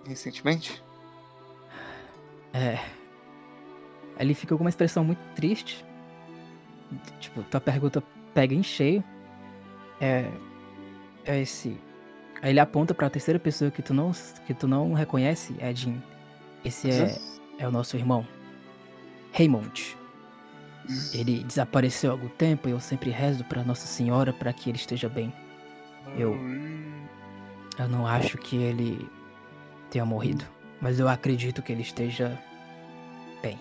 recentemente? É. Ele fica com uma expressão muito triste. Tipo, tua pergunta pega em cheio. É. É esse. Aí ele aponta pra terceira pessoa que tu não, que tu não reconhece, é Jim. Esse é, é o nosso irmão. Raymond. Ele desapareceu há algum tempo e eu sempre rezo pra Nossa Senhora para que ele esteja bem. Eu. Eu não acho que ele tenha morrido, mas eu acredito que ele esteja bem.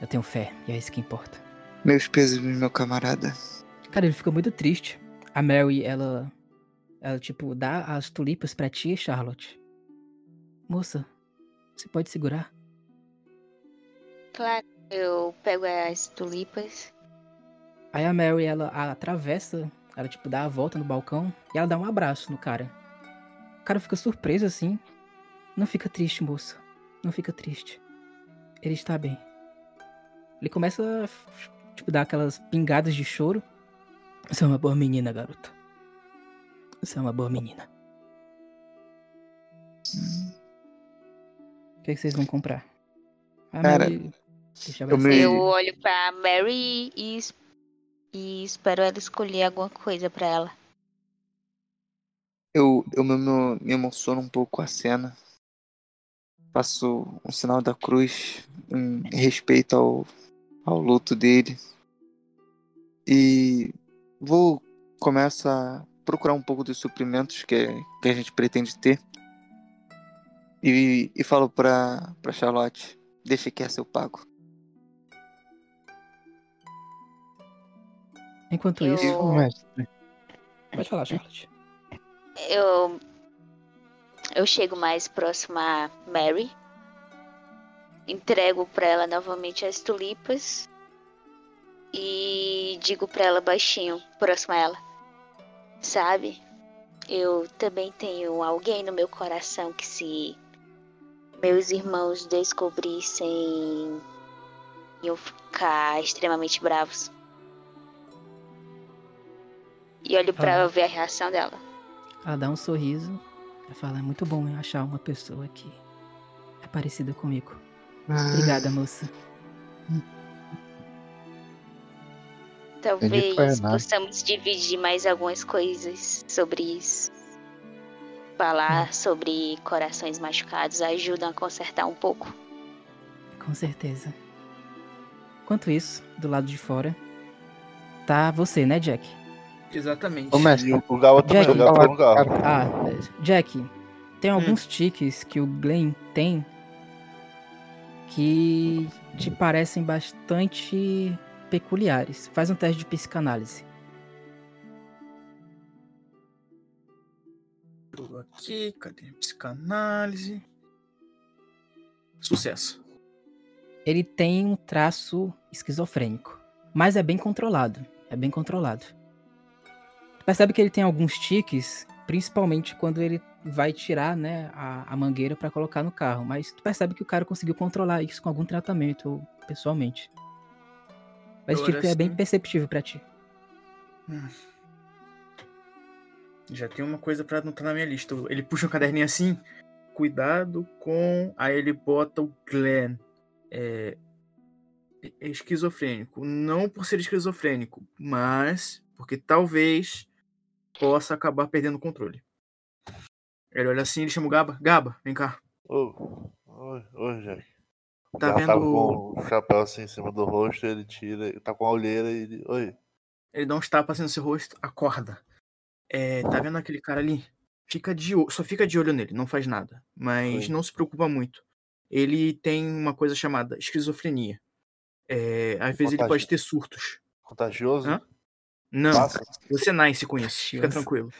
Eu tenho fé, e é isso que importa. Meus pesos, meu camarada. Cara, ele fica muito triste. A Mary, ela. Ela, tipo, dá as tulipas pra ti, Charlotte. Moça, você pode segurar? Claro, eu pego as tulipas. Aí a Mary, ela atravessa, ela, tipo, dá a volta no balcão e ela dá um abraço no cara. O cara fica surpreso assim. Não fica triste, moça. Não fica triste. Ele está bem. Ele começa a, tipo, dar aquelas pingadas de choro. Você é uma boa menina, garota. Você é uma boa menina. O que, que vocês vão comprar? A Cara, Mary eu abraçar. me- Eu olho pra Mary e, e espero ela escolher alguma coisa pra ela. Eu, eu me, me- me emociono um pouco com a cena. Faço um sinal da cruz em respeito ao, ao luto dele. E vou começar a procurar um pouco dos suprimentos que, que a gente pretende ter. E, e falo pra, pra Charlotte, deixa que essa eu pago. Enquanto Eu- isso, Mestre, pode falar, Charlotte. Eu. Eu chego mais próximo a Mary. Entrego pra ela novamente as tulipas. E digo pra ela baixinho, próximo a ela. Sabe? Eu também tenho alguém no meu coração que se meus irmãos descobrissem iam ficar extremamente bravos. E olho pra Ah. ver a reação dela. Ela dá um sorriso. Ela fala, é muito bom eu achar uma pessoa que é parecida comigo. Obrigada, moça. Talvez Renato. possamos dividir mais algumas coisas sobre isso. Falar sobre corações machucados ajuda a consertar um pouco. Com certeza. Enquanto isso, do lado de fora, tá você, né, Jack? Exatamente. Ô, mestre, E o, o Galo também, Jack, o Galo carro. Ah. Jack, tem alguns tiques que o Glenn tem que te parecem bastante peculiares. Faz um teste de psicanálise. Aqui, cadê? Psicanálise. Sucesso. Ele tem um traço esquizofrênico, mas é bem controlado. É bem controlado. Percebe que ele tem alguns tiques, principalmente quando ele vai tirar, né, a, a mangueira pra colocar no carro. Mas tu percebe que o cara conseguiu controlar isso com algum tratamento pessoalmente. Mas esse Agora tique é bem perceptível pra ti. Já tem uma coisa pra anotar na minha lista. Ele puxa um caderninho assim. Cuidado com. Aí ele bota o Glenn. É... é esquizofrênico. Não por ser esquizofrênico, mas porque talvez possa acabar perdendo o controle. Ele olha assim, ele chama o Gaba. Gaba, vem cá. Ô, Oi, oi, Jack. Tá vendo- com o chapéu assim em cima do rosto, ele tira, ele tá com a olheira e ele. Oi. Ele dá uns tapas assim no seu rosto, acorda. É, tá vendo aquele cara ali? Fica de olho, só fica de olho nele, não faz nada. Mas Oi. não se preocupa muito. Ele tem uma coisa chamada esquizofrenia. É, às vezes ele Contagio- pode ter surtos. Contagioso? Hã? Não, Passa? você nasce com isso, fica tranquilo.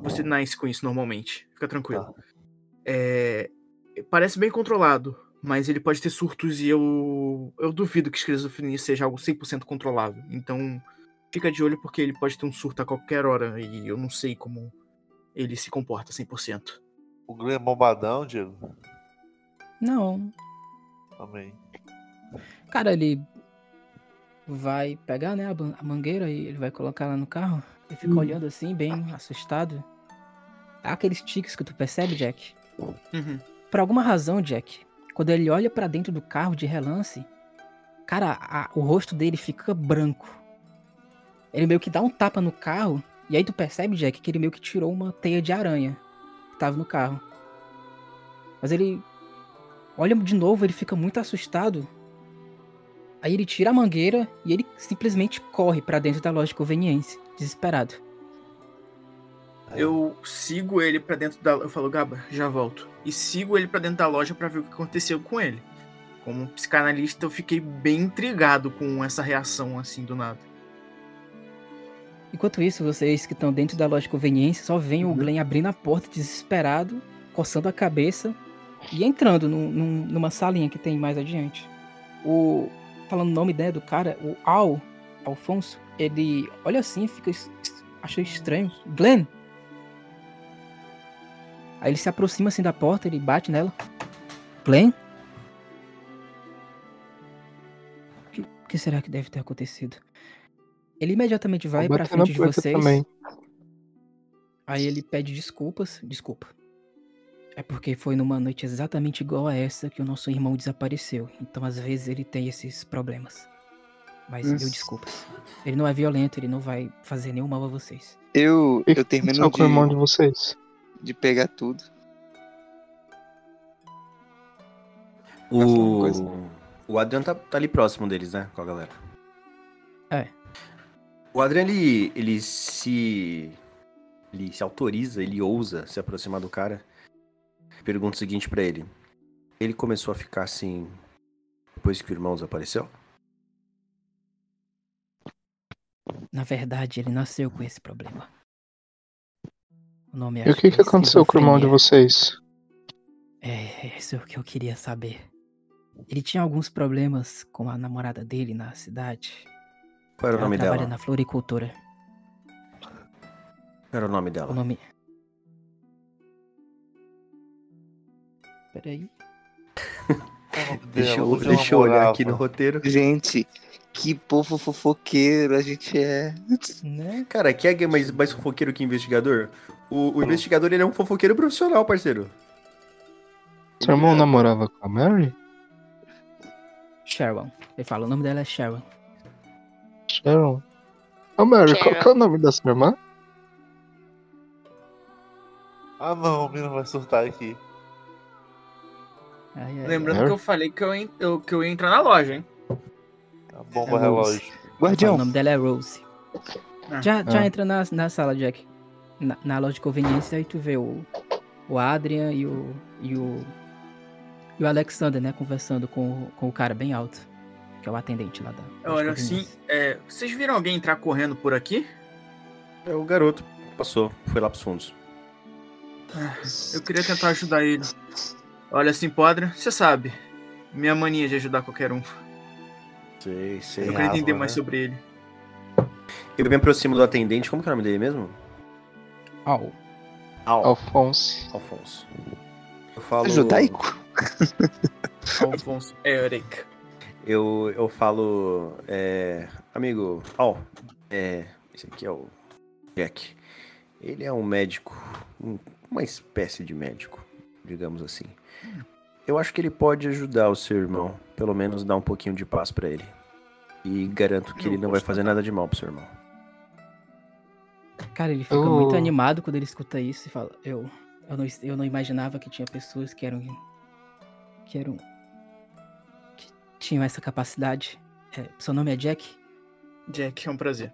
Você nasce com isso normalmente, fica tranquilo. Tá. É, parece bem controlado, mas ele pode ter surtos e eu, eu duvido que esquizofrenia seja algo 100% controlável. Então, fica de olho porque ele pode ter um surto a qualquer hora e eu não sei como ele se comporta 100%. O Glenn é bombadão, Diego? Não, Também. Cara, ele vai pegar, né, a, mangueira e ele vai colocar lá no carro. Ele fica olhando assim, bem assustado. Há aqueles tiques que tu percebe, Jack? Uhum. Por alguma razão, Jack, quando ele olha pra dentro do carro de relance, cara, a- o rosto dele fica branco. Ele meio que dá um tapa no carro, e aí tu percebe, Jack, que ele meio que tirou uma teia de aranha que tava no carro. Mas ele olha de novo, ele fica muito assustado. Aí ele tira a mangueira e ele simplesmente corre pra dentro da loja de conveniência, desesperado. Eu sigo ele pra dentro da. Eu falo, Gaba, já volto. E sigo ele pra dentro da loja pra ver o que aconteceu com ele. Como psicanalista, eu fiquei bem intrigado com essa reação assim do nada. Enquanto isso, vocês que estão dentro da loja de conveniência só veem o Glenn abrindo a porta desesperado, coçando a cabeça e entrando num- num- numa salinha que tem mais adiante. O. Falando o nome né, do cara, o Al, Alfonso, ele olha assim e fica. Acha estranho. Glenn! Aí ele se aproxima assim da porta, ele bate nela. Glenn? O que, que será que deve ter acontecido? Ele imediatamente vai pra frente de vocês. também. Aí ele pede desculpas. Desculpa. É porque foi numa noite exatamente igual a essa que o nosso irmão desapareceu. Então às vezes ele tem esses problemas. Mas mil Isso. desculpas. Ele não é violento, ele não vai fazer nenhum mal a vocês. Eu, eu termino Só com o irmão de de, vocês. de pegar tudo. O, o Adrian tá, tá ali próximo deles, né? Com a galera. É. O Adrian, ele, ele se. Ele se autoriza, ele ousa se aproximar do cara. Pergunta o seguinte pra ele: Ele começou a ficar assim. Depois que o irmão desapareceu? Na verdade, ele nasceu com esse problema. O nome E o que, que aconteceu com o irmão de vocês? É, isso é o que eu queria saber. Ele tinha alguns problemas com a namorada dele na cidade. Qual era o Ela nome trabalha dela? na floricultura. Qual era o nome O dela? nome. Peraí. Deixa eu, deixa eu olhar aqui no roteiro. Gente, que povo fofoqueiro a gente é. Né? Cara, quem é mais, mais fofoqueiro que investigador? O, o investigador ele é um fofoqueiro profissional, parceiro. Seu irmão namorava com a Mary? Sharon. Ele fala, o nome dela é Sharon. Sharon. Ô Mary, qual Sharon. que é o nome da sua irmã? Ah não, o menino vai surtar aqui. Ai, ai, Lembrando É? que eu falei que eu, en- eu- que eu ia entrar na loja, hein? A bomba É relógio. Guardião, O nome dela é Rose. Já, já Ah. entra na, na sala, Jack. Na, na loja de conveniência, aí tu vê o, o Adrian e o, e o. E o Alexander, né? Conversando com, o- com o cara bem alto. Que é o atendente lá da. Olha, assim, é, vocês viram alguém entrar correndo por aqui? É o garoto. Passou, foi lá pros fundos. Eu queria tentar ajudar ele. Olha, assim, Podre, você sabe. Minha mania de ajudar qualquer um. Sei, sei. Eu queria entender né? mais sobre ele. Eu me aproximo do atendente, como que é o nome dele mesmo? Al. Alphonse. Alfonso. Eu falo. É Judaico? Alfonso Eric. Eu, eu falo. É, amigo. Al. É, esse aqui é o Jack. Ele é um médico. um- uma espécie de médico, digamos assim. Eu acho que ele pode ajudar o seu irmão. Pelo menos dar um pouquinho de paz pra ele. E garanto que Eu ele não vai fazer nada de mal pro seu irmão. Cara, ele fica Oh. muito animado quando ele escuta isso e fala, eu, eu, não, eu não imaginava que tinha pessoas que eram. que eram. que tinham essa capacidade. É, seu nome é Jack? Jack, é um prazer.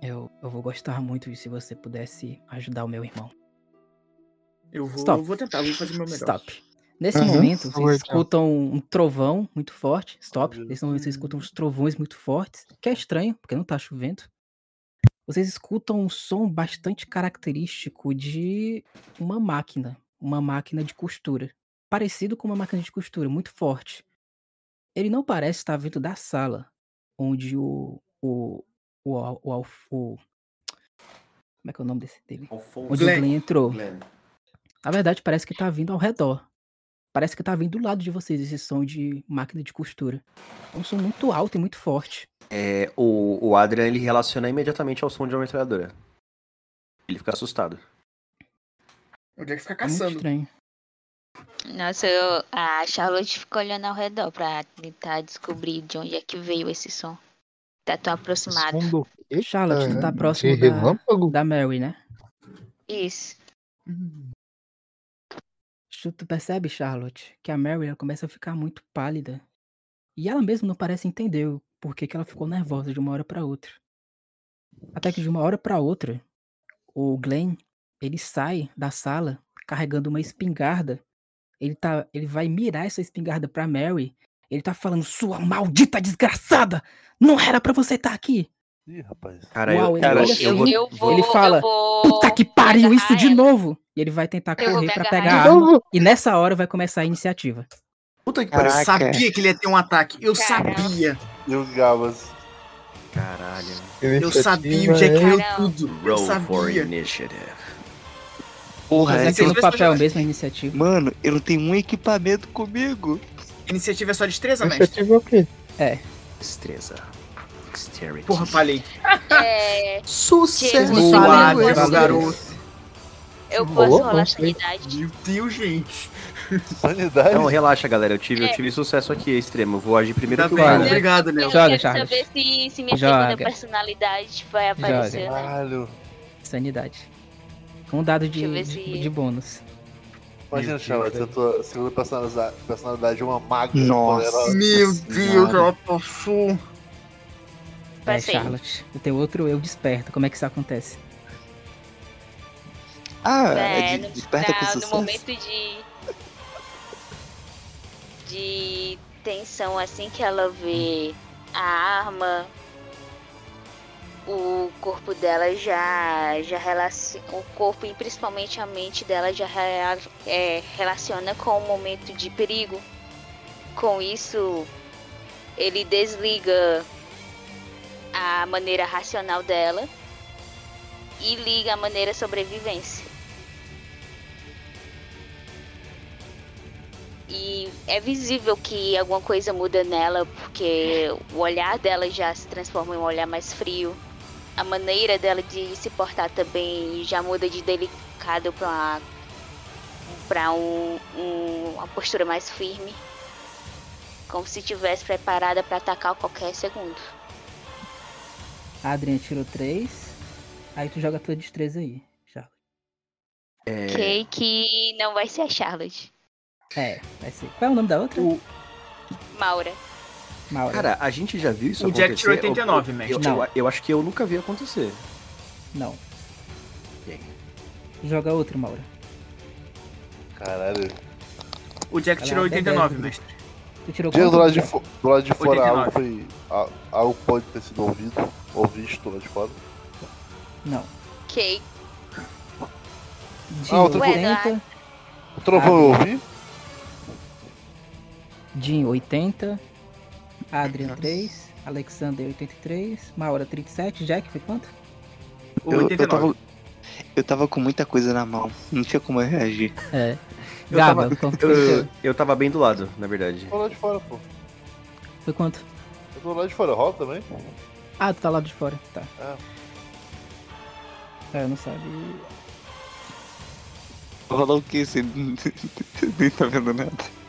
Eu, eu vou gostar muito se você pudesse ajudar o meu irmão. Eu vou, Stop. vou tentar, vou fazer o meu melhor. Stop. Nesse Uhum, momento, vocês escutam um trovão muito forte. Stop. Nesse momento, vocês escutam uns trovões muito fortes. Que é estranho, porque não tá chovendo. Vocês escutam um som bastante característico de uma máquina. Uma máquina de costura. Parecido com uma máquina de costura, muito forte. Ele não parece estar vindo da sala onde o. O. O. o, o, o- como é que é o nome desse dele? Alfonso. Onde Glenn. o Glenn entrou. Glenn. Na verdade, parece que tá vindo ao redor. Parece que tá vindo do lado de vocês esse som de máquina de costura. É um som muito alto e muito forte. É, o, o Adrian ele relaciona imediatamente ao som de uma metralhadora. Ele fica assustado. O Jack fica É muito caçando. estranho. Nossa, eu- a Charlotte fica olhando ao redor pra tentar descobrir de onde é que veio esse som. Tá tão aproximado. Som do? Charlotte, tu tá próximo da, relâmpago? da Mary, né? Isso. Tu tu percebe, Charlotte, que a Mary ela começa a ficar muito pálida. E ela mesma não parece entender o porquê que ela ficou nervosa de uma hora pra outra. Até que de uma hora pra outra, o Glenn, ele sai da sala carregando uma espingarda. Ele tá, ele vai mirar essa espingarda pra Mary. Ele tá falando: "Sua maldita desgraçada! Não era pra você estar aqui." Ih, rapaz. Cara, Uau, eu, eu, olha eu assim, vou, eu vou, ele fala, eu vou Puta que pariu, me isso de agarrar novo! E ele vai tentar Eu correr agarrar pegar a ela. arma. Novo? E nessa hora vai começar a iniciativa. Puta que Eu pariu. Caraca. sabia que ele ia ter um ataque. Eu Caramba. sabia. E o Gabas. Caralho. Eu sabia. O Iniciativa Jack é- Caramba. tudo. Eu Roll for sabia. initiative. Porra, Fazer é aqui eu- no pessoas papel mesmo a iniciativa. Mano, eu não tenho um equipamento comigo. Iniciativa é só destreza, mestre? Iniciativa é o quê? Destreza. Dexterity. Porra, falei. É, Sucesso. Suave, eu garoto. Eu posso rolar Não sei. sanidade. Meu Deus, gente. Sanidade? Não, relaxa, galera. Eu tive, eu É. tive sucesso aqui extremo. Eu vou agir primeiro Tá que o obrigado, Eu Léo. Joga, quero Charles. saber se, se minha Joga. segunda personalidade vai aparecer, né? Caralho. Sanidade. Um dado de, eu se- de bônus. Imagina, Charlotte, se a tua segunda personalidade, personalidade é uma maga Nossa. poderosa. Meu Deus, ela passou. É, Passei. Charlotte. O teu outro eu desperta. Como é que isso acontece? Ah, É, é, no, de- desperta com na- no sucesso. momento de. de tensão, assim que ela vê a arma, o corpo dela já. já relaciona. O corpo e principalmente a mente dela já é, relaciona com o momento de perigo. Com isso, ele desliga a maneira racional dela e liga a maneira sobrevivência. E é visível que alguma coisa muda nela, porque o olhar dela já se transforma em um olhar mais frio. A maneira dela de se portar também já muda de delicado para para um, um- uma postura mais firme, como se estivesse preparada para atacar a qualquer segundo. A Adriana tirou 3. Aí tu joga a tua destreza aí, Charlotte. É, Ok, que não vai ser a Charlotte. É, vai ser. Qual é o nome da outra? O- Maura. Maura. Cara, a gente já viu isso O Jack acontecer? tirou 89, eu, mestre. eu, Não. eu, eu acho que eu nunca vi acontecer. Não. E aí? Joga outro, Maura. Caralho. O Jack Ela tirou é até 89, dez, mestre. Tu tirou quanto? do lado de, fo- do lado de fora, 89. algo foi. Algo pode ter sido ouvido ou visto do lado de fora. Não. Ok. Dinho, Ah, outra coisa. 80. O trovão eu ouvi? Dinho, 80. Adrian, 3. Alexander, 83. Maura, 37. Jack, foi quanto? Eu, eu, 89. tava, eu tava com muita coisa na mão. Não tinha como eu reagir. É. Eu Gaba, tava- quanto Eu, teu? eu tava bem do lado, na verdade. Tô do lado de fora, pô. Foi quanto? Eu tô lado de fora, rola também? Ah, tu tá lá de fora. Tá. É. É, não sabe. Rolou o que? Você nem tá vendo nada.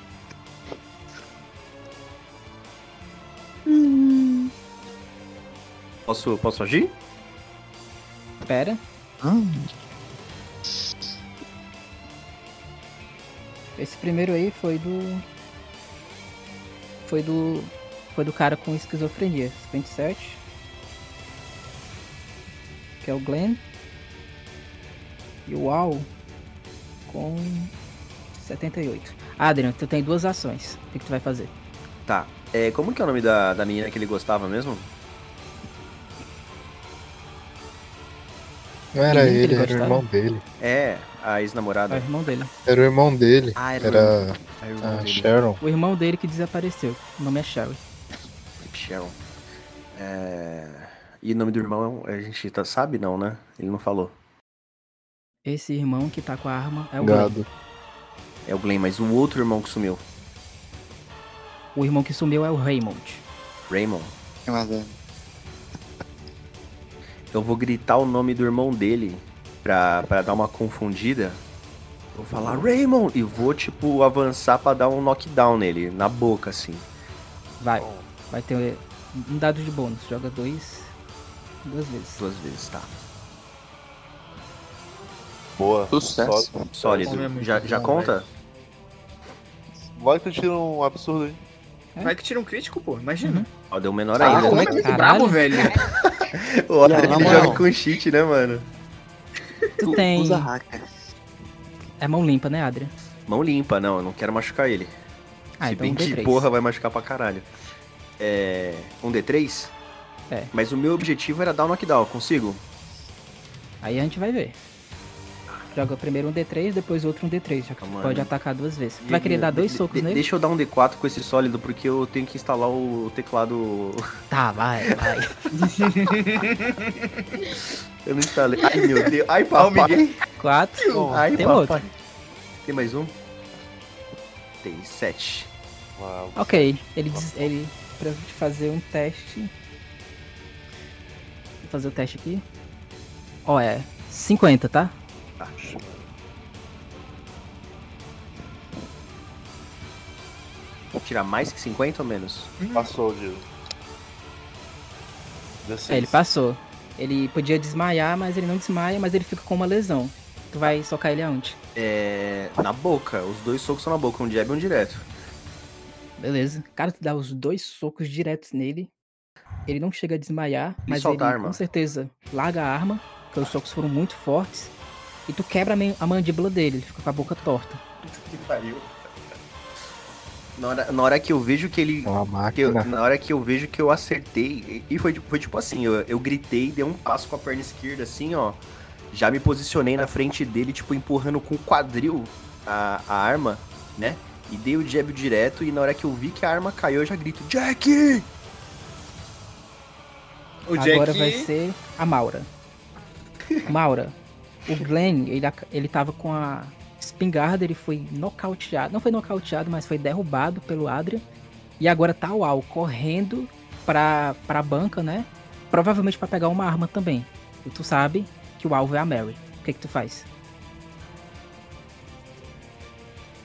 Posso, posso agir? Pera. Esse primeiro aí foi do. Foi do. Foi do cara com esquizofrenia. 57. Que é o Glenn. E o Al com 78. Adrian, tu tem duas ações. O que, que tu vai fazer? Tá. É, como que é o nome da, da menina que ele gostava mesmo? Não era ele, ele era o irmão dele. É, a É o ex-namorada. irmão dele. Era o irmão dele. Ah, era, Era o irmão a dele. Sharon. O irmão dele que desapareceu. O nome é Sherry. Sharon. É... E o nome do irmão a gente tá, sabe não, né? Ele não falou. Esse irmão que tá com a arma é o Glenn. Gado. É o Glenn, mas o outro irmão que sumiu. O irmão que sumiu é o Raymond. Raymond. É uma lenda. Eu vou gritar o nome do irmão dele pra, pra dar uma confundida. Vou falar Raymond e vou, tipo, avançar pra dar um knockdown nele, na boca, assim. Vai. Vai ter um dado de bônus. Joga dois. Duas vezes. Duas vezes, tá. Boa. Sucesso. Só- Sólido. É Já, já conta? Vai que eu tiro um absurdo aí. Vai que tira um crítico, pô. Imagina. Ó, deu menor Ah, ainda. como é é muito Caralho. brabo, velho. O na ele moral. joga com cheat, né, mano? Tu tem. Usa hacker. É mão limpa, né, Adrian? Mão limpa, não, eu não quero machucar ele. Ah, Se então bem um que, D3. porra, vai machucar pra caralho. É. Um D3? É. Mas o meu objetivo era dar um knockdown, consigo? Aí a gente vai ver. Joga primeiro um D3, depois outro um D3, já que tu Calma pode atacar duas vezes. Tu vai querer dar dois De- socos de- nele? Deixa eu dar um D4 com esse sólido, porque eu tenho que instalar o teclado. Tá, vai, vai. Eu não instalei. Ai, meu Deus. Ai, papai. Quatro. Ai, Tem papai. outro. Tem mais um? Tem sete. Uau. Ok, ele diz. Ele. Pra te fazer um teste. Vou fazer o teste aqui. Ó, é. 50, tá? Tirar mais que 50 ou menos? Passou, Diego. É, ele passou. Ele podia desmaiar, mas ele não desmaia, mas ele fica com uma lesão. Tu vai socar ele aonde? É. Na boca. Os dois socos são na boca, um jab e um direto. Beleza. Cara, tu dá os dois socos diretos nele. Ele não chega a desmaiar, mas ele a arma. com certeza larga a arma, porque os socos foram muito fortes. E tu quebra a mandíbula dele, ele fica com a boca torta. Que pariu. Na hora, na hora que eu vejo que ele. Uma que eu- máquina. na hora que eu vejo que eu acertei. E foi, foi tipo assim, eu, eu gritei, dei um passo com a perna esquerda, assim, ó. Já me posicionei na frente dele, tipo, empurrando com o quadril a, a arma, né? E dei o jab direto, e na hora que eu vi que a arma caiu, eu já grito, Jack! O Jack. Agora vai ser a Maura. Maura, o Glenn, ele, ele tava com a espingarda, ele foi nocauteado. Não foi nocauteado, mas foi derrubado pelo Adrian. E agora tá o Al correndo pra, pra banca, né? Provavelmente pra pegar uma arma também. E tu sabe que o alvo é a Mary. O que que tu faz?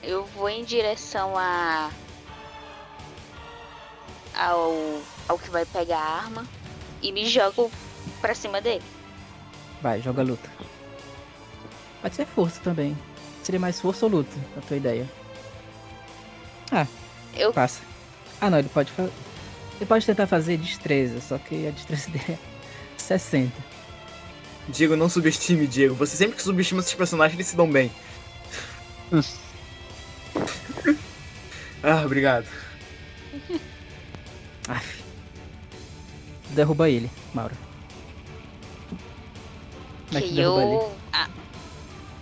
Eu vou em direção a. ao. ao que vai pegar a arma e me jogo pra cima dele. Vai, joga luta. Pode ser força também. Seria mais força ou luta, a tua ideia? Eu Passa. Ah não, ele pode fazer. Ele pode tentar fazer destreza, só que a destreza dele é 60. Diego, não subestime, Diego. Você sempre que subestima esses personagens, eles se dão bem. ah, obrigado. Aff. Derruba ele, Maura. Como é que Que derruba ele? eu. A,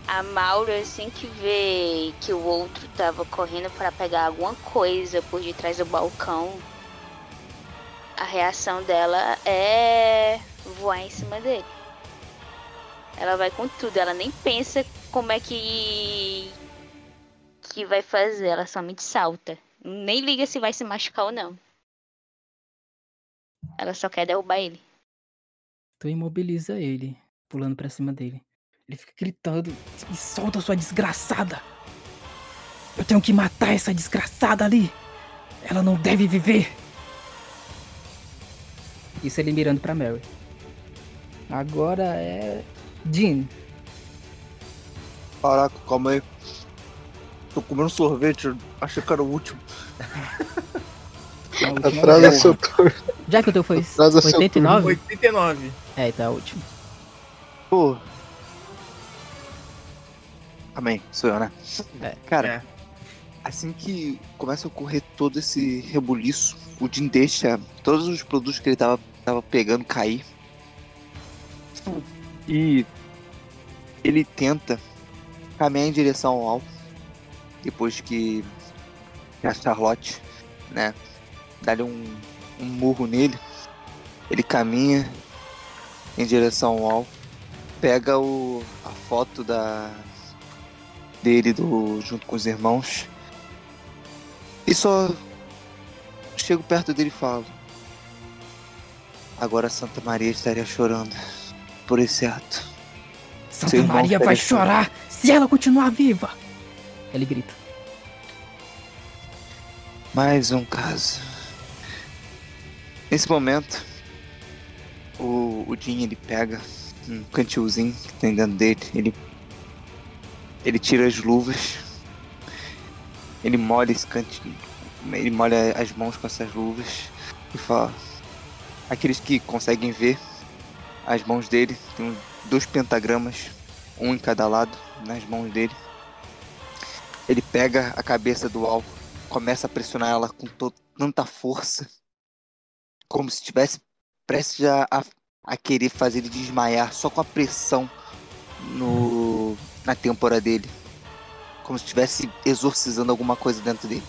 a Maura, assim que vê que o outro tava correndo pra pegar alguma coisa por detrás do balcão, a reação dela é voar em cima dele. Ela vai com tudo, ela nem pensa como é que. que vai fazer, ela somente salta. Nem liga se vai se machucar ou não. Ela só quer derrubar ele. Tu imobiliza ele, pulando pra cima dele. Ele fica gritando: "Me solta, sua desgraçada! Eu tenho que matar essa desgraçada ali! Ela não deve viver! Isso ele mirando pra Mary. Agora é. Jean. Caraca, calma aí. Tô comendo sorvete, achei que era o último. A última Atrasa vez. seu turno. Já que o teu foi Atrasa seu 89? 89. É, tá último. Pô. Amém, sou eu, né? É. Cara, É. assim que começa a ocorrer todo esse rebuliço, o Jim deixa todos os produtos que ele tava, tava pegando cair. E ele tenta caminhar em direção ao alvo. Depois que a Charlotte, né, dá-lhe um, um murro nele. Ele caminha em direção ao alvo. Pega o, a foto da dele do, junto com os irmãos. E só chego perto dele e falo. Agora Santa Maria estaria chorando por esse ato. Santa Maria vai chorar se ela continuar viva! Ele grita. Mais um caso. Nesse momento, o, o Jim ele pega um cantilzinho que tem dentro dele, ele, ele tira as luvas, ele molha esse cantil, ele molha as mãos com essas luvas e fala. Aqueles que conseguem ver as mãos dele, tem dois pentagramas, um em cada lado, nas mãos dele. Ele pega a cabeça do alvo começa a pressionar ela com tanta força, como se estivesse prestes a, a, a querer fazer ele desmaiar só com a pressão no, na têmpora dele, como se estivesse exorcizando alguma coisa dentro dele.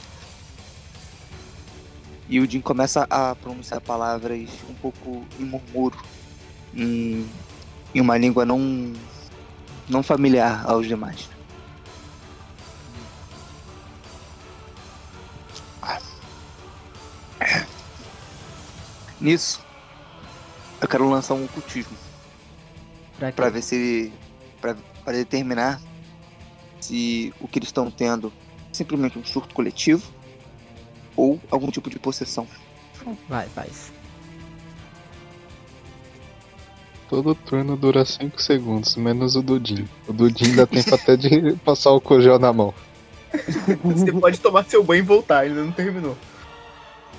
E o Jim começa a pronunciar palavras um pouco em murmúrio, em, em uma língua não, não familiar aos demais. Nisso, eu quero lançar um ocultismo Pra para ver se para determinar se o que eles estão tendo é simplesmente um surto coletivo ou algum tipo de possessão. Vai, faz. Todo turno dura 5 segundos, menos o Jin. O Jin dá tempo até de passar o cojel na mão. Você pode tomar seu banho e voltar, ele ainda não terminou.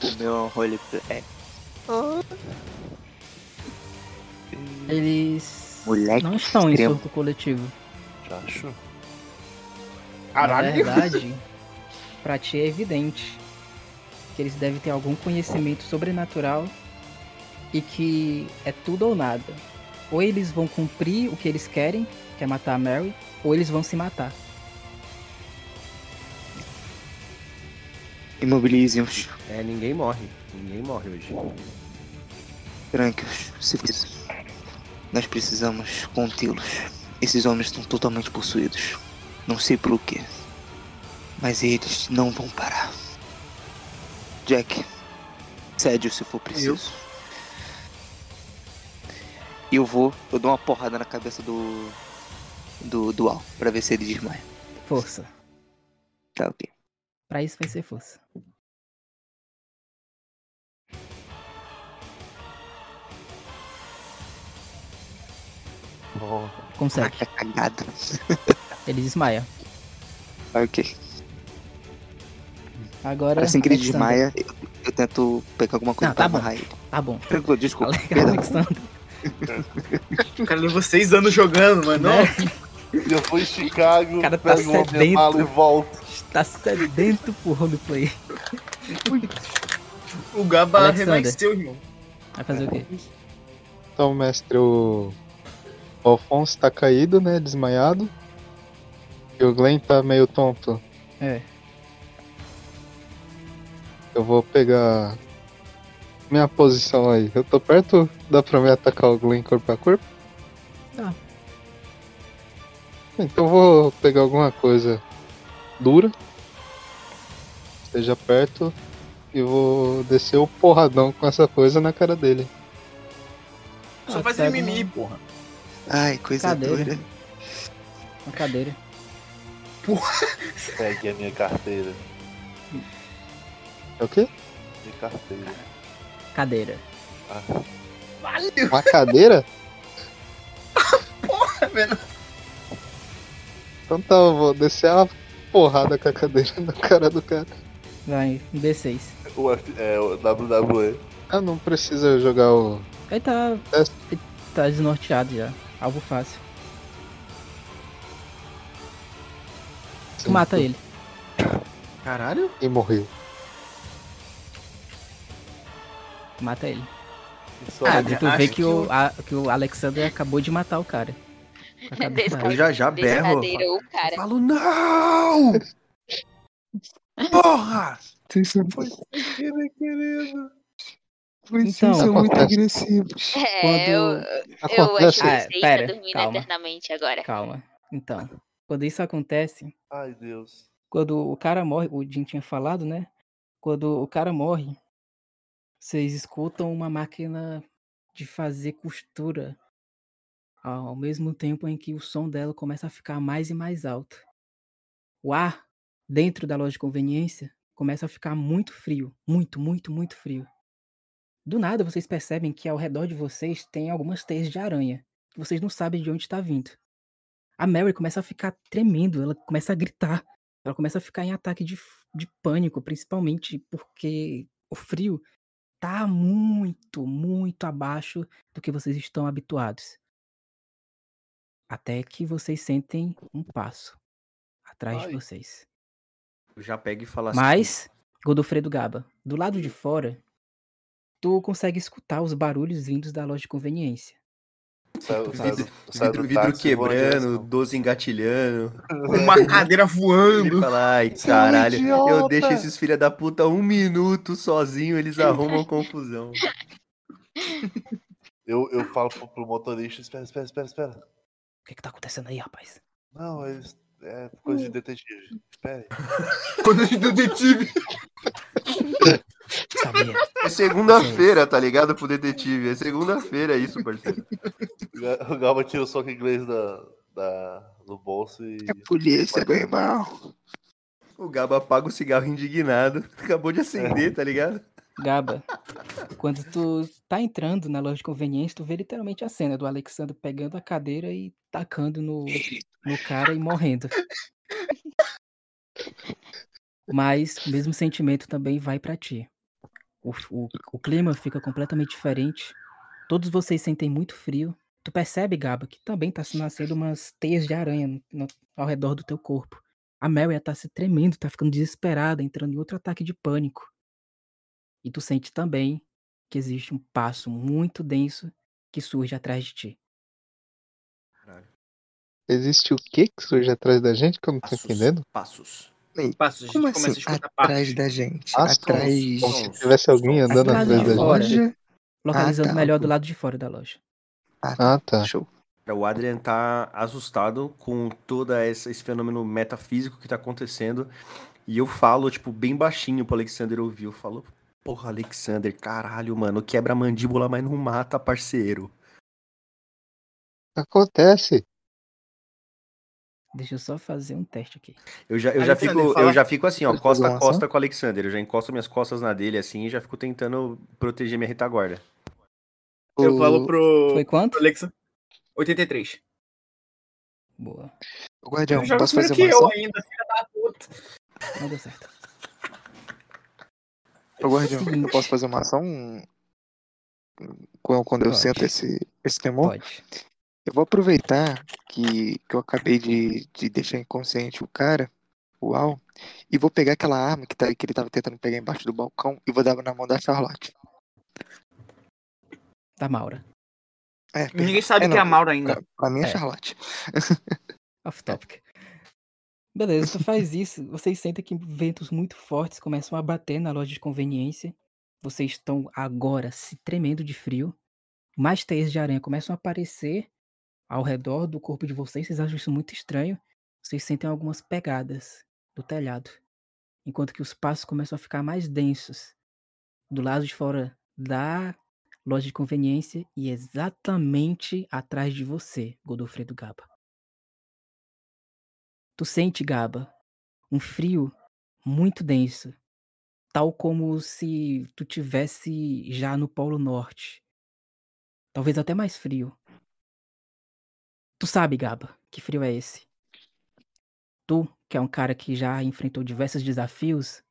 O meu roleplay. Eles Moleque não estão em extremo. surto coletivo. Acho. Na verdade, pra ti é evidente que eles devem ter algum conhecimento sobrenatural e que é tudo ou nada. Ou eles vão cumprir o que eles querem, que é matar a Mary, ou eles vão se matar. Imobilizem-os, É, ninguém morre. Ninguém morre hoje. tranque-os, se preciso. Nós precisamos contê-los. Esses homens estão totalmente possuídos. Não sei pelo quê. Mas eles não vão parar. Jack, cede se for preciso. E eu vou, eu dou uma porrada na cabeça do. do, do Al, pra ver se ele desmaia. Força. Tá ok. Pra isso vai ser força. Oh, Consegue. Ah, cagada. Ele desmaia. Ok. Agora. Assim que ele desmaia, eu, eu tento pegar alguma coisa Não, pra tá bom. amarrar ele. Tá bom. Tranquilo, desculpa. Ale- Perdão. Alexandre, O cara levou seis anos jogando, mano. né? Eu vou em Chicago, O cara tá pego minha sedento. mala e volto. Tá sedento pro roleplay. O Gaba renasceu, irmão. Vai fazer o quê? Então, mestre, o, o Alfonso tá caído, né? Desmaiado. E o Glenn tá meio tonto. É. Eu vou pegar minha posição aí. Eu tô perto, dá pra me atacar o Glenn corpo a corpo? Tá. Então eu vou pegar alguma coisa dura. Esteja perto. E vou descer o porradão com essa coisa na cara dele. Só Ah, faz mimimi, porra. Ai, coisa Cadeira. dura. Uma cadeira. Pegue a minha carteira. É o quê? Minha carteira. Cadeira. Ah, Valeu, Uma cadeira? velho. Então tá, eu vou descer a porrada com a cadeira na cara do cara. Vai, um D6. o, F, é, o WWE. Ah, não precisa jogar o. Ele tá. É. ele tá desnorteado já. Alvo fácil. Tu mata ele. Caralho. E morreu. Mata ele. Ah, tu vê que que o, a- que o Alexander acabou de matar o cara. Eu já já berro. Cara. Falo, não! Porra! São, querido, vocês Então, são muito agressivos. É, Quando- eu, eu Acontece. acho que Ah, você pera, dormindo calma. eternamente agora. Calma. Então, quando isso acontece, Ai, Deus. quando o cara morre, o Jim tinha falado, né? Quando o cara morre, vocês escutam uma máquina de fazer costura ao mesmo tempo em que o som dela começa a ficar mais e mais alto. O ar dentro da loja de conveniência começa a ficar muito frio, muito, muito, muito frio. Do nada vocês percebem que ao redor de vocês tem algumas teias de aranha, que vocês não sabem de onde está vindo. A Mary começa a ficar tremendo, ela começa a gritar. Ela começa a ficar em ataque de, de pânico, principalmente porque o frio tá muito, muito abaixo do que vocês estão habituados. Até que vocês sentem um passo atrás Ai. de vocês. Eu já pego e falo assim. Mas, Godofredo Gaba, do lado de fora, tu consegue escutar os barulhos vindos da loja de conveniência. Faz? do, saiu Vidro, do vidro táxi, na quebrando. 12 engatilhando. Uma cadeira voando. fala, ai, é caralho, eu idiota." deixo esses filha da puta um minuto sozinho, eles arrumam confusão. Eu, eu falo pro, pro motorista, espera, espera, espera, espera. O que que tá acontecendo aí, rapaz? Não, eles. É coisa de detetive. Espere. Quando de detetive. Sabia? É segunda-feira, tá ligado? Pro detetive. É segunda-feira é isso, parceiro. O Ga- O Galba tira o soco inglês da, da, do bolso e. É polícia, meu irmão. O Gaba apaga o cigarro indignado. Acabou de acender, tá ligado? Gaba, quando tu tá entrando na loja de conveniência, tu vê literalmente a cena do Alexandre pegando a cadeira e tacando no, no cara e morrendo. Mas o mesmo sentimento também vai pra ti. O, o, o clima fica completamente diferente. Todos vocês sentem muito frio. Tu percebe, Gaba, que também tá se nascendo umas teias de aranha no- no- ao redor do teu corpo. A Mary tá se tremendo, tá ficando desesperada, entrando em outro ataque de pânico. E tu sente também que existe um passo muito denso que surge atrás de ti. Existe o que que surge atrás da gente que eu não tô entendendo? Passos. Passos, a gente Como começa assim? a escutar Atrás passos. da gente. Passos? Atrás. Como se tivesse alguém andando atrás de da fora. gente. Loja. Localizando tá, melhor do lado de fora da loja. Ah, tá. Show. O Adrian tá assustado com todo esse fenômeno metafísico que tá acontecendo. E eu falo, tipo, bem baixinho pro Alexander ouvir. Eu falo, porra, Alexander, caralho, mano, quebra a mandíbula, mas não mata, parceiro. Acontece. Deixa eu só fazer um teste aqui. Eu já, eu já, fico, fala- eu já fico assim, ó, Pode costa a costa com o Alexander. Eu já encosto minhas costas na dele assim e já fico tentando proteger minha retaguarda. Eu O- falo pro, Foi quanto? pro Alexa. 83. Boa. o Guardião, joga posso fazer uma ação? eu ainda, filha da puta. Não deu certo. Ô, Guardião, Sim. eu posso fazer uma ação quando quando eu Pode. sinto esse, esse temor? Pode. Eu vou aproveitar que, que eu acabei de, de deixar inconsciente o cara, o Al, e vou pegar aquela arma que, tá, que ele tava tentando pegar embaixo do balcão e vou dar na mão da Charlotte. Da Maura. É, Ninguém sabe É, que é a Maura ainda. pra, pra mim é É. Charlotte. Off topic. Beleza, tu faz isso. Vocês sentem que ventos muito fortes começam a bater na loja de conveniência. Vocês estão agora se tremendo de frio. Mais teias de aranha começam a aparecer ao redor do corpo de vocês. Vocês acham isso muito estranho. Vocês sentem algumas pegadas do telhado. Enquanto que os passos começam a ficar mais densos. Do lado de fora da loja de conveniência e exatamente atrás de você, Godofredo Gaba. Tu sente, Gaba, um frio muito denso, tal como se tu tivesse já no Polo Norte. Talvez até mais frio. Tu sabe, Gaba, que frio é esse? Tu, que é um cara que já enfrentou diversos desafios,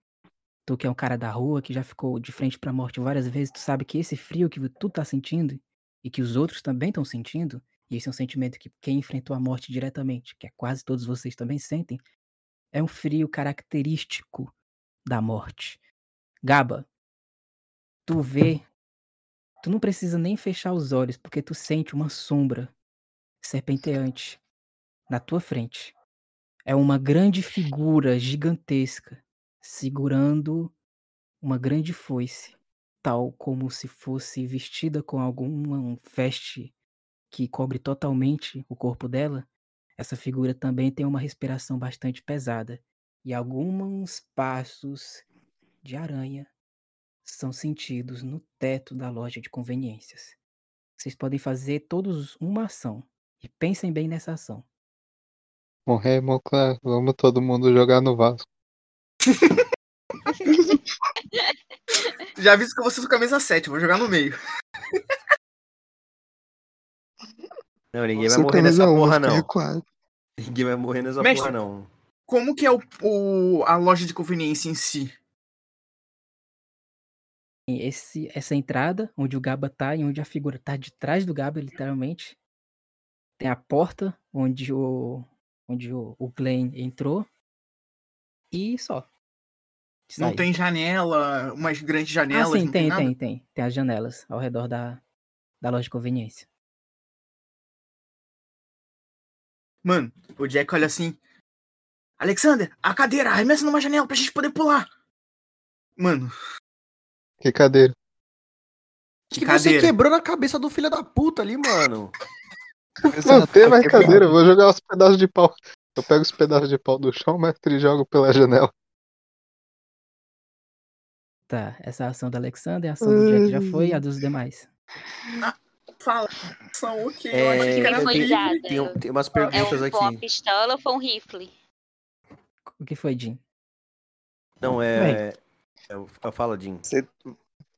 tu que é um cara da rua, que já ficou de frente pra morte várias vezes, tu sabe que esse frio que tu tá sentindo e que os outros também estão sentindo, e esse é um sentimento que quem enfrentou a morte diretamente, que é quase todos vocês também sentem, é um frio característico da morte. Gaba, tu vê, tu não precisa nem fechar os olhos, porque tu sente uma sombra serpenteante na tua frente. É uma grande figura gigantesca segurando uma grande foice, tal como se fosse vestida com alguma veste que cobre totalmente o corpo dela. Essa figura também tem uma respiração bastante pesada e alguns passos de aranha são sentidos no teto da loja de conveniências. Vocês podem fazer todos uma ação e pensem bem nessa ação. Morrer, Moclar, vamos todo mundo jogar no Vasco. Já aviso que eu vou ser com a camisa 7, vou jogar no meio. Não, ninguém vai Você morrer nessa porra, não. Ninguém vai morrer nessa Mestre. porra, não. Como que é o, o- a loja de conveniência em si? Esse, essa entrada, onde o Gaba tá e onde a figura tá de trás do Gaba, literalmente. Tem a porta onde o, onde o, o Glenn entrou. E só. Não tem janela, umas grandes Ah, janelas, sim, não tem, tem, nada? tem, tem. Tem as janelas ao redor da, da loja de conveniência. Mano, o Jack olha assim. Alexander, a cadeira, arremessa numa janela pra gente poder pular. Mano, Que cadeira. que, que cadeira. você quebrou na cabeça do filho da puta ali, mano. Não tem mais cadeira, eu vou jogar os pedaços de pau. Eu pego os pedaços de pau do chão, mestre, e jogo pela janela. Tá, essa é a ação da Alexander, a ação do Jack já foi, a dos demais. Fala. São ok, eu É, achei que era eu tem, tem, tem umas É perguntas um, aqui. foi uma pistola ou foi um rifle? O que foi, Jim? Não, é. Eu, eu falo, Jim. Você,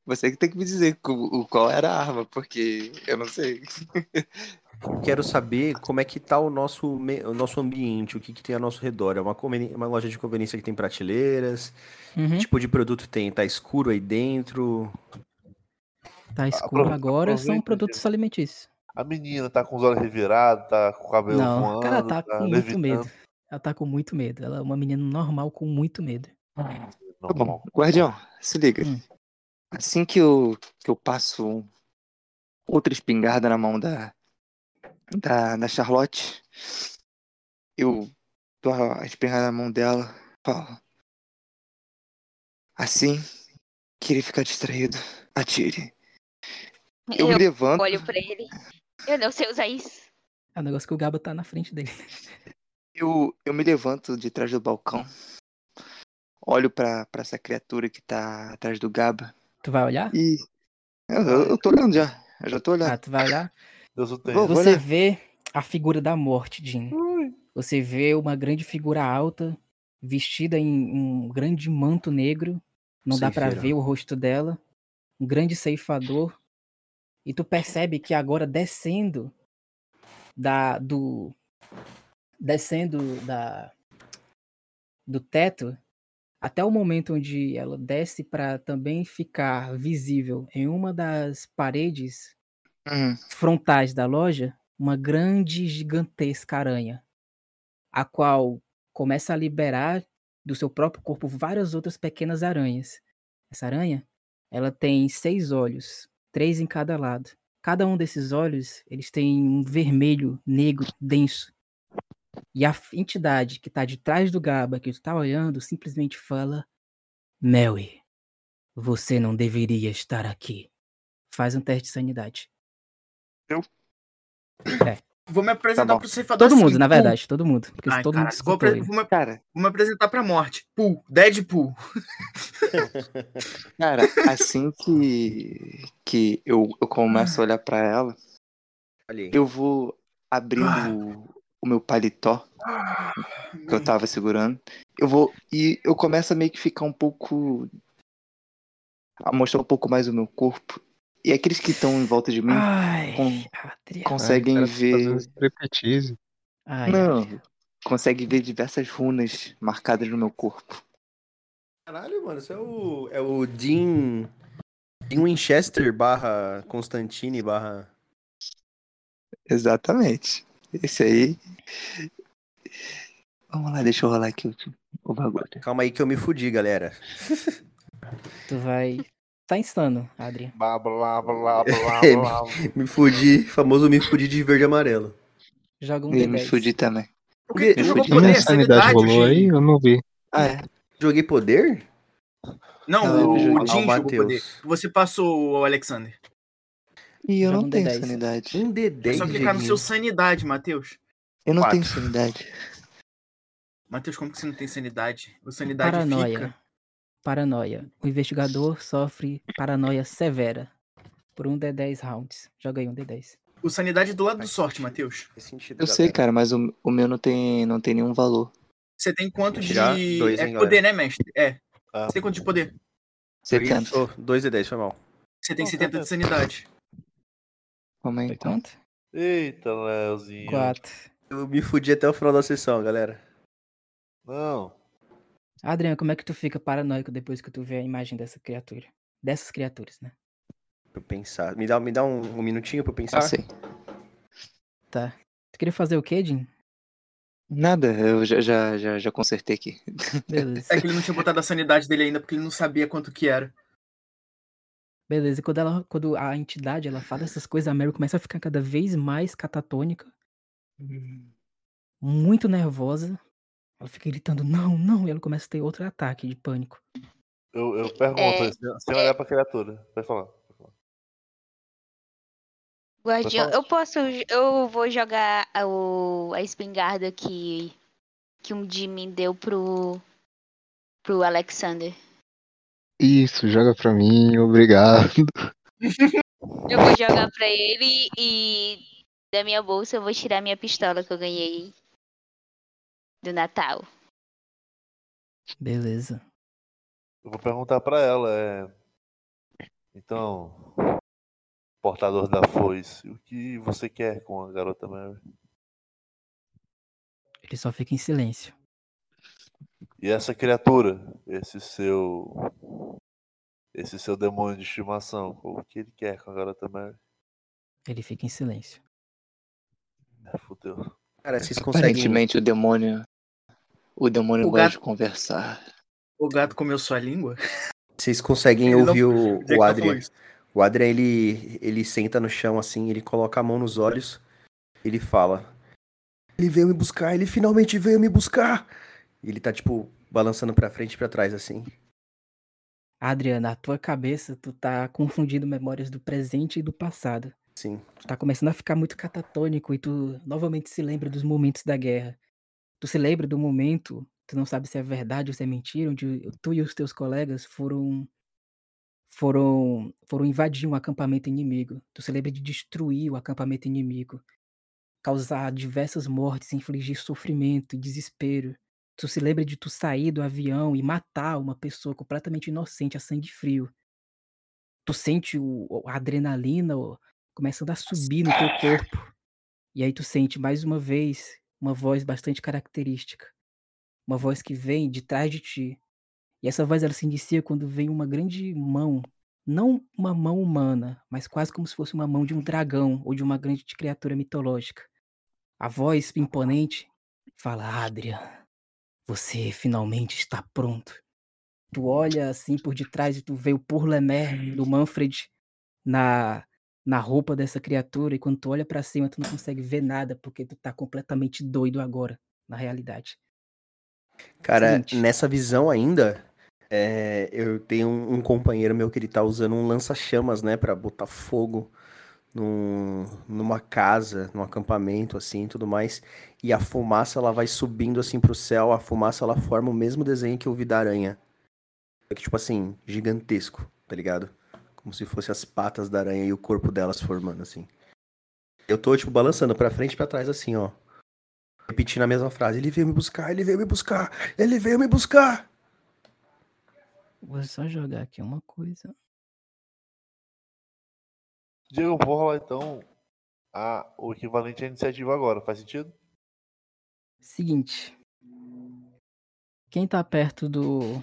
você que tem que me dizer o, qual era a arma, porque eu não sei. Quero saber como é que tá o nosso, o nosso ambiente, o que, que tem ao nosso redor. É uma, uma loja de conveniência que tem prateleiras. Uhum. Que tipo de produto tem? Tá escuro aí dentro? Tá escuro agora, são produtos alimentícios. A menina tá com os olhos revirados, tá com o cabelo Não, voando, ela tá com muito levitando. medo. Ela tá com muito medo. Ela é uma menina normal com muito medo. Tá bom, guardião, se liga. Hum. Assim que eu, que eu passo outra espingarda na mão da, da, da Charlotte, eu dou a espingarda na mão dela falo. Assim que ele ficar distraído, atire. Eu, Eu me levanto, olho pra ele. Eu não sei usar isso. É um negócio que o Gaba tá na frente dele. eu, eu me levanto de trás do balcão, olho pra, pra essa criatura que tá atrás do Gaba Tu vai olhar? e. Eu, eu, eu tô olhando já. Eu já tô olhando. Ah, tu vai olhar? Deus o tenha. Você olhar. vê a figura da morte, Jim. Você vê uma grande figura alta, vestida em um grande manto negro. Não dá pra Ceifeira. ver o rosto dela. Um grande ceifador. E tu percebe que agora descendo da do descendo da do teto até o momento onde ela desce para também ficar visível em uma das paredes Hum, frontais da loja, uma grande gigantesca aranha, a qual começa a liberar do seu próprio corpo várias outras pequenas aranhas. Essa aranha, ela tem seis olhos, três em cada lado. Cada um desses olhos, eles têm um vermelho negro denso. E a entidade que está de trás do Gaba, que tu tá olhando, simplesmente fala: Mary, você não deveria estar aqui. Faz um teste de sanidade. Vou me apresentar Tá pro ceifador Todo mundo, assim, na verdade, todo mundo. Porque Ai, todo cara, mundo vou, vou me, cara, vou me apresentar pra morte. Pool, Deadpool. cara, assim que, que eu, eu começo a olhar pra ela, aí. eu vou abrindo o, o meu paletó que eu tava segurando. Eu vou. E eu começo a meio que ficar um pouco. a mostrar um pouco mais o meu corpo. E aqueles que estão em volta de mim Ai, conseguem Cara, tá ver. Ai, Não, Adriano. conseguem ver diversas runas marcadas no meu corpo. Caralho, mano, isso é o. É o Dean. Dean Winchester barra Constantine barra. Exatamente. Esse aí. Vamos lá, deixa eu rolar aqui o, o bagulho. Calma aí que eu me fudi, galera. Tu vai. Tá insano, Adriano. Blá, blá, blá, blá, É, blá. Me fudi, famoso me fudi de verde e amarelo. Joga um E me D10. fudi também. O que tu Me jogou fudi. Poder? sanidade Sanidade, rolou aí? Eu não vi. Ah, é. Joguei poder? Não, Não, eu o, o Ah, Jim o jogou poder. Você passou o Alexander. E eu Joga não um tenho D10. sanidade. Um É D10. só clicar no Dieguinho. seu sanidade, Matheus. Eu não Quatro. tenho sanidade. Matheus, como que você não tem sanidade? O sanidade Paranoia. fica. Paranoia. O investigador sofre paranoia severa por um D10 rounds. Joga aí um D10. O sanidade é do lado do sorte, Matheus. Eu sei, galera. cara, mas o, o meu não tem, não tem nenhum valor. Você tem quanto de. Tirar dois, é hein, poder, né, mestre? É. Ah. Você tem quanto de poder? 70. Oh, 2 D10, foi mal. Você tem Não, 70 tá de sanidade. Aí, Foi então. quanto? Eita, Leozinho. 4. Eu me fudi até o final da sessão, galera. Não. Adriano, como é que tu fica paranoico depois que tu vê a imagem dessa criatura? Dessas criaturas, né? Pra eu pensar. Me dá, me dá um, um minutinho pra eu pensar. Passei. Tá. Tu queria fazer o quê, Jim? Nada, eu já, já, já, já consertei aqui. Beleza. É que ele não tinha botado a sanidade dele ainda porque ele não sabia quanto que era. Beleza. E quando, ela, quando a entidade ela fala essas coisas, a Mary começa a ficar cada vez mais catatônica. Muito nervosa. Ela fica gritando, não, não. E ela começa a ter outro ataque de pânico. Eu, eu pergunto, É, sem, sem olhar pra criatura. Vai falar. Vai falar. Guardião, falar. eu posso. Eu vou jogar a, o, a espingarda que, que um Jimmy deu pro. pro Alexander. Isso, joga pra mim, obrigado. Eu vou jogar pra ele e da minha bolsa eu vou tirar minha pistola que eu ganhei do Natal. Beleza. Eu vou perguntar pra ela, é. Então. Portador da foice, o que você quer com a garota Mary? Ele só fica em silêncio. E essa criatura, esse seu. Esse seu demônio de estimação, o que ele quer com a garota Mary? Ele fica em silêncio. É, fudeu. Cara, vocês conseguem. Aparentemente o demônio. O demônio O gosta gato- de conversar. O gato comeu sua língua? Vocês conseguem Ele não- ouvir o, que o tá Adrian. O Adrian, ele, ele senta no chão assim, ele coloca a mão nos olhos, ele fala: Ele veio me buscar, ele finalmente veio me buscar. E ele tá, tipo, balançando pra frente e pra trás, assim. Adriana, na tua cabeça, tu tá confundindo memórias do presente e do passado. Sim. Tu tá começando a ficar muito catatônico e tu novamente se lembra dos momentos da guerra. Tu se lembra do momento, tu não sabe se é verdade ou se é mentira, onde tu e os teus colegas foram foram foram invadir um acampamento inimigo. Tu se lembra de destruir o acampamento inimigo, causar diversas mortes, infligir sofrimento e desespero. Tu se lembra de tu sair do avião e matar uma pessoa completamente inocente a sangue frio. Tu sente o, a adrenalina começando a subir no teu corpo. E aí tu sente mais uma vez uma voz bastante característica. Uma voz que vem de trás de ti E essa voz ela se inicia quando vem uma grande mão, não uma mão humana, mas quase como se fosse uma mão de um dragão ou de uma grande criatura mitológica. A voz imponente fala: Adrian, você finalmente está pronto. Tu olha assim por detrás e tu vê o Purlemer do Manfred na, na roupa dessa criatura, e quando tu olha pra cima, tu não consegue ver nada, porque tu tá completamente doido agora, na realidade. Cara, Seguinte. nessa visão ainda, é, eu tenho um, um companheiro meu que ele tá usando um lança-chamas, né, pra botar fogo num, numa casa, num acampamento, assim, e tudo mais. E a fumaça, ela vai subindo, assim, pro céu. A fumaça, ela forma o mesmo desenho que eu vi da aranha. Só que, tipo assim, gigantesco, tá ligado? Como se fosse as patas da aranha e o corpo delas formando, assim. Eu tô, tipo, balançando pra frente e pra trás, assim, ó. Repetindo a mesma frase. Ele veio me buscar, ele veio me buscar, ele veio me buscar. Vou só jogar aqui uma coisa. Diego, eu vou rolar então a, o equivalente à iniciativa agora. Faz sentido? Seguinte. Quem tá perto do.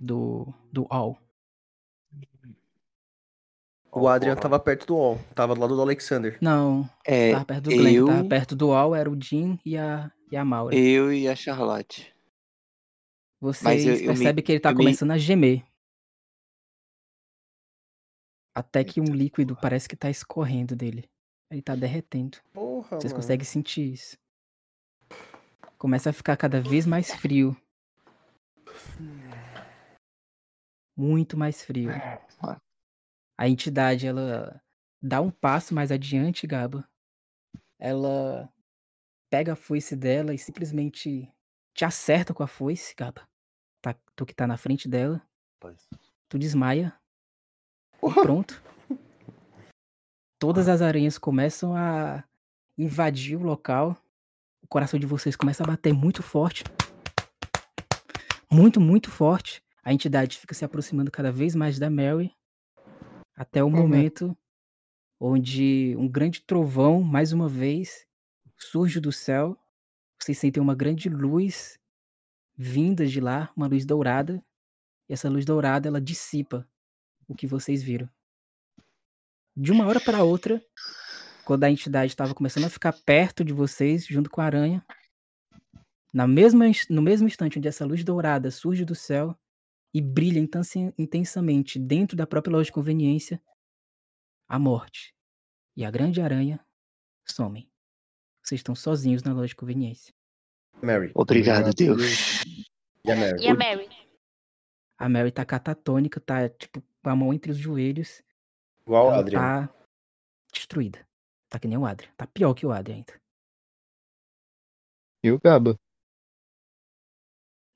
do. do All? O Adrian tava perto do All, tava do lado do Alexander. Não, É, tava perto do Glenn. eu, Tava perto do All, era o Jim e a, e a Maura. eu e a Charlotte. Vocês eu- eu me- percebem que ele tá eu me- começando a gemer. Até que um líquido parece que tá escorrendo dele. Ele tá derretendo. Porra, Vocês mano. conseguem sentir isso. Começa a ficar cada vez mais frio. Muito mais frio. A entidade, ela dá um passo mais adiante, Gaba. Ela pega a foice dela e simplesmente te acerta com a foice, Gaba. Tá, tu que tá na frente dela. Rapaz. Tu desmaia. E pronto. Todas as aranhas começam a invadir o local. O coração de vocês começa a bater muito forte. Muito, muito forte. A entidade fica se aproximando cada vez mais da Mary. Até o Uhum. momento onde um grande trovão, mais uma vez, surge do céu. Vocês sentem uma grande luz vinda de lá, uma luz dourada. E essa luz dourada, ela dissipa o que vocês viram. De uma hora para outra, quando a entidade estava começando a ficar perto de vocês, junto com a aranha, na mesma, no mesmo instante onde essa luz dourada surge do céu e brilha intensamente dentro da própria loja de conveniência, a morte e a grande aranha somem. Vocês estão sozinhos na loja de conveniência. Mary. Obrigado, Deus. E a Mary? E a Mary? A Mary tá catatônica, tá tipo com a mão entre os joelhos. Igual o Adrian. tá destruída. Tá que nem o Adrian. Tá pior que o Adrian ainda. E o Gaba?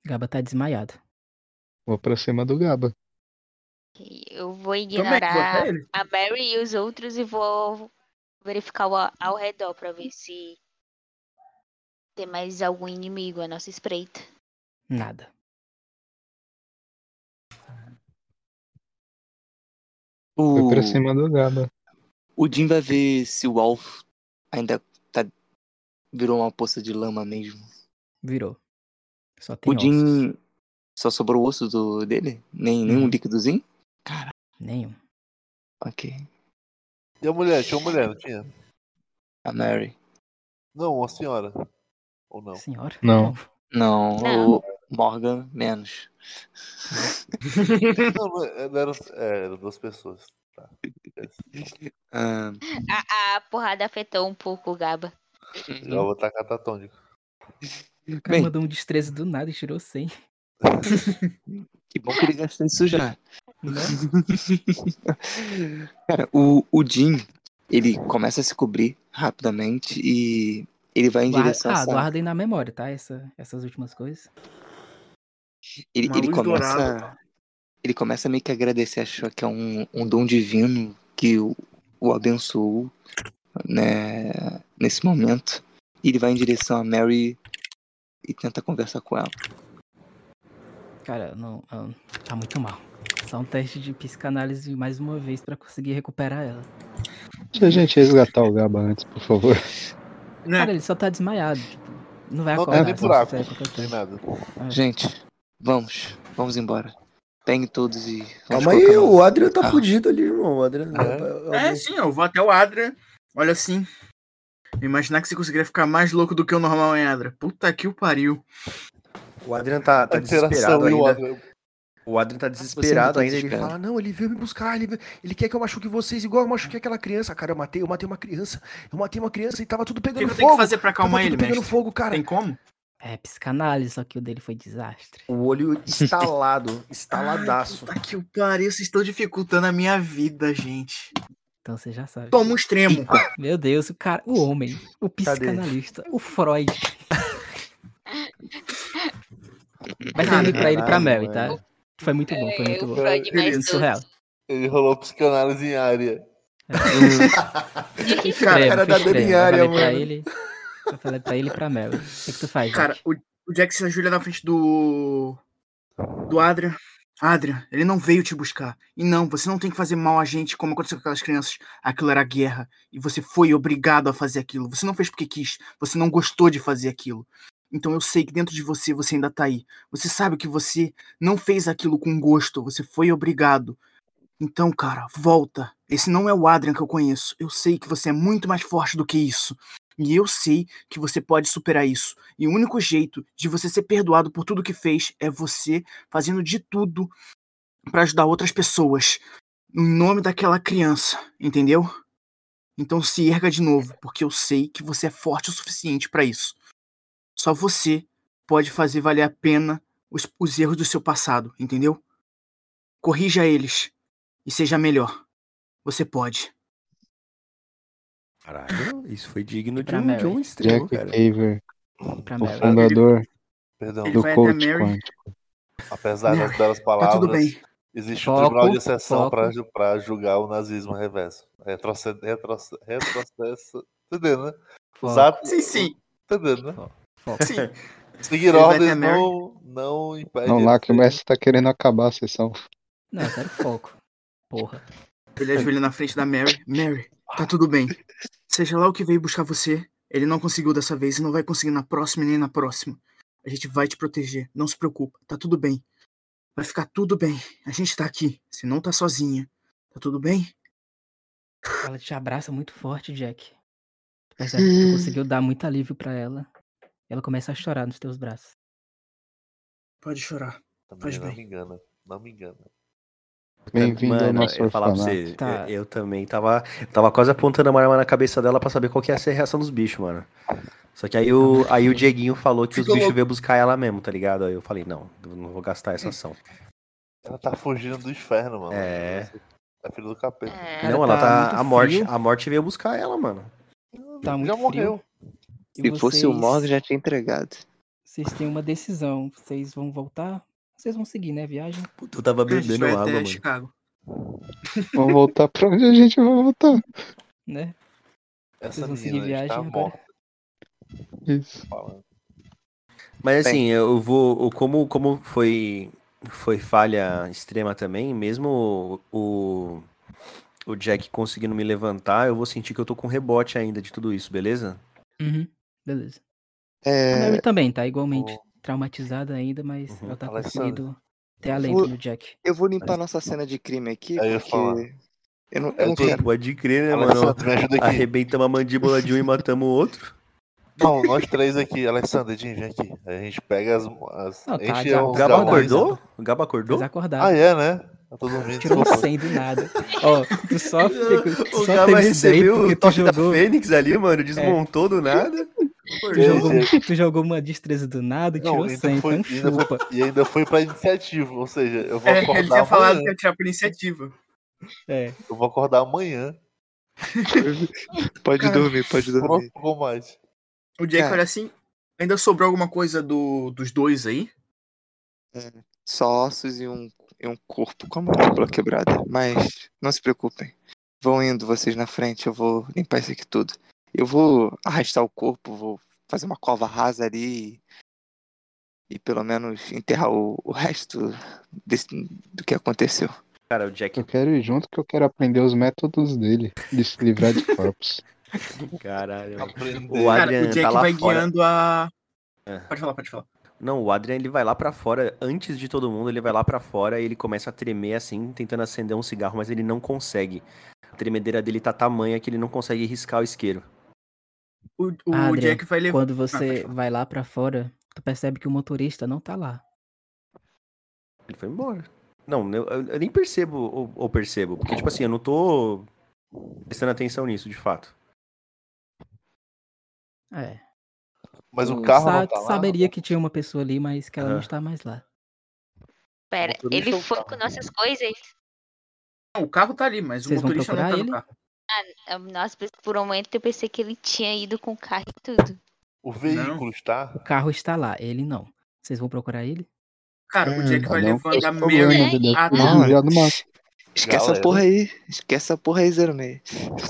Gaba tá desmaiado. Vou pra cima do Gaba. Eu vou é foi ignorar ele? a Mary e os outros e vou verificar ao, ao redor pra ver se tem mais algum inimigo à nossa espreita. Nada. Foi O, pra cima do Gaba. o Jim vai ver se o Alf ainda tá. Virou uma poça de lama mesmo. Virou. Só tem o ossos. Só sobrou o osso do, dele? Nem, nenhum Uhum. líquidozinho? Nenhum. Ok. E a mulher? Tinha uma mulher, não tinha? A Mary. Não, uma senhora. Ou não? Senhora? Não. Não, Não. o Morgan menos. Não, era, é, eram duas pessoas. Tá. Ah, A, a porrada afetou um pouco o Gaba. Eu vou tacar catatônico. O cara Bem. mandou um destreza do nada e tirou 100. que bom que ele gastou isso já. Né? Cara, o, o Jim, ele começa a se cobrir rapidamente e ele vai em Guarda- direção a ah, guardem na memória, tá? Essa, essas últimas coisas. Ele, ele começa. dourada. Ele começa meio que a agradecer, achou que é um, um dom divino que o, o abençoou, né, nesse momento. E ele vai em direção a Mary e tenta conversar com ela. Cara, não, não- tá muito mal. Só um teste de psicanálise mais uma vez pra conseguir recuperar ela. Deixa a gente resgatar o Gaba antes, por favor. Né? Cara, ele só tá desmaiado. Tipo, não vai Não acordar. tem nem se não buraco. fizer qualquer Nem coisa. nada. É. Gente, vamos. Vamos embora. Peguem todos e. vamos Calma aí, colocar no- o Adrian tá carro. fudido ali, irmão. O Adrian. É, sim, eu vou até o Adra. Olha assim. Imaginar que você conseguiria ficar mais louco do que o normal em Adra. Puta que o pariu. O Adrian tá, tá desesperado o ainda. Adrian. O Adrian tá Você desesperado tá ainda. Ele fala: Não, ele veio me buscar. Ele, ele quer que eu machuque vocês igual eu machuquei aquela criança. Cara, eu matei, eu matei uma criança. Eu matei uma criança e tava tudo O que pegando eu tenho fogo. que fazer pra acalmar ele, pegando mestre? fogo, cara. Tem como? É psicanálise, só que o dele foi desastre. O olho estalado, estaladaço. Puta que o pariu, vocês estão dificultando a minha vida, gente. Então você já sabe. Toma um extremo. Meu Deus, o cara, o homem, o psicanalista, o Freud. Eu li pra ele e pra Mary, tá? Foi muito bom, foi muito É, o bom. Freud mais Isso doce. real. Ele rolou psicanálise em área. Extremo, cara foi da eu falei pra mano. ele, eu falei pra ele e pra Mary. O que, que tu faz, Cara, Jack? o, o Jack se ajoelha na frente do. do Adrian. Adrian, ele não veio te buscar. E não, você não tem que fazer mal a gente como aconteceu com aquelas crianças. Aquilo era guerra. E você foi obrigado a fazer aquilo. Você não fez porque quis. Você não gostou de fazer aquilo. Então eu sei que dentro de você você ainda tá aí. Você sabe que você não fez aquilo com gosto. Você foi obrigado. Então, cara, volta. Esse não é o Adrian que eu conheço. Eu sei que você é muito mais forte do que isso. E eu sei que você pode superar isso. E o único jeito de você ser perdoado por tudo que fez é você fazendo de tudo pra ajudar outras pessoas. Em nome daquela criança, entendeu? Então se erga de novo, porque eu sei que você é forte o suficiente pra isso. Só você pode fazer valer a pena os, os erros do seu passado, entendeu? Corrija eles e seja melhor. Você pode. Caralho, isso foi digno de um, Mary. de um extremo, Jack cara. Caver, o Mary. fundador Perdão. Ele do coach Mary. quântico. Apesar das belas Tá palavras, tudo bem. existe Foco, um tribunal de exceção pra julgar o nazismo reverso. Retrocede, retroce- retrocesso. Entendendo, né? Foco. Sim, sim. Entendendo, né? foco. Sim. Seguir ordens não, não impede. Não, lá que o mestre tá querendo acabar a sessão. Não, eu quero foco. Porra. Ele ajoelha na frente da Mary. Mary, tá tudo bem. Seja lá o que veio buscar você, ele não conseguiu dessa vez e não vai conseguir na próxima e nem na próxima. A gente vai te proteger. Não se preocupa. Tá tudo bem. Vai ficar tudo bem. A gente tá aqui. Você não tá sozinha. Tá tudo bem? Ela te abraça muito forte, Jack. Percebe que tu conseguiu dar muito alívio pra ela. Ela começa a chorar nos teus braços. Pode chorar. Faz Não bem. me engana. Não me engana. Bem-vindo ao Mano, nosso eu falar pra orfanato. você, Tá. eu, eu também tava, eu tava quase apontando uma arma na cabeça dela pra saber qual que ia ser a reação dos bichos, mano. Só que aí o, aí o Dieguinho falou que os Ficou bichos louco. veio buscar ela mesmo, tá ligado? Aí eu falei, não, eu não vou gastar essa ação. Ela tá fugindo do inferno, mano. É. É filho do capeta. É. Não, ela tá tá. A morte, frio. a morte veio buscar ela, mano. Tá muito Já frio. morreu. Se fosse o vocês- Morgan, já tinha entregado. Vocês têm uma decisão. Vocês vão voltar? Vocês vão seguir, né? Viagem? Puta, eu tava bebendo água, mano. Chicago. Vamos voltar pra onde a gente vai voltar. Né? Essa Vocês vão seguir viagem agora? morta. Isso. Mas Bem. assim, eu vou. Como, como foi, foi falha extrema também, mesmo o, o Jack conseguindo me levantar, eu vou sentir que eu tô com rebote ainda de tudo isso, beleza? Uhum. Beleza. A É, Mary também tá igualmente Ô. traumatizada ainda, mas Uhum. ela tá Alessandra. conseguindo ter alento Vou- no Jack. eu vou limpar nossa cena de crime aqui, Aí eu porque eu não, É eu não quero. Pode crer, né, mano? Alessandro, me ajuda aqui. Arrebentamos a mandíbula de um e matamos o outro. Não, nós três aqui. Alessandro, Edinho, vem aqui. Aí a gente pega as. as Não, tá, enche já- O galões. acordou? O Gaba acordou? Eles acordaram. Ah, é, né? Eu tô dormindo. Tirou um desculpa. 100 do nada. Ó, tu só, fica, tu O só Gaba recebeu o toque da jogou, Fênix ali, mano, desmontou do nada. Tu, jogou, tu jogou uma destreza do nada e Não, tirou ainda 100. foi- ainda chupa. E ainda foi pra iniciativa. Ou seja, eu vou É, ele acordar tinha falado que amanhã. ia tirar por iniciativa. É. Eu vou acordar amanhã. Pode Cara, dormir, pode dormir. Pro combate. O Cara. olha assim. Ainda sobrou alguma coisa do, dos dois aí? Só ossos e um, e um corpo com a mandíbula quebrada. Mas não se preocupem. Vão indo vocês na frente, eu vou limpar isso aqui tudo. Eu vou arrastar o corpo, vou fazer uma cova rasa ali e, e pelo menos enterrar o, o resto desse- do que aconteceu. Cara, o Jack, Eu quero ir junto que eu quero aprender os métodos dele de se livrar de corpos. caralho. Aprender. O Cara, Adrian o Jack tá lá vai fora. guiando a. É. Pode falar, pode falar. Não, o Adrian ele vai lá pra fora, antes de todo mundo, ele vai lá pra fora e ele começa a tremer assim, tentando acender um cigarro, mas ele não consegue. A tremedeira dele tá tamanha que ele não consegue riscar o isqueiro. O, o Adrian, Jack vai levar. Quando Ah, você falar. vai lá pra fora, tu percebe que o motorista não tá lá. Ele foi embora. Não, eu, eu- nem percebo ou, ou percebo, porque tipo assim, eu não tô prestando atenção nisso, de fato. É. Mas o Tu carro sa- não tá lá. saberia que tinha uma pessoa ali, mas que ela não Aham. está mais lá. Pera, ele ou foi carro? com nossas coisas? Não, o carro tá ali, mas Vocês o vão motorista não tá procurar no ele? carro. Ah, Nossa, por um momento eu pensei que ele tinha ido com o carro e tudo. O veículo está. O carro está lá, ele não. Vocês vão procurar ele? Cara, o Jack vai Cada um levando com a seus problemas, Mary ele deve a ter Não. Esquece Galera. essa porra aí. Esquece essa porra aí, 06.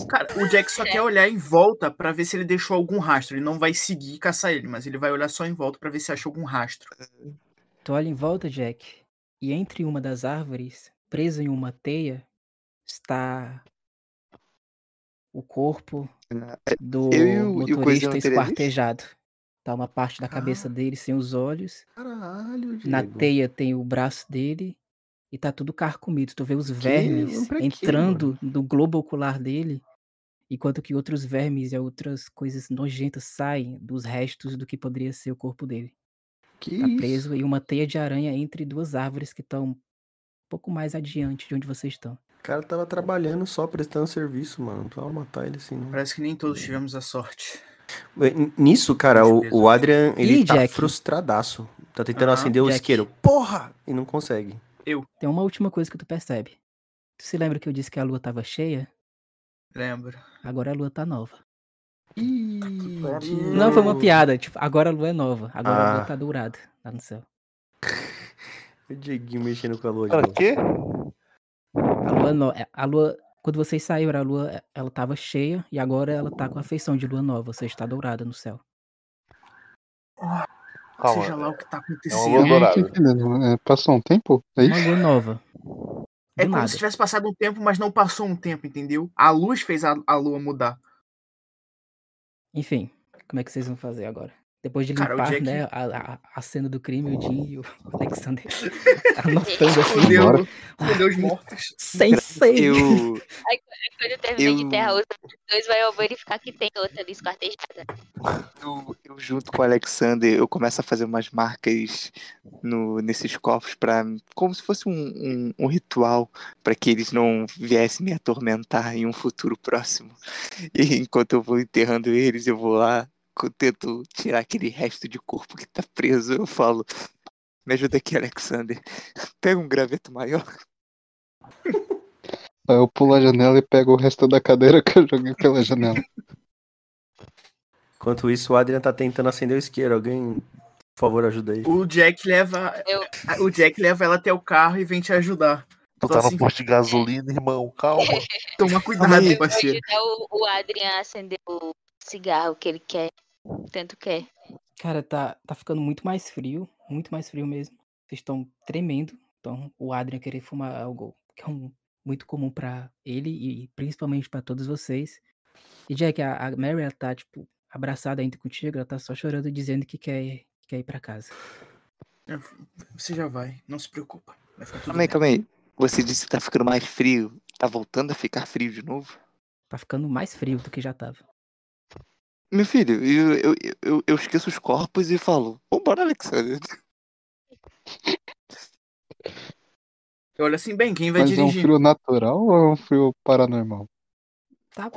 Cara, o Jack só quer olhar em volta pra ver se ele deixou algum rastro. Ele não vai seguir e caçar ele, mas ele vai olhar só em volta pra ver se achou algum rastro. Tu olha em volta, Jack, e entre uma das árvores, preso em uma teia, está o corpo do eu e o- e o Coisinho motorista esquartejado. Tá uma parte da cabeça dele sem os olhos. Caralho, Na Diego. teia tem o braço dele e tá tudo carcomido. Tu vê os Que? vermes quê, entrando no globo ocular dele, enquanto que outros vermes e outras coisas nojentas saem dos restos do que poderia ser o corpo dele. Que Tá isso? preso em uma teia de aranha entre duas árvores que estão um pouco mais adiante de onde vocês estão. O cara tava trabalhando só, prestando serviço, mano. Não matar ele assim, não. Parece que nem todos tivemos a sorte. Nisso, cara, o, o Adrian, ele Ih, tá Jack. frustradaço. Tá tentando Aham, acender o Jack. isqueiro. Porra! E não consegue. Tem uma última coisa que tu percebe. Tu se lembra que eu disse que a lua tava cheia? Lembro. Agora a lua tá nova. Ih, Não foi uma piada, tipo, agora a lua é nova. Agora a lua Ah. tá dourada lá no céu. O Dieguinho mexendo com a lua de novo. quê? Lua, no... é, a lua, quando vocês saíram, a lua é, ela tava cheia e agora ela tá com a feição de lua nova, ou seja, está dourada no céu. Calma. Seja lá o que tá É uma acontecendo. entendendo. É, passou um tempo? É Uma isso? lua nova. É Do como nada. se tivesse passado um tempo, mas não passou um tempo, entendeu? A luz fez a, a lua mudar. Enfim, como é que vocês vão fazer agora? Depois de Cara, limpar, Jack- né, a, a, a cena do crime, o Jim e o Alexander anotando assim, fudeu os mortos. sem sangue. Eu. Quando termina Eu- de enterrar os dois, vai verificar que tem outra ali esquartejada. Eu, eu junto com o Alexander, eu começo a fazer umas marcas no, nesses cofres para como se fosse um, um, um ritual para que eles não viessem me atormentar em um futuro próximo. E enquanto eu vou enterrando eles, eu vou lá, eu tento tirar aquele resto de corpo que tá preso. Eu falo, me ajuda aqui, Alexander. Pega um graveto maior. Aí eu pulo a janela e pego o resto da cadeira que eu joguei pela janela. Enquanto isso, o Adrian tá tentando acender o isqueiro. Alguém, por favor, ajuda aí. O Jack leva. Eu- O Jack leva ela até o carro e vem te ajudar. Tu tá assim, no posto de gasolina, irmão. Calma. Toma cuidado, aí. Eu vou parceiro. ajudar o, o Adrian a acender o cigarro que ele quer. Tanto quer. Cara, tá, tá ficando muito mais frio, muito mais frio mesmo. Vocês estão tremendo. Então, o Adrian querer fumar algo que é um, muito comum pra ele e principalmente pra todos vocês. E Jack, a, a Mary, ela tá, tipo, abraçada ainda contigo, ela tá só chorando dizendo que quer, que quer ir pra casa. Você já vai, não se preocupa. Vai ficar tudo Calma aí, bem. calma aí. Você disse que tá ficando mais frio. Tá voltando a ficar frio de novo? Tá ficando mais frio do que já tava. Meu filho, eu, eu, eu, eu esqueço os corpos e falo, vambora, Alexander. Eu olho assim, bem, quem vai Mas é um dirigir? frio natural ou é um frio paranormal? Tá,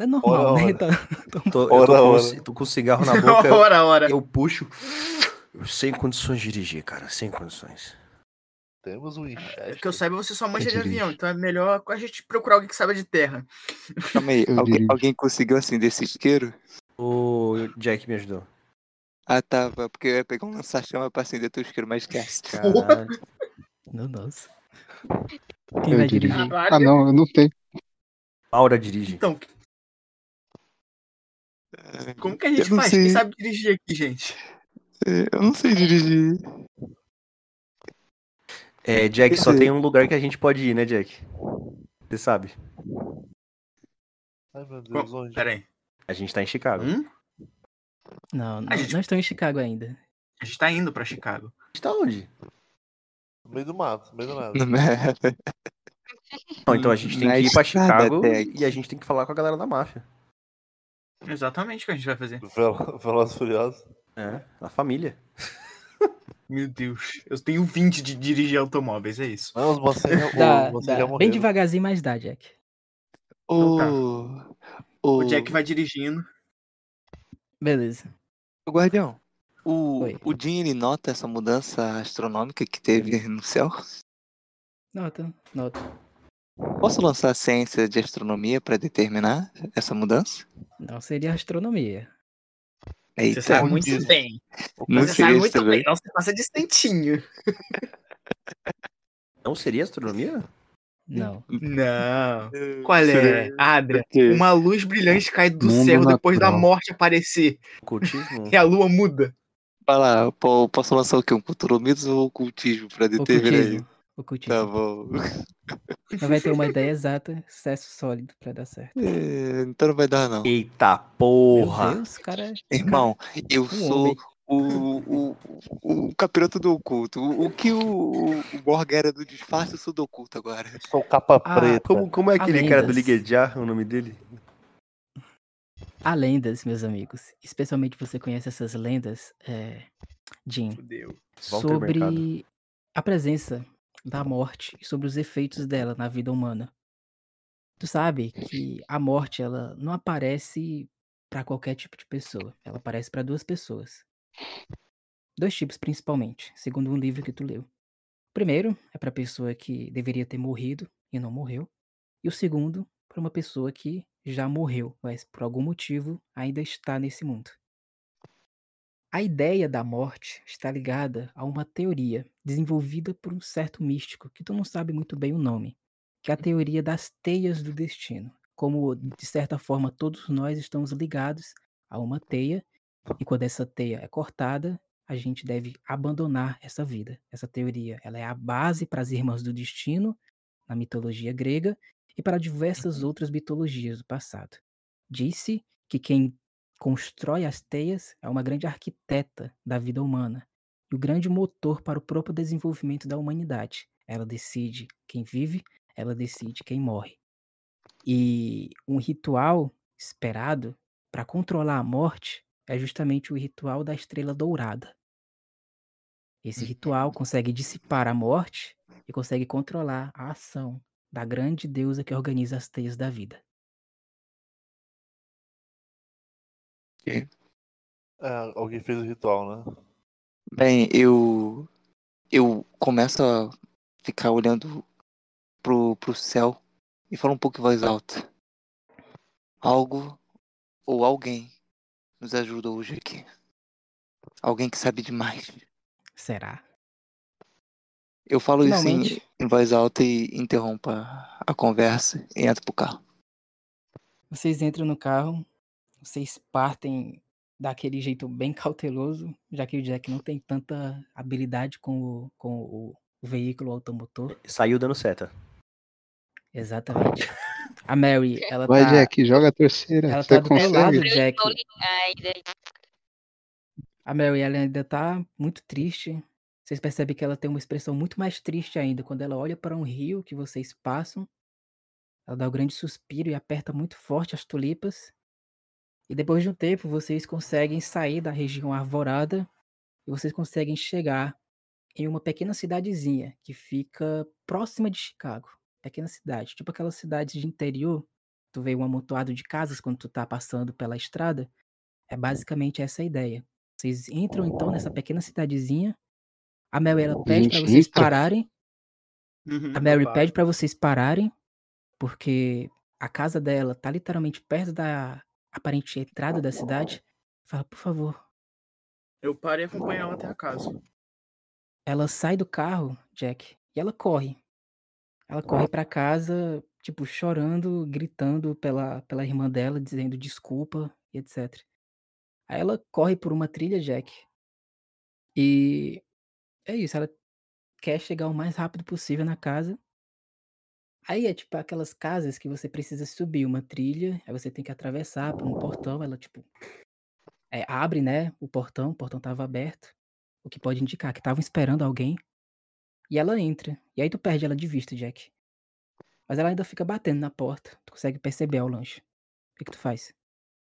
é normal, ora, né? ora. Tá- Tô, eu tô, Ora, com, o ora. ci- tô com o cigarro na boca. eu, Ora, ora. eu puxo. Sem condições de dirigir, cara. Sem condições. temos um É Winchester. que eu saiba, você só manja de avião, então é melhor a gente procurar alguém que saiba de terra. Calma aí, Eu alguém, alguém conseguiu acender esse isqueiro? O Jack me ajudou. Ah, tá, porque eu ia pegar um lança-chama pra acender teu isqueiro, mas esquece. Caralho. Meu Deus. Quem Eu vai dirigir? é Ah, não, eu não tenho. Laura dirige. Então, como que a gente Eu não faz? sei. Quem sabe dirigir aqui, gente? É, Eu não sei dirigir. É, Jack, só tem um lugar que a gente pode ir, né, Jack? Você sabe. Ai, meu Deus, Bom, onde? pera aí. A gente tá em Chicago. Hum? Não, não, gente- não estão em Chicago ainda. A gente tá indo pra Chicago. A gente tá onde? No meio do mato, no meio do nada. Não, então a gente tem Na que ir pra Chicago e a gente tem que falar com a galera da máfia. Exatamente o que a gente vai fazer. Vel- Velozes e Furiosos. É, a família. Meu Deus. Eu tenho 20 de dirigir automóveis, é isso. Não, os mocinhos já, Dá, mocinhos dá. já Bem devagarzinho, mas dá, Jack. Então tá. O, O Jack vai dirigindo. Beleza. o guardião. O, Oi. o Jim, ele nota essa mudança astronômica que teve no céu? Nota, nota. Posso lançar a ciência de astronomia para determinar essa mudança? Não seria astronomia. Eita, Você sabe muito bem. não Você sabe isso muito também. bem. Não, você passa de centinho. Não seria astronomia? Não. Não. Qual é? Adria, uma luz brilhante cai do Mundo céu depois da natural. morte aparecer. Ocultismo? E a lua muda. Vai lá, po- posso lançar o quê? Um culturomitos ou ocultismo para determinar isso? Ocultismo. Tá bom. Não vai ter uma ideia exata, sucesso sólido pra dar certo. É, então não vai dar, não. Eita Meu porra! Deus, cara. Irmão, eu Um sou homem. O, o, o capiroto do oculto. O, o que o, o Borg era do disfarce, eu sou do oculto agora. Sou capa Ah, preta. Como, como é aquele cara do lendas. Liguejar, o nome dele? Há lendas, meus amigos. Especialmente você conhece essas lendas, é, Jim, Fudeu. Mercado. sobre a presença da morte e sobre os efeitos dela na vida humana. Tu sabe que a morte ela não aparece para qualquer tipo de pessoa. Ela aparece para duas pessoas. Dois tipos principalmente, segundo um livro que tu leu. O primeiro é para pessoa que deveria ter morrido e não morreu, e o segundo para uma pessoa que já morreu, mas por algum motivo ainda está nesse mundo. A ideia da morte está ligada a uma teoria desenvolvida por um certo místico que tu não sabe muito bem o nome, que é a teoria das teias do destino. Como, de certa forma, todos nós estamos ligados a uma teia, e quando essa teia é cortada, a gente deve abandonar essa vida. Essa teoria ela é a base para as irmãs do destino, na mitologia grega, e para diversas outras mitologias do passado. Disse que quem constrói as teias é uma grande arquiteta da vida humana e o grande motor para o próprio desenvolvimento da humanidade. Ela decide quem vive, ela decide quem morre. E um ritual esperado para controlar a morte é justamente o ritual da estrela dourada. Esse ritual consegue dissipar a morte e consegue controlar a ação da grande deusa que organiza as teias da vida. É, alguém fez o ritual, né? Bem, eu. Eu começo a ficar olhando pro, pro céu e falo um pouco em voz alta. Algo ou alguém nos ajuda hoje aqui. Alguém que sabe demais. Será? Eu falo isso em, Finalmente. em voz alta e interrompo a, a conversa e entro pro carro. Vocês entram no carro, vocês partem daquele jeito bem cauteloso, já que o Jack não tem tanta habilidade com o, com o, o veículo automotor. Saiu dando seta. Exatamente. A Mary, ela Vai, tá, Jack, joga a terceira. ela Você tá do teu lado, consegue? Jack. A Mary, ela ainda tá muito triste. Vocês percebem que ela tem uma expressão muito mais triste ainda quando ela olha para um rio que vocês passam. Ela dá um grande suspiro e aperta muito forte as tulipas. E depois de um tempo, vocês conseguem sair da região arvorada e vocês conseguem chegar em uma pequena cidadezinha que fica próxima de Chicago. Pequena cidade, tipo aquelas cidades de interior. Tu vê um amontoado de casas quando tu tá passando pela estrada. É basicamente essa a ideia. Vocês entram então nessa pequena cidadezinha. A Mary ela pede para vocês entra? pararem. Uhum, A Mary opa. pede para vocês pararem, porque a casa dela tá literalmente perto da aparente entrada da cidade. Fala, por favor. Eu parei e acompanhei ela até a casa. Ela sai do carro, Jack, e ela corre. Ela corre pra casa, tipo, chorando, gritando pela, pela irmã dela, dizendo desculpa e etc. Aí ela corre por uma trilha, Jack. E é isso, ela quer chegar o mais rápido possível na casa. Aí é tipo aquelas casas que você precisa subir uma trilha, aí você tem que atravessar por um portão, ela tipo é, abre, né, o portão, o portão tava aberto. o que pode indicar que estavam esperando alguém. E ela entra. E aí tu perde ela de vista, Jack. Mas ela ainda fica batendo na porta. Tu consegue perceber ao lanche. O que, que tu faz?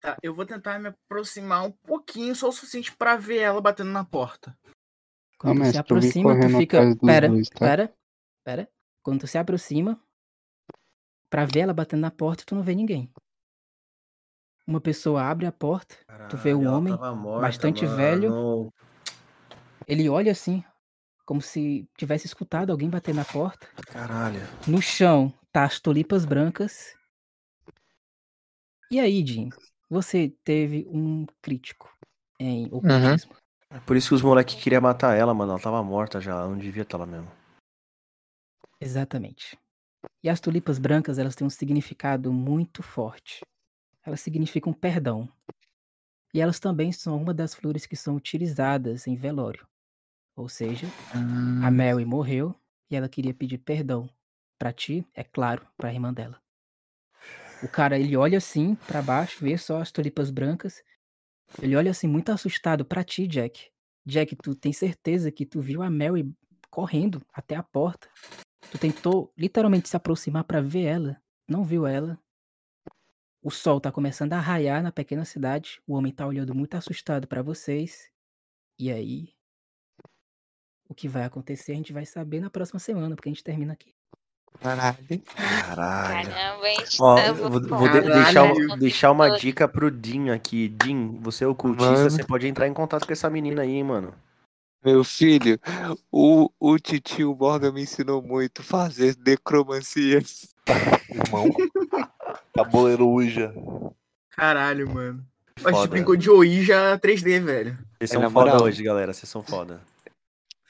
Tá, eu vou tentar me aproximar um pouquinho, só o suficiente pra ver ela batendo na porta. Quando tu se aproxima, tu fica. Pera, dois, tá? pera, pera. Quando tu se aproxima, pra ver ela batendo na porta, tu não vê ninguém. Uma pessoa abre a porta, tu vê um Caralho, homem morta, bastante velho. mano. Ele olha assim, como se tivesse escutado alguém bater na porta. Caralho. No chão tá as tulipas brancas. E aí, Jim, você teve um crítico em ocultismo. É por isso que os moleques queriam matar ela, mano. Ela tava morta já, ela não devia estar lá mesmo. Exatamente. E as tulipas brancas, elas têm um significado muito forte. Elas significam perdão. E elas também são uma das flores que são utilizadas em velório. Ou seja, a Mary morreu e ela queria pedir perdão pra ti, é claro, pra irmã dela. O cara, ele olha assim pra baixo, vê só as tulipas brancas. Ele olha assim muito assustado pra ti, Jack. Jack, tu tem certeza que tu viu a Mary correndo até a porta? Tu tentou literalmente se aproximar pra ver ela, não viu ela. O sol tá começando a raiar na pequena cidade. O homem tá olhando muito assustado pra vocês. E aí, o que vai acontecer a gente vai saber na próxima semana, porque a gente termina aqui. Caralho. Caralho. Caramba, hein? Ó, vou, vou de- Caralho. deixar, uma- deixar uma dica pro Dinho aqui. Dinho, você é ocultista, Mano. você pode entrar em contato com essa menina aí, hein, mano. Meu filho, o, o titio Morgan me ensinou muito a fazer necromancia. Irmão. Tabuleiro Ouija. Caralho, mano. A gente Foda. brincou de Ouija 3D, velho. Vocês É, são na foda moral. hoje, galera. Vocês são foda.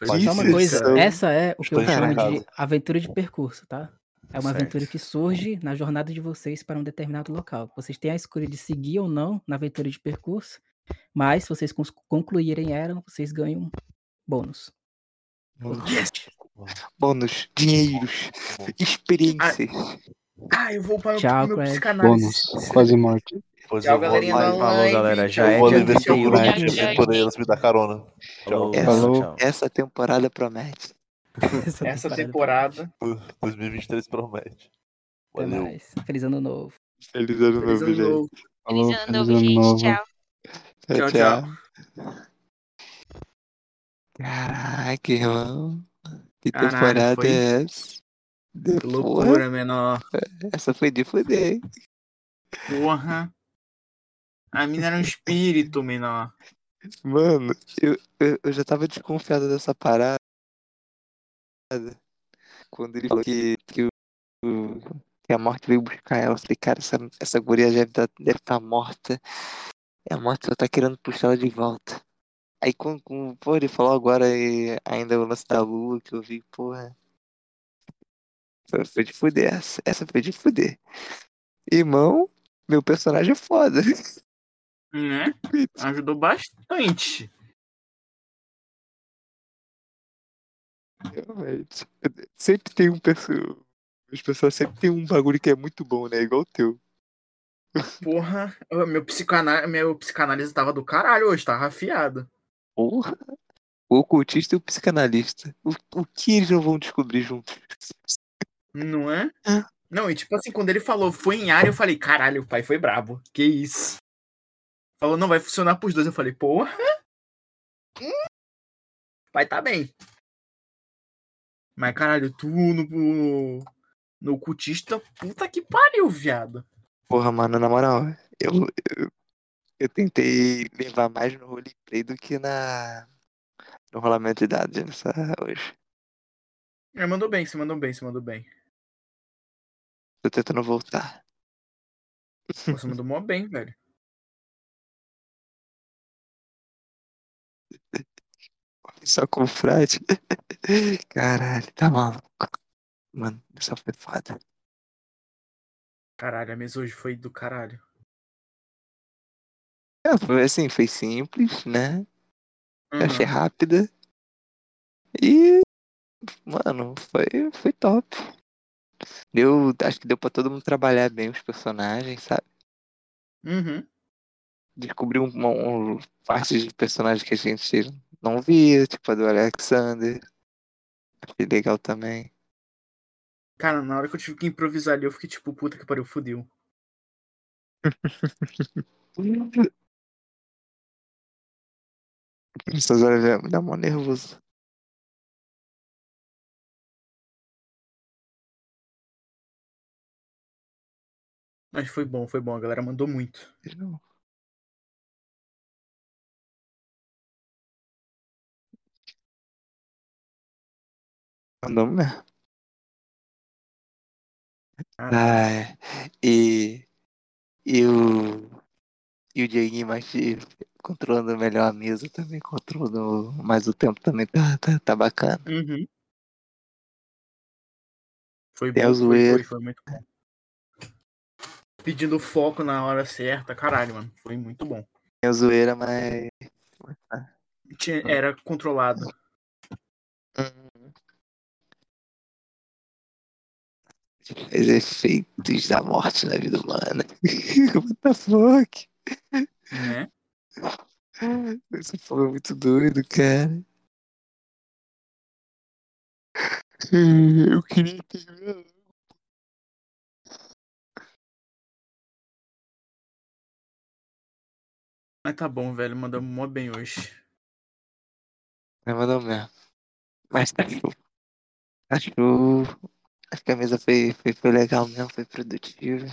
Mas Só uma coisa, isso. essa é o que eu Estou chamo de aventura de percurso, tá? É uma Certo. aventura que surge na jornada de vocês para um determinado local. Vocês têm a escolha de seguir ou não na aventura de percurso, mas se vocês concluírem ela, vocês ganham bônus. Bônus, dinheiros, experiências. Ah, eu vou para o meu psicanálise. Bônus, quase morte. Pois Tchau, eu vou galerinha da Falou, live. galera. Já Eu é vou ali ver se eu 31. curo Tchau, de tchau. aventureiros me dá carona. Falou, Essa- tchau, tchau. Essa temporada promete. Essa temporada. 2023 promete. Até Valeu. mais. Feliz ano novo. Feliz ano Feliz novo, ano gente. novo. Falou, Feliz ano feliz novo, ano gente. novo. Tchau. Tchau, tchau. Caraca, irmão. Que Caralho, temporada foi- é essa? Que Porra, loucura, menor. essa foi de fuder, hein? Porra. A mina era um espírito, menor. Mano, eu, eu, eu já tava desconfiado dessa parada. Quando ele falou que, que, o, que a morte veio buscar ela. Eu falei, cara, essa, essa guria deve estar deve tá morta. E a morte só tá querendo puxar ela de volta. Aí quando, quando pô, ele falou agora ainda o lance da lua que eu vi, porra. Foi de fuder essa. Essa foi de fuder. Irmão, meu personagem é foda. Né? Ajudou bastante. Realmente. Sempre tem um pessoal. As pessoas sempre tem um bagulho que é muito bom, né? Igual o teu. Porra. Meu, psicanal... meu psicanálise tava do caralho hoje, tava afiado. Porra. O ocultista e o psicanalista. O, o que eles não vão descobrir juntos? Não é? Não, e tipo assim, quando ele falou foi em área, eu falei, caralho, o pai foi brabo. Que isso? Falou, não, vai funcionar pros dois. Eu falei, porra. Hum. Pai tá bem. Mas caralho, tu no, no ocultista, puta que pariu, viado. Porra, mano, na moral, eu, eu, eu tentei levar mais no roleplay do que na no rolamento de dados nessa hoje. É, mandou bem, você mandou bem, você mandou bem. Tô tentando voltar. Você mandou mó bem, velho. Só com frade. Caralho, tá maluco. Mano, essa foi foda. Caralho, a mesa hoje foi do caralho. É, foi assim, foi simples, né? Eu achei Uhum. rápida. E, mano, foi, foi top. Deu, acho que deu pra todo mundo trabalhar bem os personagens, sabe? Uhum. Descobrir um, um, partes de personagens que a gente não vi, tipo a do Alexander. Achei legal também. Cara, na hora que eu tive que improvisar ali, eu fiquei tipo, puta que pariu, fudeu. Essas horas me dá mó nervoso. Mas foi bom, foi bom. A galera mandou muito. Não. Mandamos mesmo. Ah, e, e o. E o Dieguinho Machis controlando melhor a mesa também, controlando mais o tempo também tá, tá, tá bacana. uhum. Foi Tem a bom, foi, foi, foi muito bom. Pedindo foco na hora certa, caralho, mano. Foi muito bom. Tem a zoeira, mas. Tinha- Era controlado. Hum. Fez efeitos da morte na vida humana. What the fuck? Né? Isso foi muito doido, cara. Eu queria terminar. Mas tá bom, velho. Mandamos mó bem hoje. Mas mandou mesmo. Mas tá show. Tá show. Acho que a mesa foi, foi, foi legal mesmo, foi produtiva.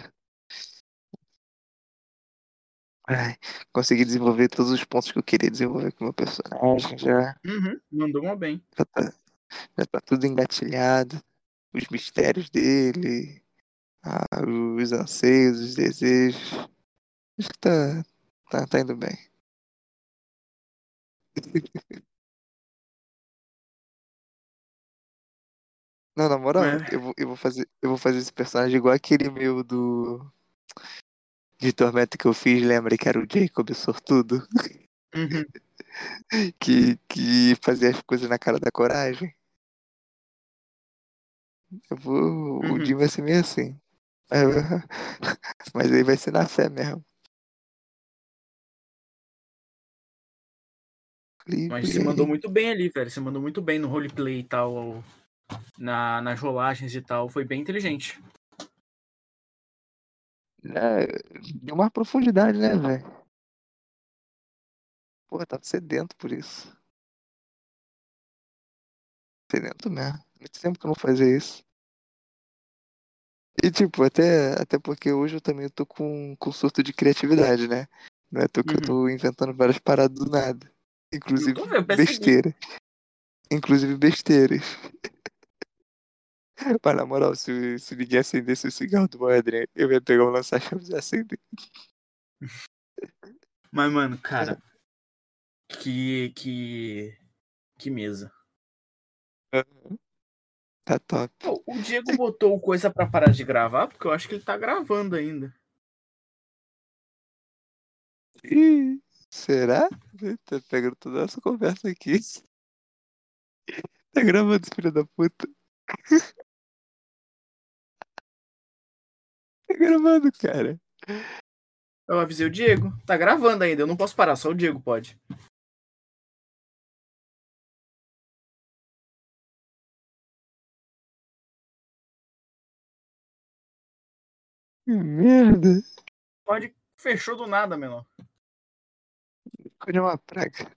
Ai, consegui desenvolver todos os pontos que eu queria desenvolver com o meu personagem já. Uhum. Mandou mó bem. Já tá, já tá tudo engatilhado. Os mistérios dele, ah, os anseios, os desejos. Acho que tá, tá, tá indo bem. Não, na moral, É. eu vou, eu vou fazer, eu vou fazer esse personagem igual aquele meu do de Tormenta que eu fiz, lembra que era o Jacob o sortudo, Uhum. que, que fazia as coisas na cara da coragem. Eu vou, o Uhum. Jim vai ser meio assim. Mas aí vai ser na fé mesmo. Mas você mandou muito bem ali, velho. Você mandou muito bem no roleplay e tal. Na, nas rolagens e tal. Foi bem inteligente. É, deu uma profundidade, né, velho? Pô, tava sedento por isso. Sedento mesmo. Muito tempo que eu não fazia isso. E tipo, até, até porque hoje eu também tô com, com surto de criatividade, né? Não é toa que eu tô inventando várias paradas do nada. Inclusive Uhum. Tô besteira. Inclusive besteiras. Mas na moral, se, se ninguém acendesse o cigarro do Moedrinho, eu ia pegar um lança-chamas e acender. Mas, mano, cara. Que. Que. Que mesa. Tá top. O Diego botou coisa pra parar de gravar, porque eu acho que ele tá gravando ainda. Ih, será? Tá pegando toda essa conversa aqui. Tá gravando, filho da puta. Tá gravando, cara. Eu avisei o Diego. Tá gravando ainda, eu não posso parar, só o Diego pode. Que merda. Pode. Fechou do nada, menor. É uma praga.